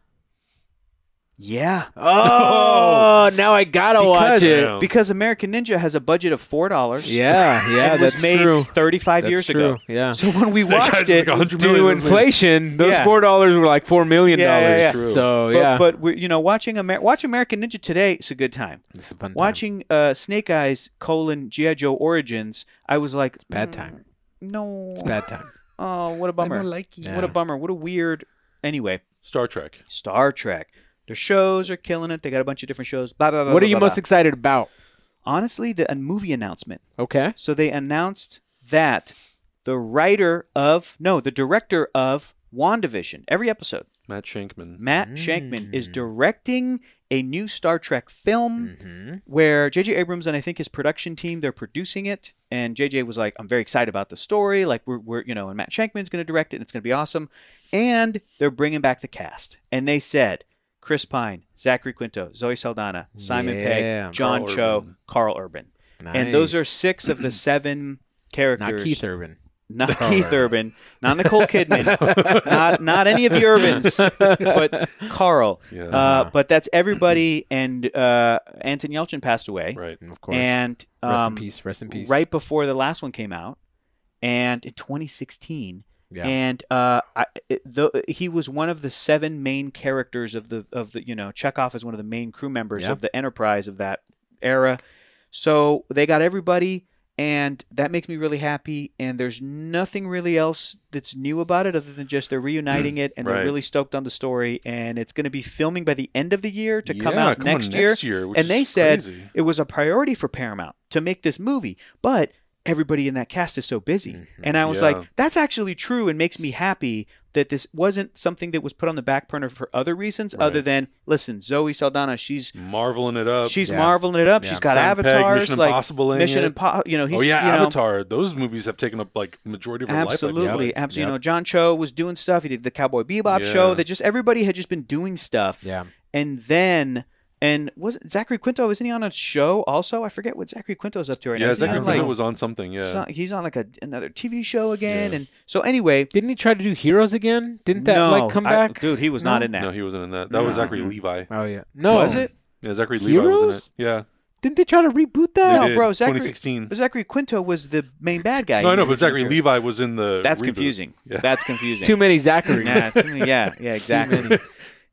Yeah. Oh, <laughs> now I gotta watch because, it. Because American Ninja has a budget of four dollars. Yeah, <laughs> yeah, it was that's made true. 35 That's years true. ago. Yeah. So when we Snake Eyes watched it, like 100 Due to dollars. inflation, those Yeah. four dollars were like four million dollars. yeah, yeah. True. So yeah, but we, you know, watching Amer- watch American Ninja today, it's a good time. it's a fun time. Watching uh, Snake Eyes colon GI Joe Origins, I was like, bad mm, time. No, It's bad time. <laughs> Oh, what a bummer! like you. What a bummer! What a weird. Anyway, Star Trek. Star Trek. Their shows are killing it. They got a bunch of different shows. Blah blah blah. What blah, are you blah, most blah. excited about? honestly, the a movie announcement. Okay. So they announced that the writer of no, the director of WandaVision, every episode, Matt Shakman. Matt Shakman, Mm. is directing a new Star Trek film Mm-hmm. where J.J. Abrams and I think his production team they're producing it, and J.J. was like, "I'm very excited about the story. Like we're, we're you know, and Matt Shakman's going to direct it, and it's going to be awesome." And they're bringing back the cast, and they said Chris Pine, Zachary Quinto, Zoe Saldana, Simon Yeah. Pegg, John Carl Cho, Urban. Carl Urban, and those are six of the seven characters. not Keith Urban. Not Keith Urban, not Nicole Kidman, <laughs> not not any of the Urbans, but Carl. Yeah. Uh, but that's everybody. And uh, Anton Yelchin passed away, right. Of course. and rest um, in peace. Rest in peace. right before the last one came out, and in 2016. Yeah. And uh, I, it, the, he was one of the seven main characters of the of the you know Chekhov is one of the main crew members Yeah. of the Enterprise of that era. So they got everybody, and that makes me really happy. And there's nothing really else that's new about it other than just they're reuniting it, and Right. they're really stoked on the story. And it's going to be filming by the end of the year to come out come next year. next year, and they said crazy. it was a priority for Paramount to make this movie, but everybody in that cast is so busy. And I was Mm-hmm. Yeah. like, that's actually true and makes me happy that this wasn't something that was put on the back burner for other reasons other than listen, Zoe Saldana, she's Marveling it up. she's Yeah. marveling it up. Yeah. She's got Pegg, avatars Mission like Impossible Mission. Impossible. You know, he's oh yeah, you know, Avatar. Those movies have taken up like majority of her life. I Absolutely, absolutely. You know, John Cho was doing stuff. He did the Cowboy Bebop show. That just everybody had just been doing stuff. Yeah. And then, and was it Zachary Quinto? Isn't he on a show also? I forget what Zachary Quinto's up to right now. Yeah, Isn't he Zachary Quinto like, was on something. Yeah. so- he's on like a, another TV show again. Yeah. And so anyway, Didn't he try to do Heroes again? Didn't that no, like come I- back? dude, he was No? not in that. no, he wasn't in that. That was No. Zachary Levi. Oh yeah. No. Was it? Yeah, Zachary Levi was in Heroes? it. Yeah. Didn't they try to reboot They that? No, did. bro, Zachary- 2016. Zachary Quinto was the main bad guy. No, I know, but Zachary original Levi was in the. That's reboot. confusing. Yeah. That's confusing. Too many Zacharys. Nah, too many- yeah, yeah, <laughs> exactly.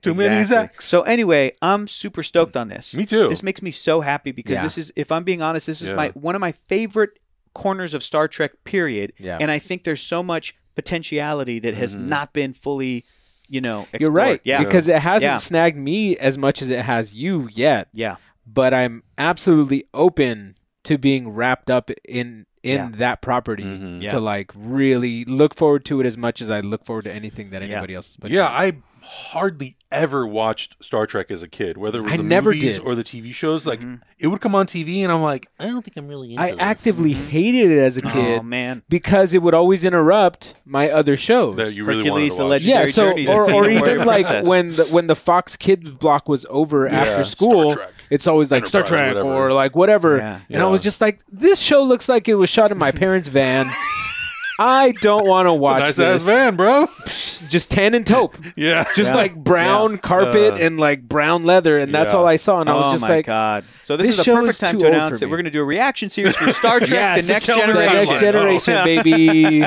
Too many Exactly. Zachs. So anyway, I'm super stoked on this. Me too. This makes me so happy because Yeah. this is, if I'm being honest, this is Yeah. my one of my favorite corners of Star Trek. Period. Yeah. And I think there's so much potentiality that has Mm-hmm. not been fully, you know, explored. You're right. Yeah. Because it hasn't Yeah. snagged me as much as it has you yet. yeah. But I'm absolutely open to being wrapped up in in Yeah. that property Mhm. Yeah. to like really look forward to it as much as I look forward to anything that Yeah. anybody else is putting Yeah, out. I hardly ever watched Star Trek as a kid, whether it was I the never movies did. or the TV shows. Like Mm-hmm. it would come on TV, and I'm like, I don't think I'm really into it. I this. actively hated it as a kid Oh man. because it would always interrupt my other shows. that you really Hercules, to the watch. legend- yeah, Legendary so Journeys or, and or Xena Warrior even like Princess. when the when the Fox Kids block was over after school, Star Trek. it's always like Star Enterprise, Trek whatever. or like whatever, Yeah. and I was just like, this show looks like it was shot in my <laughs> parents' van. I don't want to It's a watch nice this. ass van, bro. Just tan and taupe, yeah, just Yeah. like brown carpet Uh, and like brown leather, and that's yeah. all I saw. And I was oh just my like, god! So this, this is the show perfect is time too to old announce for that me. we're going to do a reaction series for Star <laughs> Trek: yes, The Next Kelvin the Generation. next <laughs> generation, baby.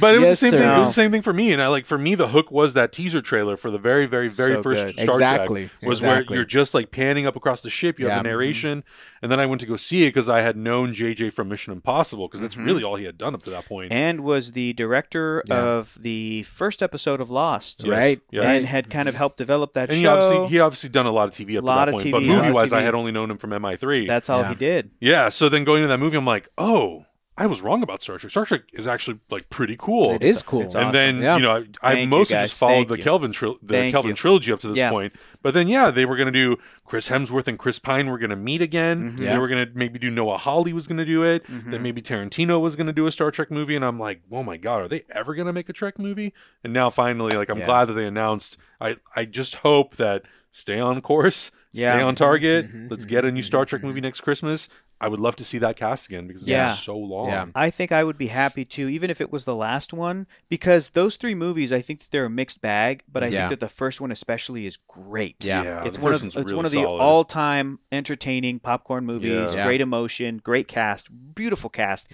But it was Yes, the same sir. thing. It was the same thing for me, and I like for me the hook was that teaser trailer for the very, very, very So first good. Star Exactly. Trek was Exactly. where you're just like panning up across the ship. You have Yeah. the narration, and then I went to go see it because I had known JJ from Mission Impossible because that's really all he had done up to that point. and was the director Yeah. of the first episode of Lost, Yes, Right. yes. and had kind of helped develop that And he show. obviously he obviously done a lot of TV up Lot to of point, TV, but movie wise, I had only known him from MI3. That's all Yeah. he did. yeah. So then going to that movie, I'm like, oh, I was wrong about Star Trek. Star Trek is actually like pretty cool. It is cool. it's and awesome. then Yeah. you know I, I mostly just followed Thank the you. Kelvin tri- the Thank Kelvin you. trilogy up to this Yeah. point. But then yeah, they were gonna do Chris Hemsworth and Chris Pine were gonna meet again. Mm-hmm. Yeah. They were gonna maybe do Noah Hawley was gonna do it. Then maybe Tarantino was gonna do a Star Trek movie, and I'm like, oh my god, are they ever gonna make a Trek movie? And now finally, like I'm Yeah. glad that they announced. I I just hope that stay on course, Yeah. Mm-hmm. stay on target. Let's get a new Star Trek movie next Christmas. I would love to see that cast again because it's Yeah. been so long. Yeah. I think I would be happy to, even if it was the last one, because those three movies, I think that they're a mixed bag. But I Yeah. think that the first one especially is great. Yeah. Yeah, it's the one first of it's really one of the solid. all-time entertaining popcorn movies. Yeah. Great emotion, great cast, beautiful cast.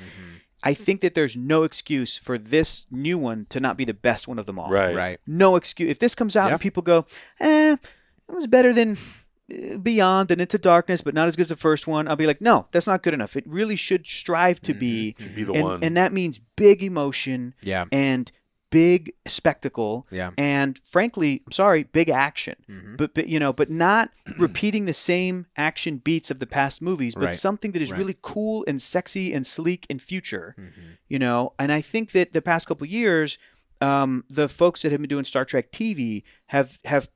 I think that there's no excuse for this new one to not be the best one of them all. Right. Right. No excuse. If this comes out Yeah. and people go, eh, it was better than Beyond and Into Darkness, but not as good as the first one, I'll be like, no, that's not good enough. It really should strive to be. Should be the and, one. and that means big emotion Yeah. and big spectacle Yeah. and frankly, I'm sorry, big action. Mhm. But, but you know, but not <clears throat> repeating the same action beats of the past movies, but Right. something that is Right. really cool and sexy and sleek and future. Mhm. You know, and I think that the past couple years, um, the folks that have been doing Star Trek TV have have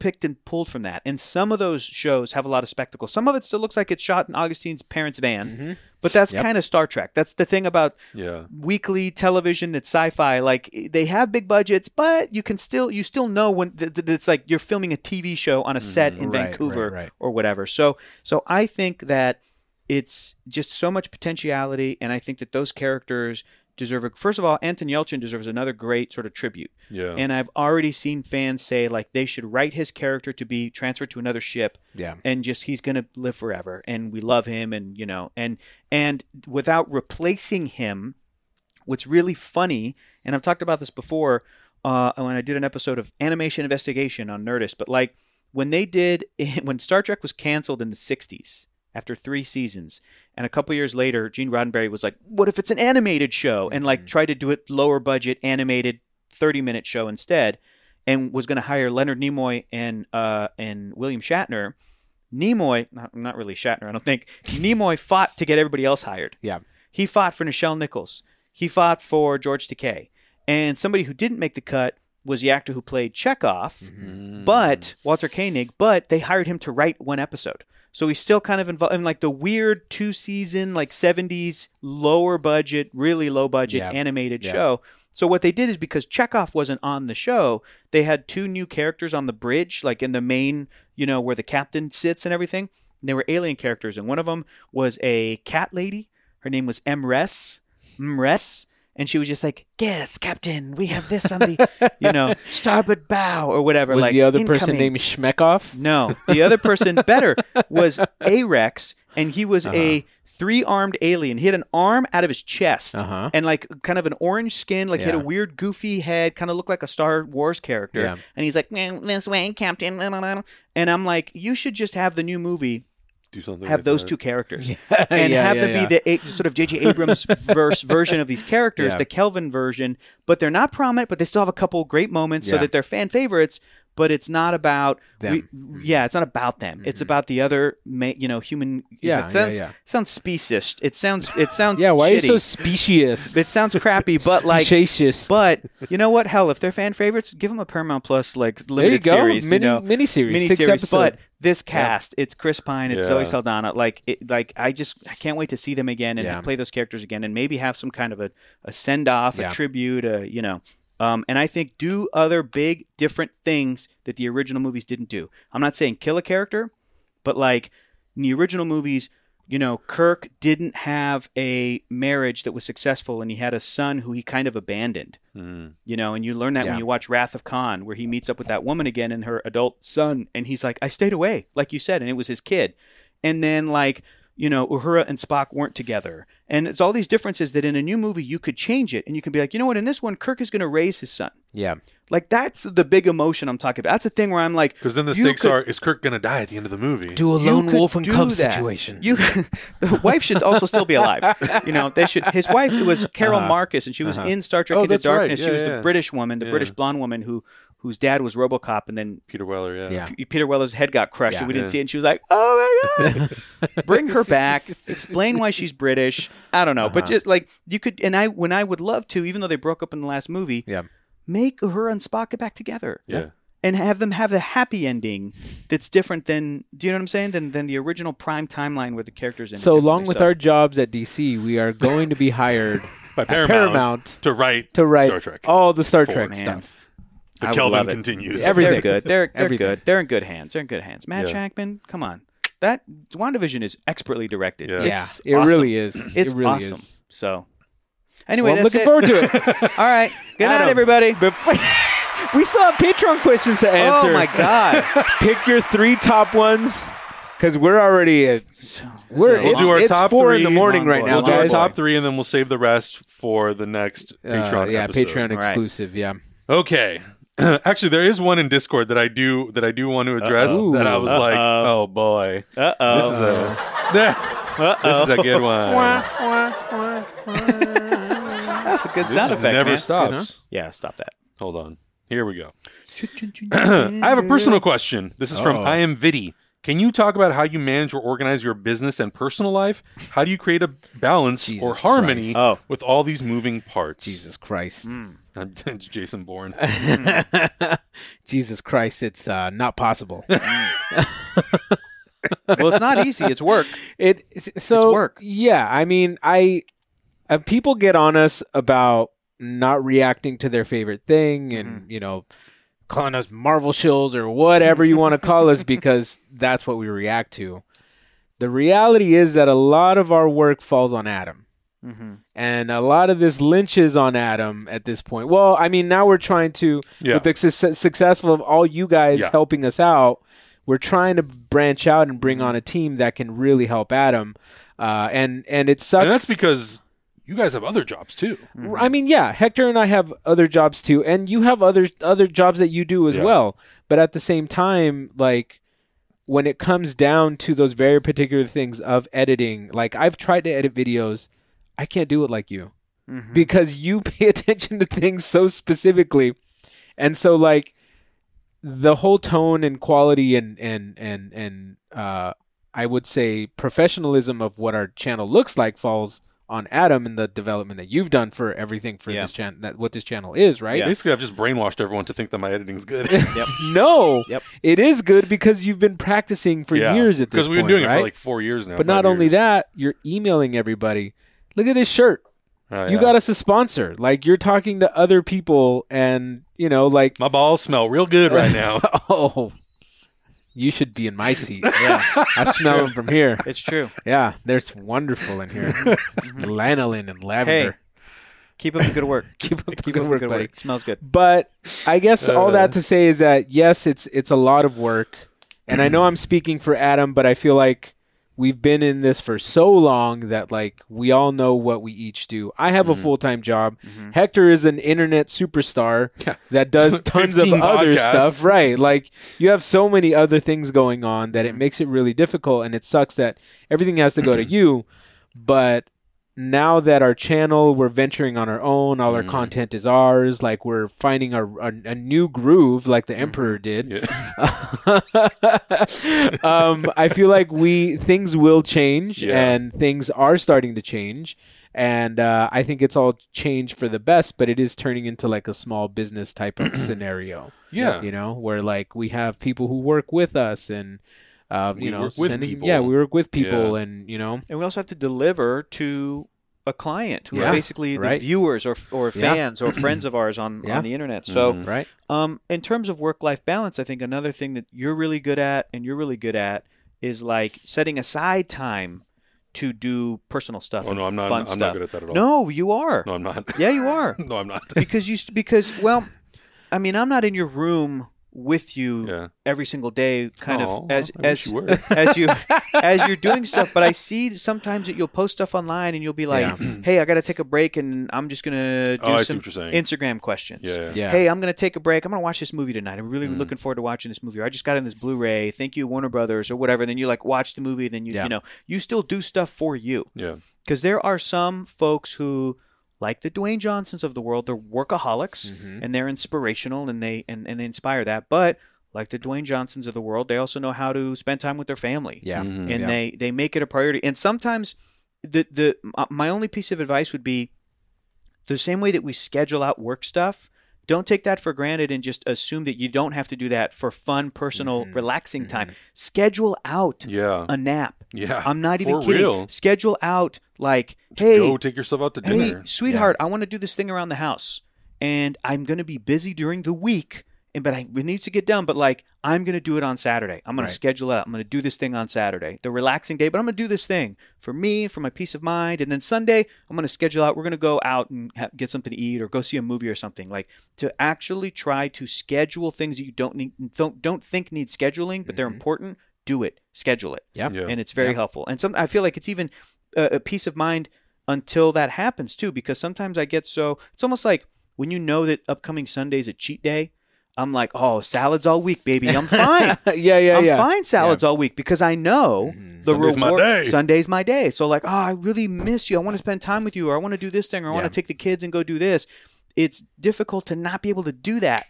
picked and pulled from that. And some of those shows have a lot of spectacle. Some of it still looks like it's shot in Augustine's parents' van, Mhm. but that's Yep. kind of Star Trek. That's the thing about Yeah. weekly television that's sci-fi like they have big budgets but you can still you still know when th- th- it's like you're filming a tv show on a set in Mm-hmm. Right, vancouver right, right. or whatever so so i think that it's just so much potentiality and i think that those characters deserve a first of all anton yelchin deserves another great sort of tribute Yeah. and i've already seen fans say like they should write his character to be transferred to another ship Yeah. and just he's gonna live forever and we love him and you know and and without replacing him what's really funny and i've talked about this before uh, when i did an episode of animation investigation on nerdist but like when they did <laughs> when star trek was canceled in the 60s after three seasons and a couple years later gene roddenberry was like what if it's an animated show and like tried to do it lower budget animated 30 minute show instead and was going to hire leonard nimoy and uh, and william shatner Nimoy, not, not really Shatner, I don't think. <laughs> Nimoy fought to get everybody else hired. Yeah. He fought for Nichelle Nichols. He fought for George Takei. And somebody who didn't make the cut was the actor who played Chekhov, Mm. but Walter Koenig, but they hired him to write one episode. So he's still kind of involved in like the weird two season, like 70s, lower budget, really low budget Yeah. animated Yeah. show. So what they did is because Chekhov wasn't on the show, they had two new characters on the bridge, like in the main, you know, where the captain sits and everything. And they were alien characters, and one of them was a cat lady. Her name was M'Ress. M'Ress. And she was just like, "Yes, Captain, we have this on the, <laughs> you know, starboard bow or whatever." Was like the other person named Schmeckov? No, the other person <laughs> better was Arex, and he was a three-armed alien. He had an arm out of his chest, Uh-huh. and like kind of an orange skin, like he had a weird, goofy head, kind of looked like a Star Wars character. Yeah. And he's like, "Man, "This way, Captain." And I'm like, "You should just have the new movie Do something. have like those that. two characters." <laughs> and Yeah, have yeah, them yeah. be the eh, sort of J.J. Abrams <laughs> verse version of these characters, Yeah. the Kelvin version, but they're not prominent, but they still have a couple great moments so that they're fan favorites. But it's not about Them. we- yeah, it's not about them. It's mm-hmm. about the other, ma- you know, human. Yeah, it sounds yeah, yeah. sounds speciest. It sounds it sounds Yeah, why are you so specious? It sounds crappy, but <laughs> like. Specious. But you know what? Hell, if they're fan favorites, give them a Paramount Plus like limited series. mini you know, mini series, mini six series. But this cast, it's Chris Pine, it's Yeah. Zoe Saldana. Like, it, like I just I can't wait to see them again and Yeah. play those characters again, and maybe have some kind of a, a send off, Yeah. a tribute, a you know. Um, and I think do other big different things that the original movies didn't do. I'm not saying kill a character, but like in the original movies, you know, Kirk didn't have a marriage that was successful, and he had a son who he kind of abandoned Mm. you know, and you learn that Yeah. when you watch Wrath of Khan, where he meets up with that woman again and her adult son, and he's like, I stayed away, like you said, and it was his kid. And then, like, you know, Uhura and Spock weren't together. And it's all these differences that in a new movie you could change it and you can be like, you know what, in this one, Kirk is going to raise his son. yeah, Like, that's the big emotion I'm talking about. That's the thing where I'm like, Because then the stakes could- are: is Kirk gonna die at the end of the movie? do a lone could wolf and do cub that. situation. You, <laughs> the wife should also still be alive. <laughs> You know, they should. His wife was Carol Uh-huh. Marcus, and she was Uh-huh. in Star Trek Oh, Into that's right. Darkness. she was yeah. the British woman, the Yeah. British blonde woman who whose dad was RoboCop, and then Peter Weller, yeah. Yeah. P- Peter Weller's head got crushed, Yeah. and we didn't Yeah. see it. And she was like, "Oh my god, <laughs> bring her back. Explain why she's British. I don't know, but Uh-huh. just like you could, and I when I would love to, even though they broke up in the last movie, Yeah. make her and Spock get back together." Yeah. and have them have the happy ending that's different than do you know what I'm saying than than the original prime timeline where the characters end So along with So- our jobs at DC, we are going to be hired <laughs> By Paramount, Paramount to write to write Star Trek. all the Star Four, Trek man. stuff. The I would Kelvin continues. Everything. they're good they're they're Everything. good they're in good hands they're in good hands Matt Yeah. Shakman come on that WandaVision is expertly directed Yeah. it's yeah, it awesome. really is. it's it really awesome is. so anyway well, that's looking it. forward to it. <laughs> all right good night everybody Before- <laughs> we still have Patreon questions to answer. oh my god <laughs> Pick your three top ones, because we're already at we're We'll do our it's top four in the morning right boy. now, We'll do our guys. top three, and then we'll save the rest for the next Uh, Patreon. yeah, episode. Patreon All right. exclusive. Yeah. Okay. <clears throat> Actually, there is one in Discord that I do that I do want to address. Uh-oh. That I was like, Uh-oh. oh boy, uh this is oh a this is a <laughs> good one. That's a good This sound effect. never man. stops. Yeah, stop that. Hold on. Here we go. <clears throat> I have a personal question. This is from Uh-oh. I am Viddy. Can you talk about how you manage or organize your business and personal life? How do you create a balance Jesus or harmony Oh. with all these moving parts? Jesus Christ. I'm- it's <laughs> Jason Bourne. <laughs> Jesus Christ, it's uh, not possible. <laughs> Well, it's not easy. It's work. It so work. Yeah, I mean, I uh, people get on us about not reacting to their favorite thing, and Mm-hmm. you know, calling us Marvel shills or whatever you want to call us because that's what we react to. The reality is that a lot of our work falls on Adam. Mm-hmm. And a lot of this lynches on Adam at this point. Well, I mean, now we're trying to, Yeah. with the su- successful of all you guys Yeah. helping us out, we're trying to branch out and bring on a team that can really help Adam. Uh, and and it sucks. and that's because you guys have other jobs too. I mean, yeah, Hector and I have other jobs too, and you have other other jobs that you do as Yeah. well. But at the same time, like when it comes down to those very particular things of editing, like I've tried to edit videos, I can't do it like you Mm-hmm. because you <laughs> pay attention to things so specifically, and so like the whole tone and quality and and and and uh, I would say professionalism of what our channel looks like falls on Adam and the development that you've done for everything for Yeah. this channel that what this channel is, right? Basically, I've just brainwashed everyone to think that my editing's good. <laughs> no, Yep. it is good because you've been practicing for Yeah. years at this because we've been point, doing it for like four years now. but five not only that, you're emailing everybody. Look at this shirt. Oh, You got us a sponsor. Like you're talking to other people, and you know, like my balls smell real good right now. <laughs> oh, you should be in my seat. Yeah, I smell them from here. It's true. Yeah, there's wonderful in here. It's <laughs> lanolin and lavender. Keep up the good work. <laughs> Keep up the Keep good up the work, good buddy. work. Smells good. But I guess all Uh. that to say is that yes, it's it's a lot of work, and I know I'm speaking for Adam, but I feel like we've been in this for so long that like we all know what we each do. I have a mm. full time job. Mm-hmm. Hector is an internet superstar <laughs> Yeah. that does <laughs> tons of 15 other stuff. Right, like you have so many other things going on that it mm. makes it really difficult, and it sucks that everything has to go to <clears throat> you. But now that our channel we're venturing on our own all our content is ours like we're finding a, a, a new groove like the emperor did Yeah. <laughs> um, i feel like we things will change Yeah. and things are starting to change and uh, i think it's all changed for the best but it is turning into like a small business type of <clears throat> scenario Yeah. you know where like we have people who work with us and uh, you know work with sending people. yeah we work with people Yeah. and you know And we also have to deliver to a client who's Yeah, basically the viewers or or Yeah. fans or <clears throat> friends of ours on, Yeah. on the internet. So Mhm. right Um, in terms of work life balance, I think another thing that you're really good at and you're really good at is like setting aside time to do personal stuff. Oh no, I'm not. Fun I'm stuff. not good at that at all. No, you are. no, I'm not. Yeah, you are. <laughs> no, I'm not. because you because well, I mean, I'm not in your room with you Yeah. every single day, kind Aw, of as I as you <laughs> as you <laughs> as you're doing stuff. But I see sometimes that you'll post stuff online and you'll be like, <clears throat> "Hey, I got to take a break and I'm just gonna oh, do Oh, some what you're saying. Instagram questions." Yeah. yeah. yeah Hey, I'm gonna take a break. I'm gonna watch this movie tonight. I'm really mm. looking forward to watching this movie. Or I just got in this Blu-ray. Thank you, Warner Brothers, or whatever. then you like watch the movie. Then you Yeah. you know you still do stuff for you Yeah. because there are some folks who like the Dwayne Johnsons of the world. They're workaholics Mm-hmm. and they're inspirational and they and, and they inspire that. But like the Dwayne Johnsons of the world, they also know how to spend time with their family yeah Mhm. and Yeah. they they make it a priority. And sometimes the the my only piece of advice would be the same way that we schedule out work stuff. Don't take that for granted and just assume that you don't have to do that for fun, personal, Mhm. relaxing time. Schedule out Yeah. a nap. Yeah. I'm not even For kidding. real. Schedule out like, hey, Go take yourself out to hey, dinner. sweetheart, I want to do this thing around the house, and I'm going to be busy during the week, and but I, it needs to get done. But like, I'm going to do it on Saturday. I'm going Right. to schedule it out. I'm going to do this thing on Saturday, the relaxing day. But I'm going to do this thing for me, for my peace of mind, and then Sunday, I'm going to schedule out. We're going to go out and ha- get something to eat or go see a movie or something. Like to actually try to schedule things that you don't need, don't don't think need scheduling, but they're mm-hmm. important. Do it. Schedule it yeah Yeah. and it's very helpful. And some I feel like it's even a, a peace of mind until that happens too, because sometimes I get so it's almost like when you know that upcoming Sunday is a cheat day. I'm like, oh, salads all week, baby. I'm fine. <laughs> yeah, yeah, I'm yeah. fine salads all week because I know mm-hmm. the Sunday's my reward. day. Sunday's my day. So like, oh, I really miss you. I want to spend time with you, or I want to do this thing, or I want to take the kids and go do this. It's difficult to not be able to do that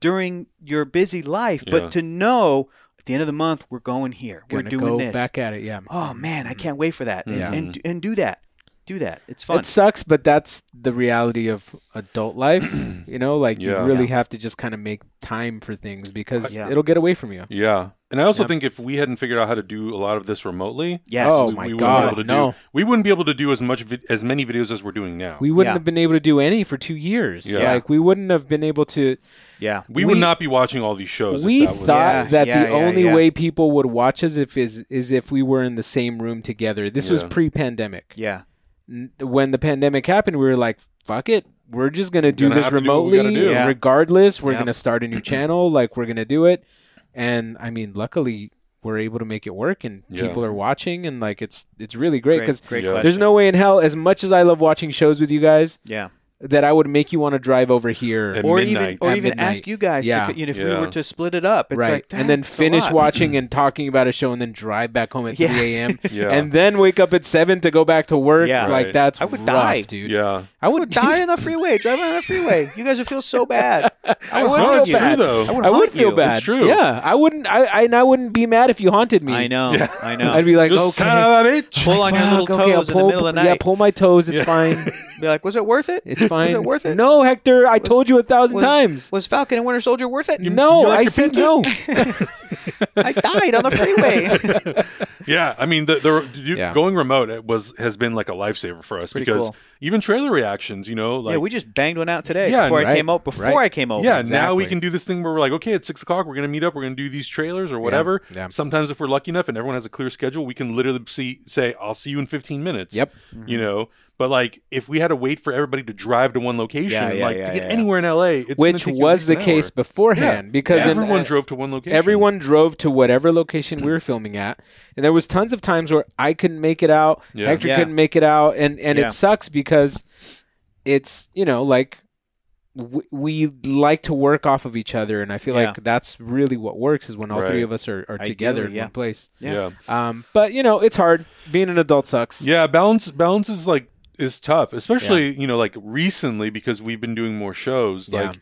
during your busy life, Yeah. but to know at the end of the month we're going here, we're doing go this. back at it. Yeah. Oh man, I mm-hmm. can't wait for that, and, and and do that, do that. It's fun. It sucks, but that's the reality of adult life. <clears throat> you know, like Yeah. you really have to just kind of make time for things because Yeah. it'll get away from you. Yeah. And I also Yep. think if we hadn't figured out how to do a lot of this remotely, yes. Oh we- my we wouldn't God, be able to no. do, we wouldn't be able to do as much vi- as many videos as we're doing now. We wouldn't Yeah. have been able to do any for two years. Yeah. Like we wouldn't have been able to. yeah. We would not be watching all these shows. we if that was, thought Yeah, that yeah, the yeah, only yeah. way people would watch us if is is if we were in the same room together. This was pre-pandemic. Yeah. N- When the pandemic happened, we were like, "Fuck it, we're just gonna do Gonna this have to do we remotely, do." Yeah. regardless. We're Yeah. gonna start a new <clears throat> channel. Like we're gonna do it." And I mean, luckily, we're able to make it work, and Yeah. people are watching, and like it's it's really great because great Yeah. question. there's no way in hell, as much as I love watching shows with you guys, yeah. That I would make you want to drive over here. At or even or At even midnight. ask you guys Yeah. to, you know, if we Yeah. were to split it up. It's right, like and then that's a finish lot. watching and <laughs> talking about a show, and then drive back home at Yeah. 3 a.m. <laughs> Yeah. and then wake up at seven to go back to work. Yeah. like Right. that's I would rough, die. dude. yeah. I would would die <laughs> on the freeway, driving on the freeway. You guys would feel so bad. I would No, feel it's bad. true though. I would I would haunt feel you. bad. It's true. Yeah, I wouldn't. I, I and I wouldn't be mad if you haunted me. I know. I know. I'd be like, You okay, son of a bitch. pull on your little fuck, okay, I'll toes in pull- the middle of the night. Yeah, night. pull my toes. It's fine. Be like, was it worth it? It's fine. Was it worth it? No, Hector, I told you a thousand Was- times. Was Falcon and Winter Soldier worth it? no, you like I your said pinky? no. <laughs> I died on the freeway. <laughs> Yeah, I mean, the, the you- Yeah. going remote it was has been like a lifesaver for us Pretty because cool. Even trailer reactions, you know, like yeah, we just banged one out today Yeah, before I came out. Before right. I came over. yeah, now we can do this thing where we're like, okay, at six o'clock, we're gonna meet up, we're gonna do these trailers or whatever. yeah. Sometimes if we're lucky enough and everyone has a clear schedule, we can literally see say, I'll see you in fifteen minutes. Yep. You know, but like if we had to wait for everybody to drive to one location, Yeah, yeah, like yeah, to get yeah. anywhere in LA, it's Which was the case hour. beforehand because in- everyone uh, drove to one location. Everyone drove to whatever location we were filming at, and there was tons of times where I couldn't make it out. Yeah. Hector Yeah. couldn't make it out, and and Yeah. it sucks because it's you know like we, we like to work off of each other, and I feel Yeah. like that's really what works is when all three of us are, are Ideally, together in yeah. one place. yeah. Um, but you know it's hard being an adult sucks. Yeah, balance balance is like is tough, especially you know like recently because we've been doing more shows. Yeah. Like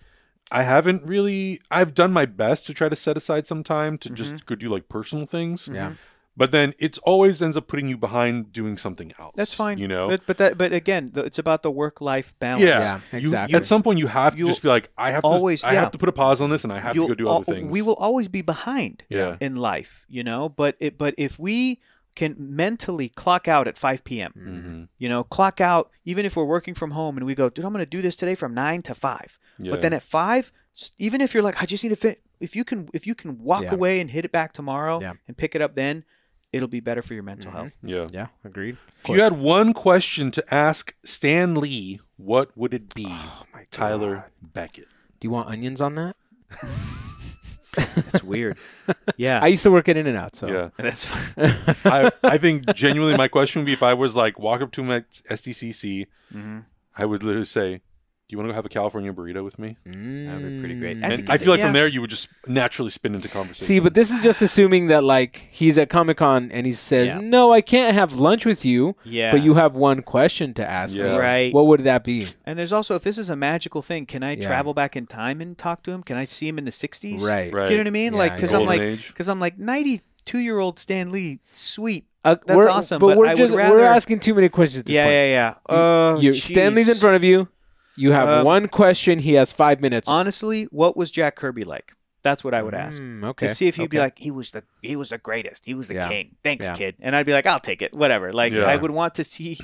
I haven't really. I've done my best to try to set aside some time to Mm-hmm. just go do like personal things. Yeah. But then it's always ends up putting you behind doing something else. That's fine. You know. but but that but again, the, it's about the work life balance. yeah, Yeah, You- exactly. at some point, you have to You'll just be like, I have to. always- I yeah. have to put a pause on this, and I have to You'll go do al- other things. We will always be behind. Yeah. in life, you know. But it, but if we can mentally clock out at 5 p.m., Mm-hmm. you know, clock out even if we're working from home and we go, dude, I'm going to do this today from nine to five. Yeah. But then at five, even if you're like, I just need to fit, if you can, if you can walk Yeah. away and hit it back tomorrow Yeah. and pick it up, then it'll be better for your mental Mm-hmm. health. Yeah. Yeah, agreed. If you had one question to ask Stan Lee, what would it be? Oh my Tyler Beckett. Do you want onions on that? It's weird. <laughs> yeah, I used to work at In and Out, so Yeah. that's fine. <laughs> I, I think genuinely my question would be if I was like walk up to him at SDCC, Mhm. I would literally say, "Do you want to go have a California burrito with me?" That would be pretty great. Mm. And- And I feel like yeah. from there you would just naturally spin into conversation. See, but this is just assuming that like he's at Comic Con and he says, Yeah. "No, I can't have lunch with you, Yeah. but you have one question to ask me." Right. What would that be? And there's also if this is a magical thing, can I Yeah. travel back in time and talk to him? Can I see him in the 60s? Right. Right. Do you know what I mean? Yeah, like because. I'm like because I'm like 92 year old Stan Lee, sweet. Uh, That's we're, awesome, But, but we're I would just we're asking too many questions. At this Yeah, point. yeah, yeah. Uh, You, Stan Lee's in front of you. You have Uh, one question. He has five minutes. Honestly, what was Jack Kirby like? That's what I would ask. Mm, okay. To see if he'd be like, he was the he was the greatest, he was the Yeah. king. Thanks, Yeah. kid. And I'd be like, I'll take it, whatever. Like Yeah. I would want to see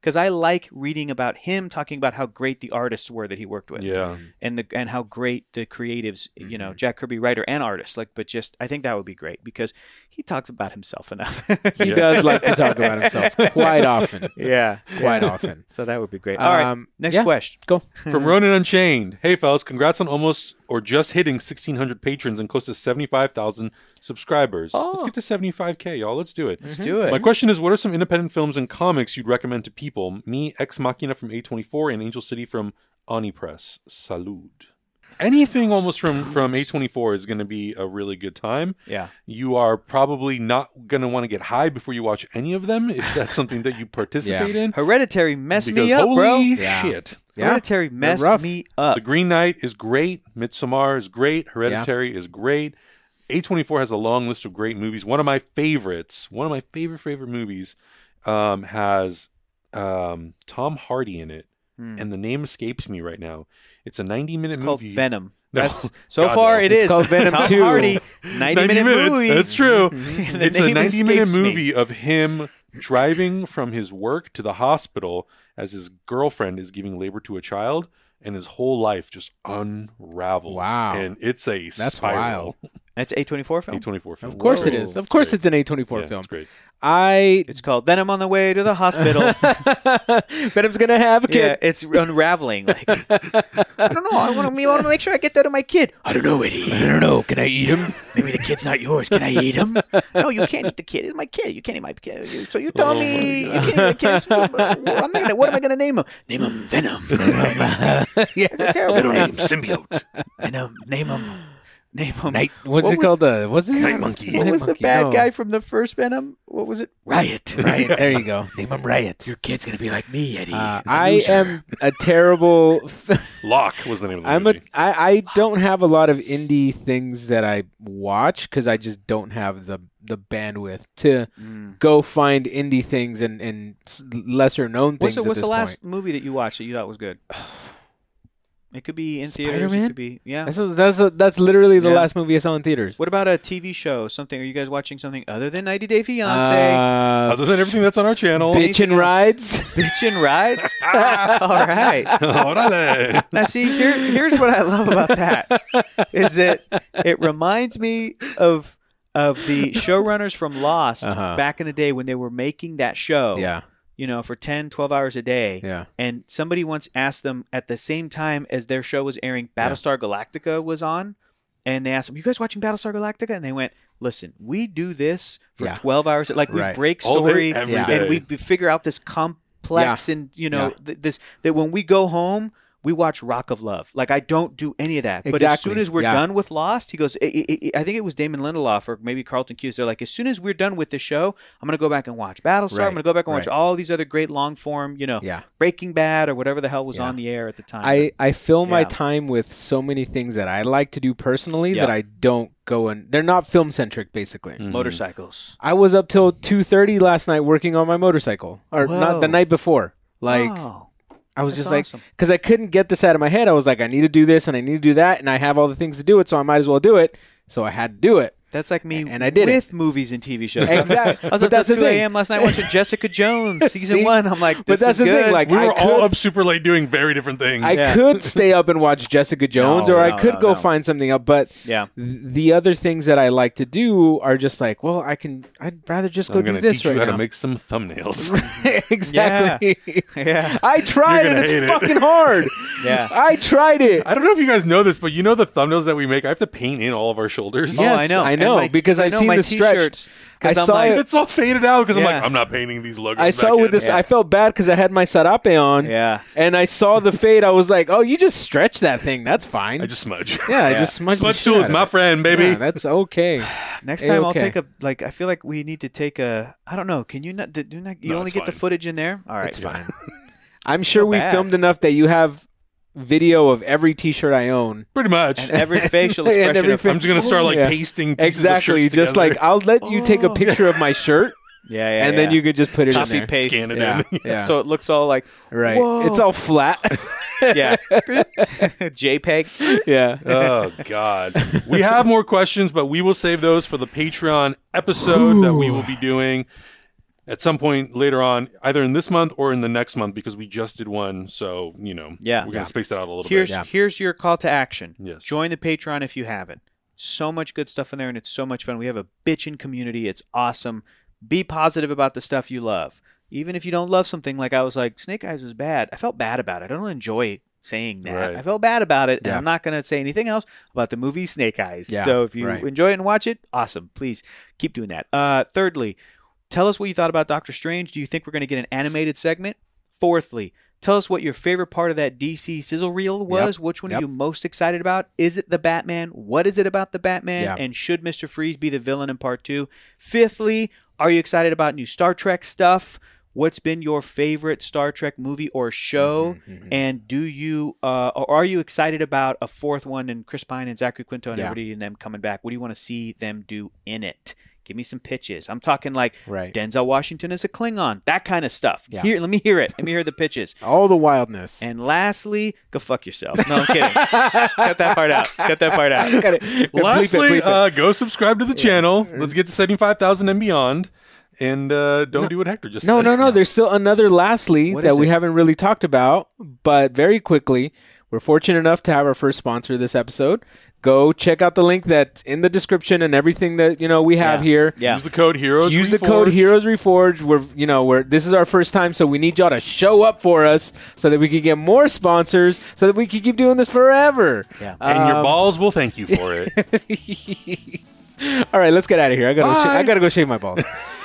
because I like reading about him talking about how great the artists were that he worked with. yeah, and the and how great the creatives, you Mm-hmm. know, Jack Kirby, writer and artist. Like, but just I think that would be great because he talks about himself enough. <laughs> he does like to talk about himself <laughs> quite often. yeah, Quite yeah. often. So that would be great. All right, Um, next yeah. question. Go. <laughs> from Ronan Unchained. Hey, fellas, congrats on almost or just hitting 1,600 patrons and close to 75,000 subscribers. Oh. Let's get to 75k, y'all. Let's do it. Let's do it. My question is, what are some independent films and comics you'd recommend to people? Me, Ex Machina from A24, and Angel City from Oni Press. Salud. Anything almost from from A24 is going to be a really good time. Yeah. You are probably not going to want to get high before you watch any of them if that's something that you <laughs> participate in. Hereditary messed Because me up, holy bro. Yeah. shit. Yeah. Hereditary messed me up. The Green Knight is great. Midsommar is great. Hereditary is great. A24 has a long list of great movies. One of my favorites, one of my favorite favorite movies, um, has um, Tom Hardy in it, Hmm. and the name escapes me right now. It's a 90 minute It's called. Venom. <laughs> No. That's so God, far no. it It's is. called Venom <laughs> Tom 2. Hardy, <laughs> 90, minute minutes. movie. That's true. It's a 90 minute me. movie of him driving from his work to the hospital as his girlfriend is giving labor to a child and his whole life just unravels. Wow. And it's a That's spiral. That's a A24 film. A24 film. Of course it Whoa. is. Of course Great. it's an A24 Yeah, film. It's great. I It's called Venom on the way to the hospital. <laughs> Venom's gonna have a kid. yeah, kid. it's unraveling. Like, <laughs> I don't know. I want to. I want to make sure I get that to my kid. I don't know, Eddie. I don't know. Can I eat him? Maybe the kid's not yours. Can I eat him? no, you can't eat the kid. It's my kid. You can't eat my kid. So you tell Oh me you can't eat the kid. Well, I'm not gonna, what am I going to name him? Name him Venom. <laughs> It's a terrible name. symbiote. Venom. Name him. Name him. Night. What's What it was- called? Uh, what's it? Night Monkey. What Night was the bad no. guy from the first Venom? What was it? Riot. <laughs> Riot. there you go. Name him Riot. Your kid's gonna be like me, Eddie. Uh, I loser. am a terrible. <laughs> Locke was the name of the I'm a. movie. I, I don't have a lot of indie things that I watch because I just don't have the the bandwidth to Mm. go find indie things and and lesser known things. What's the, at what's the last point. movie that you watched that you thought was good? <sighs> It could be in theaters. It could be yeah. That's that's, that's literally the Yeah. last movie I saw in theaters. What about a TV show? Something? Are you guys watching something other than 90 Day Uh, Fiance? Other than everything that's on our channel. bitch anything and rides. <laughs> Bitch and rides. <laughs> All right. Órale. Now, see, here, here's what I love about that is that it reminds me of of the showrunners from Lost Uh-huh. back in the day when they were making that show. yeah, You know, for 10, 12 hours a day. yeah. And somebody once asked them at the same time as their show was airing, Battlestar Galactica was on. And they asked them, You guys watching Battlestar Galactica? And they went, Listen, we do this for Yeah. 12 hours. Like, we Right. break All day, story every Yeah. day. and we we figure out this complex and, you know, Yeah. th- this that when we go home, we watch Rock of Love. Like I don't do any of that. But as soon as we're Yeah. done with Lost, he goes. I, I, I think it was Damon Lindelof or maybe Carlton Cuse. They're like, as soon as we're done with the show, I'm gonna go back and watch Battlestar. Right, I'm gonna go back and watch right. all these other great long form, you know, Yeah. Breaking Bad or whatever the hell was Yeah. on the air at the time. I, I fill my time with so many things that I like to do personally Yeah. that I don't go and they're not film centric basically. Mm. motorcycles. I was up till two thirty last night working on my motorcycle, or not the night before. Like Oh, I was that's just like, because I couldn't get this out of my head. I was like, I need to do this and I need to do that, and I have all the things to do it, so I might as well do it. So I had to do it. That's like me And I did it. with movies and TV shows. <laughs> Exactly. I was But up that's till 2 a.m. last night watching <laughs> Jessica Jones season See? one. I'm like, this But that's is the thing, like, we I were all up super late doing very different things. I Yeah. could stay up and watch Jessica Jones, No, or I could no, go no. find something up. But yeah. the other things that I like to do are just like, well, I can. I'd rather just go I'm do to this teach you right how now. to make some thumbnails. <laughs> exactly. Yeah. I tried You're it. It's it. fucking hard. Yeah. I tried it. I don't know if you guys know this, but you know the thumbnails that we make. I have to paint in all of our shoulders. Oh, Yes, I know. I And know, my- because I I've know seen the stretch. t-shirts, 'cause I I'm saw like, it. It's all faded out because I'm like, I'm not painting these logos. I saw with in. this. Yeah. I felt bad because I had my sarape on. Yeah. And I saw the fade. I was like, oh, you just stretch that thing. That's fine. I just smudge. yeah, I Yeah. just smudged the Smudge shit tool out is of my it. friend, baby. Yeah, that's okay. <sighs> Next time I'll take a like. I feel like we need to take a. I don't know. Can you not? Do not you No, only it's get the footage in there? All right, It's fine. <laughs> I'm sure So we bad. filmed enough that you have video of every T-shirt I own. Pretty much. And every <laughs> facial And expression. every of, fa- I'm just gonna start like Yeah. pasting pieces Exactly. Of shirts Just like. I'll let you take a Oh. picture of my <laughs> shirt, yeah, yeah, and then you could just put it Copy in there. paste. scan it Yeah, in. <laughs> yeah. So it looks all like right. Whoa. It's all flat. yeah, JPEG. yeah. oh God. We have more questions, but we will save those for the Patreon episode that we will be doing at some point later on, either in this month or in the next month, because we just did one. So you know, Yeah. we're gonna Yeah. space that out a little Here's bit. Yeah. here's your call to action. Yes. Join the Patreon if you haven't. So much good stuff in there, and it's so much fun. We have a bitchin' community. It's awesome. Be positive about the stuff you love. Even if you don't love something, like I was like, Snake Eyes was bad. I felt bad about it. I don't enjoy saying that. Right. I felt bad about it, and I'm not going to say anything else about the movie Snake Eyes. Yeah, so if you right. enjoy it and watch it, awesome. Please keep doing that. Uh, thirdly, tell us what you thought about Doctor Strange. Do you think we're going to get an animated segment? Fourthly, Tell us what your favorite part of that DC sizzle reel was. Which one Yep. are you most excited about? Is it the Batman? What is it about the Batman? Yeah. And should Mister Freeze be the villain in part two? Fifthly, are you excited about new Star Trek stuff? What's been your favorite Star Trek movie or show? Mm-hmm, And do you, uh, or are you excited about a fourth one and Chris Pine and Zachary Quinto and everybody and them coming back? What do you want to see them do in it? Give me some pitches. I'm talking like Right. Denzel Washington as a Klingon, that kind of stuff. Yeah. Here, let me hear it. Let me hear the pitches. <laughs> All the wildness. And lastly, go fuck yourself. No, I'm kidding. <laughs> Cut that part out. Cut that part out. Gotta- <laughs> gotta bleep it, Lastly, bleep it. uh, go subscribe to the channel. Let's get to seventy five thousand and beyond, and uh, don't do what Hector just No, said. no, no. no. There's still another lastly What that is we it? haven't really talked about, but very quickly, we're fortunate enough to have our first sponsor this episode. Go check out the link that's in the description and everything that you know we have Yeah. here. Yeah. Use the code Heroes. Use the code Reforged. Heroes Reforged. We're you know we're this is our first time, so we need y'all to show up for us so that we can get more sponsors, so that we can keep doing this forever. Yeah. and your Um, balls will thank you for it. <laughs> All right, let's get out of here. I gotta, go sh- I gotta go shave my balls. <laughs>